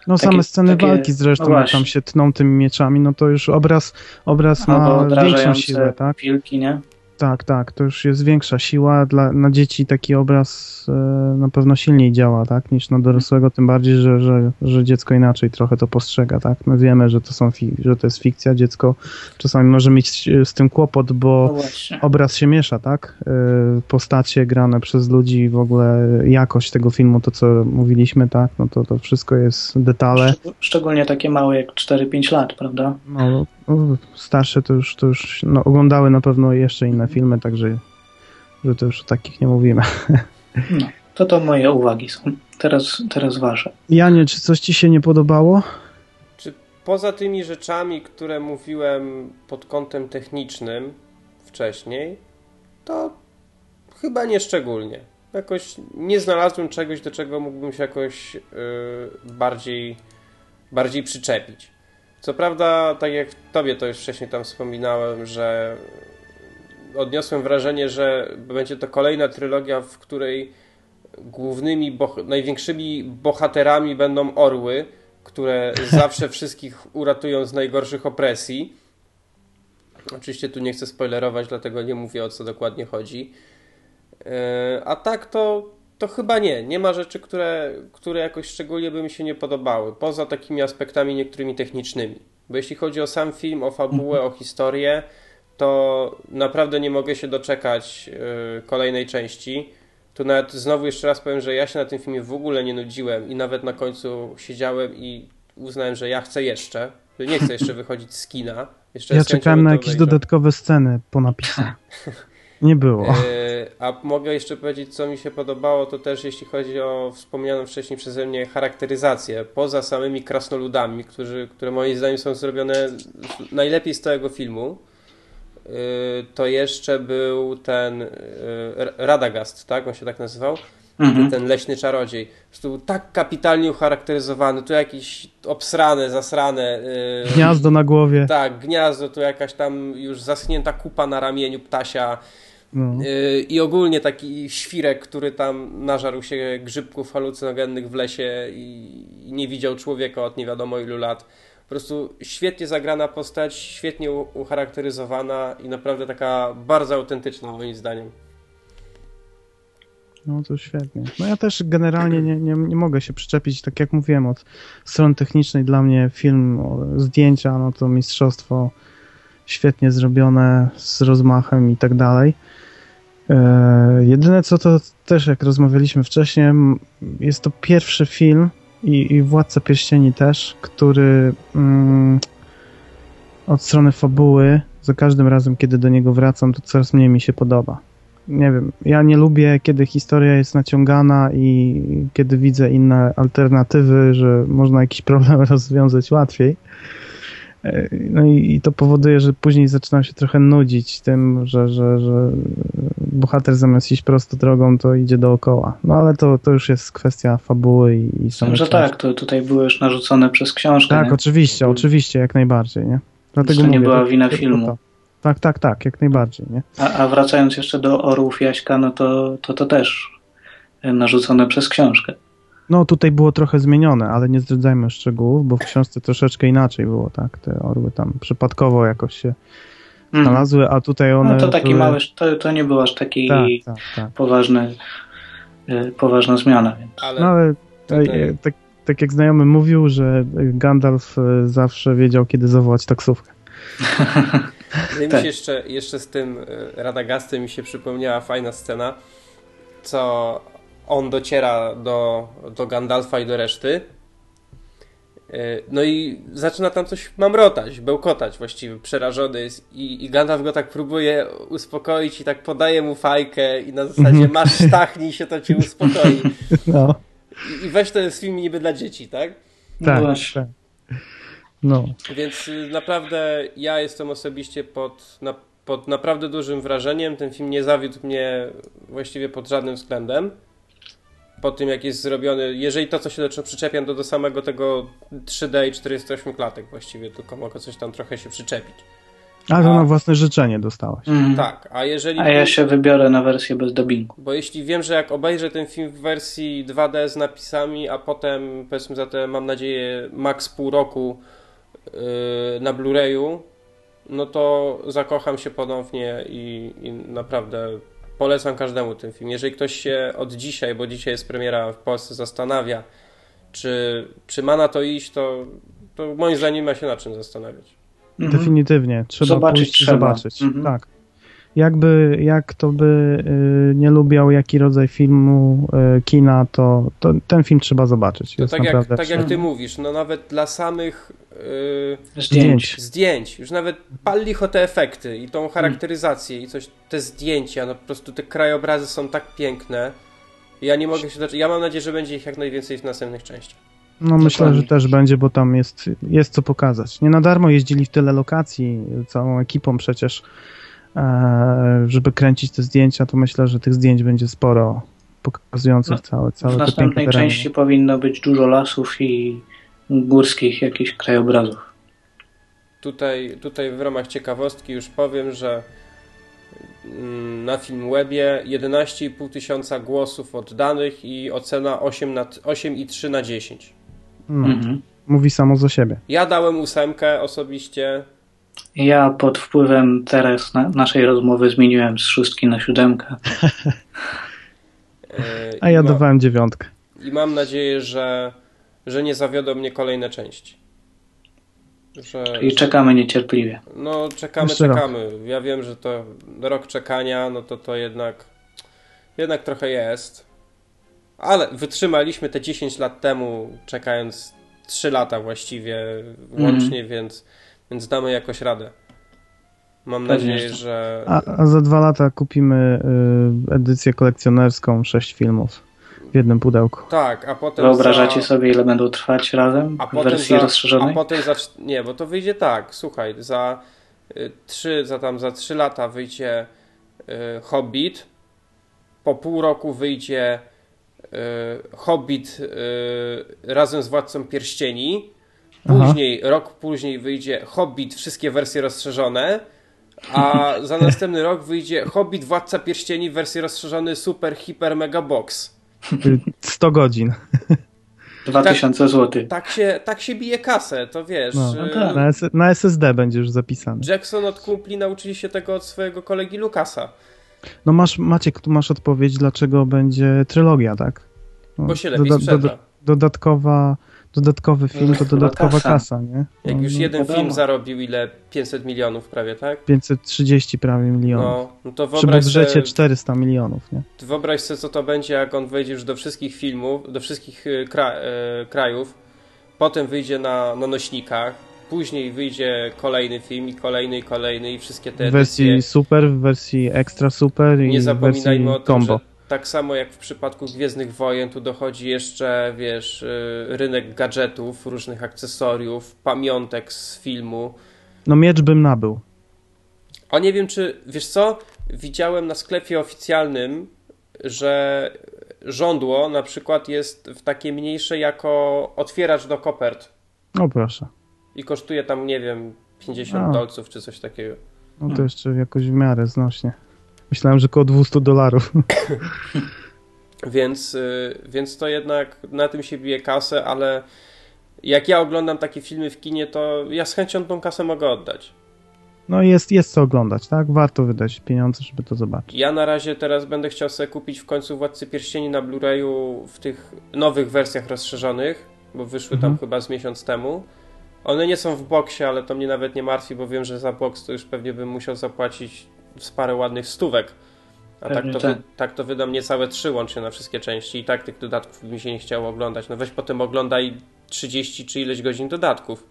No takie, same sceny takie, walki zresztą, no tam się tną tymi mieczami, no to już obraz, obraz ma większą siłę, tak? Pilki, nie? Tak, tak, to już jest większa siła. Dla, na dzieci taki obraz e, na pewno silniej działa, tak, niż na dorosłego, tym bardziej, że, że, że dziecko inaczej trochę to postrzega, tak. My wiemy, że to, są że to jest fikcja, dziecko czasami może mieć z tym kłopot, bo no obraz się miesza, tak. E, postacie grane przez ludzi, w ogóle jakość tego filmu, to co mówiliśmy, tak, no to, to wszystko jest detale. Szczególnie takie małe jak 4-5 lat, prawda? No, starsze to już, to już no, oglądały na pewno jeszcze inne filmy, także że to już o takich nie mówimy. No, to to moje uwagi są. Teraz, teraz wasze. Janie, czy coś ci się nie podobało? Czy poza tymi rzeczami, które mówiłem pod kątem technicznym wcześniej, to chyba nie szczególnie. Jakoś nie znalazłem czegoś, do czego mógłbym się jakoś yy, bardziej, bardziej przyczepić. Co prawda, tak jak tobie to już wcześniej tam wspominałem, że odniosłem wrażenie, że będzie to kolejna trylogia, w której głównymi, największymi bohaterami będą orły, które zawsze wszystkich uratują z najgorszych opresji. Oczywiście tu nie chcę spoilerować, dlatego nie mówię o co dokładnie chodzi. E, a tak to, to chyba nie. Nie ma rzeczy, które, które jakoś szczególnie by mi się nie podobały, poza takimi aspektami niektórymi technicznymi. Bo jeśli chodzi o sam film, o fabułę, o historię, to naprawdę nie mogę się doczekać yy, kolejnej części. Tu nawet znowu jeszcze raz powiem, że ja się na tym filmie w ogóle nie nudziłem i nawet na końcu siedziałem i uznałem, że ja chcę jeszcze, że nie chcę jeszcze wychodzić z kina. Jeszcze ja czekałem na jakieś dodatkowe sceny po napisach. Nie było. Yy, a mogę jeszcze powiedzieć, co mi się podobało, to też jeśli chodzi o wspomnianą wcześniej przeze mnie charakteryzację. Poza samymi krasnoludami, którzy, które moim zdaniem są zrobione najlepiej z całego filmu, yy, to jeszcze był ten yy, Radagast, tak? On się tak nazywał? Mhm. Ten leśny czarodziej. To był tak kapitalnie ucharakteryzowany. Tu jakieś obsrane, zasrane. Yy, gniazdo na głowie. Tak, gniazdo, tu jakaś tam już zaschnięta kupa na ramieniu ptasia. No. Yy, I ogólnie taki świrek, który tam nażarł się grzybków halucynogennych w lesie i, i nie widział człowieka od nie wiadomo ilu lat. Po prostu świetnie zagrana postać, świetnie ucharakteryzowana i naprawdę taka bardzo autentyczna moim zdaniem. No to świetnie. No ja też generalnie nie, nie, nie mogę się przyczepić, tak jak mówiłem, od strony technicznej dla mnie film, zdjęcia, no to mistrzostwo świetnie zrobione, z rozmachem i tak dalej. E, jedyne co to też, jak rozmawialiśmy wcześniej, jest to pierwszy film i, i Władca Pierścieni też, który mm, od strony fabuły za każdym razem, kiedy do niego wracam, to coraz mniej mi się podoba nie wiem, ja nie lubię, kiedy historia jest naciągana i kiedy widzę inne alternatywy, że można jakiś problem rozwiązać łatwiej. No i, i to powoduje, że później zaczynam się trochę nudzić tym, że, że, że bohater zamiast iść prosto drogą, to idzie dookoła. No ale to, to już jest kwestia fabuły i, i samej Że tak, to tutaj były już narzucone przez książkę. Tak, nie? oczywiście, oczywiście, jak najbardziej, nie? Dlatego to mówię, nie była wina filmu. To, tak, tak, tak, jak najbardziej. Nie? A, a wracając jeszcze do Orłów Jaśka, no to, to to też narzucone przez książkę. No tutaj było trochę zmienione, ale nie zdradzajmy szczegółów, bo w książce troszeczkę inaczej było, tak? Te orły tam przypadkowo jakoś się mhm. znalazły, a tutaj one... No to taki były... mały, to, to nie był aż taki tak, tak, tak. poważny, y, poważna zmiana. Więc. Ale... No ale tutaj... tak, tak jak znajomy mówił, że Gandalf y, zawsze wiedział, kiedy zawołać taksówkę. Mi tak. się jeszcze, jeszcze z tym e, Radagastem mi się przypomniała fajna scena, co on dociera do, do Gandalfa i do reszty. E, no i zaczyna tam coś mamrotać, bełkotać właściwie, przerażony jest i, i Gandalf go tak próbuje uspokoić i tak podaje mu fajkę i na zasadzie mhm. masz stachnij się, to cię uspokoi. No. I, I weź to jest film niby dla dzieci, tak? Tak, no tak. No. Więc y, naprawdę ja jestem osobiście pod, na, pod naprawdę dużym wrażeniem. Ten film nie zawiódł mnie właściwie pod żadnym względem. Po tym, jak jest zrobiony, jeżeli to, co się do przyczepiam, to do samego tego 3D i 48 klatek właściwie, tylko mogę coś tam trochę się przyczepić. Ale a, na własne życzenie dostałaś. Mm. Tak, a jeżeli... A ja się wybiorę na wersję bez dubbingu. Bo jeśli wiem, że jak obejrzę ten film w wersji 2D z napisami, a potem, powiedzmy za te, mam nadzieję, maks pół roku Y, na Blu-rayu, no to zakocham się ponownie i, i, naprawdę polecam każdemu ten film. Jeżeli ktoś się od dzisiaj, bo dzisiaj jest premiera w Polsce, zastanawia, czy, czy ma na to iść, to, to moim zdaniem ma się na czym zastanawiać. Mhm. Definitywnie. Trzeba zobaczyć, pójść trzeba. zobaczyć. Mhm. Tak. Jakby, jak to by y, nie lubiał jaki rodzaj filmu, y, kina, to, to ten film trzeba zobaczyć. To tak, jak, tak jak ty mówisz, no nawet dla samych yy, zdjęć. zdjęć, już nawet pal licho te efekty i tą charakteryzację i coś, te zdjęcia, no po prostu te krajobrazy są tak piękne. Ja nie mogę się doczekać. Ja mam nadzieję, że będzie ich jak najwięcej w następnych częściach. No myślę, że też będzie, bo tam jest, jest co pokazać. Nie na darmo jeździli w tyle lokacji całą ekipą przecież E, żeby kręcić te zdjęcia, to myślę, że tych zdjęć będzie sporo pokazujących no, całe, całe W następnej części powinno być dużo lasów i górskich jakichś krajobrazów. Tutaj, tutaj w ramach ciekawostki już powiem, że mm, na Filmwebie 11,5 tysiąca głosów oddanych i ocena 8,3 na 10. No, mhm. Mówi samo za siebie. Ja dałem ósemkę osobiście. Ja pod wpływem teraz na naszej rozmowy zmieniłem z szóstki na siódemkę. A ja dawałem dziewiątkę. I mam nadzieję, że, że nie zawiodą mnie kolejne części. Że, I czekamy niecierpliwie. No, czekamy, Jeszcze czekamy. Rok. Ja wiem, że to rok czekania, no to to jednak jednak trochę jest. Ale wytrzymaliśmy te 10 lat temu, czekając 3 lata właściwie łącznie, mm. więc więc damy jakoś radę. Mam Pewnie, nadzieję, że- że... A, a za dwa lata kupimy y, edycję kolekcjonerską, sześć filmów w jednym pudełku. Tak, a potem Wyobrażacie za... sobie, ile będą trwać razem A w potem wersji za, a rozszerzonej? potem za... Nie, bo to wyjdzie tak, słuchaj, za y, trzy, za tam za trzy lata wyjdzie y, Hobbit, po pół roku wyjdzie y, Hobbit y, razem z Władcą Pierścieni, Aha. później, rok później wyjdzie Hobbit, wszystkie wersje rozszerzone, a za następny rok wyjdzie Hobbit, Władca Pierścieni, wersji rozszerzony Super, Hiper, Mega Box. Y, 100 godzin. 2000 zł. Tak się, tak się bije kasę, to wiesz. No. y, tak. Na, S- na SSD będzie już zapisany. Jackson od kumpli nauczyli się tego od swojego kolegi Lukasa. No masz, Maciek, tu masz odpowiedź, dlaczego będzie trylogia, tak? No, Bo się lepiej doda- sprzeda. doda- dodatkowa, dodatkowy film to dodatkowa kasa. kasa, nie? Jak No, już no, jeden wiadomo. film zarobił ile? 500 milionów prawie, tak? 530 prawie milionów. No, no to Przy wyobraź budżecie sobie, 400 milionów, nie? wyobraź sobie, co to będzie, jak on wejdzie już do wszystkich filmów, do wszystkich y, kra, y, krajów, potem wyjdzie na, na nośnikach, później wyjdzie kolejny film i kolejny i kolejny i wszystkie te W wersji edycje. super, w wersji extra super i Nie zapominajmy wersji o tym, combo. że tak samo jak w przypadku Gwiezdnych Wojen, tu dochodzi jeszcze, wiesz, y, rynek gadżetów, różnych akcesoriów, pamiątek z filmu. No miecz bym nabył. O nie wiem, czy, wiesz co, widziałem na sklepie oficjalnym, że żądło na przykład jest w takie mniejsze jako otwieracz do kopert O proszę. i kosztuje tam, nie wiem, 50 A. dolców czy coś takiego. No to jeszcze jakoś w miarę znośnie. Myślałem, że około 200 dolarów. Więc, y, więc to jednak na tym się bije kasę, ale jak ja oglądam takie filmy w kinie, to ja z chęcią tą kasę mogę oddać. No jest, jest co oglądać, tak? Warto wydać pieniądze, żeby to zobaczyć. Ja na razie teraz będę chciał sobie kupić w końcu Władcy Pierścieni na Blu-rayu w tych nowych wersjach rozszerzonych, bo wyszły tam Mhm. chyba z miesiąc temu. One nie są w boksie, ale to mnie nawet nie martwi, bo wiem, że za boks to już pewnie bym musiał zapłacić z parę ładnych stówek. A tak to, tak. wy, tak to wydam niecałe trzy łącznie na wszystkie części i tak tych dodatków mi się nie chciało oglądać. No weź potem oglądaj 30 czy ileś godzin dodatków.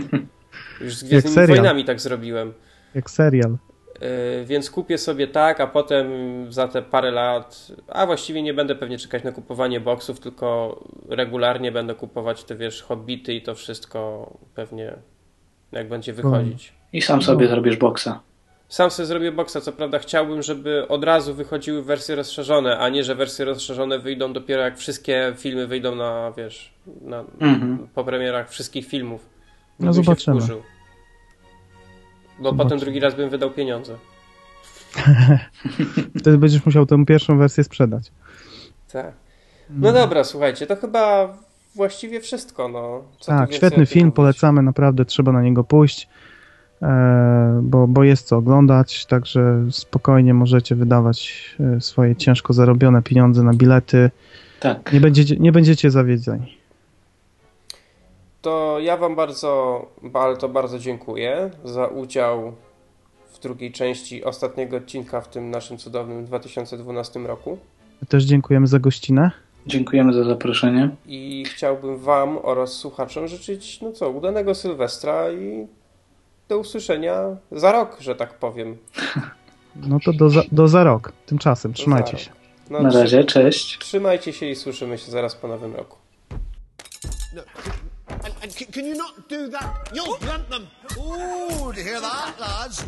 Już z Gwiezdnymi. Wojnami tak zrobiłem. Jak serial. Yy, więc kupię sobie tak, a potem za te parę lat, a właściwie nie będę pewnie czekać na kupowanie boksów, tylko regularnie będę kupować te, wiesz, hobbity i to wszystko pewnie jak będzie wychodzić. I sam sobie zrobisz boksa. Sam sobie zrobię boksa, co prawda chciałbym, żeby od razu wychodziły wersje rozszerzone, a nie, że wersje rozszerzone wyjdą dopiero jak wszystkie filmy wyjdą na, wiesz, na, Mhm. po premierach wszystkich filmów. No się zobaczymy. wkurzył. Bo Zobaczymy. potem drugi raz bym wydał pieniądze. Wtedy będziesz musiał tę pierwszą wersję sprzedać. Tak. No dobra, słuchajcie, to chyba właściwie wszystko. No. Co Tak, świetny film, polecamy, naprawdę trzeba na niego pójść, bo, bo jest co oglądać, także spokojnie możecie wydawać e, swoje ciężko zarobione pieniądze na bilety. Tak. Nie będziecie, nie będziecie zawiedzeni. To ja Wam bardzo, to bardzo dziękuję za udział w drugiej części ostatniego odcinka w tym naszym cudownym 2012 roku. Też dziękujemy za gościnę. Dziękujemy za zaproszenie. I chciałbym Wam oraz słuchaczom życzyć, no co, udanego Sylwestra i do usłyszenia za rok, że tak powiem. No to do za, do za rok. Tymczasem, trzymajcie za się. No, Na trzy- razie, cześć. Trzymajcie się i słyszymy się zaraz po nowym roku. No, and, and can you not do that? You'll blunt them. Ooh, do you hear that, lads?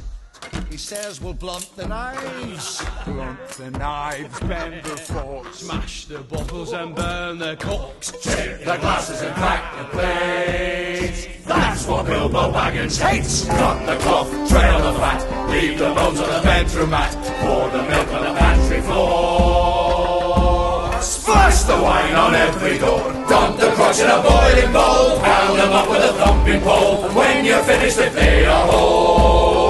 He says we'll blunt the knives. Blunt the knives, bend the forks, Smash the bottles and burn the corks. the glasses and crack the plates. That's what Bilbo Baggins hates. Cut the cloth, trail the fat, leave the bones on the bedroom mat, pour the milk on the pantry floor. Splash the wine on every door, dump the crotch in a boiling bowl, pound them up with a thumping pole, and when you're finished they are a hole.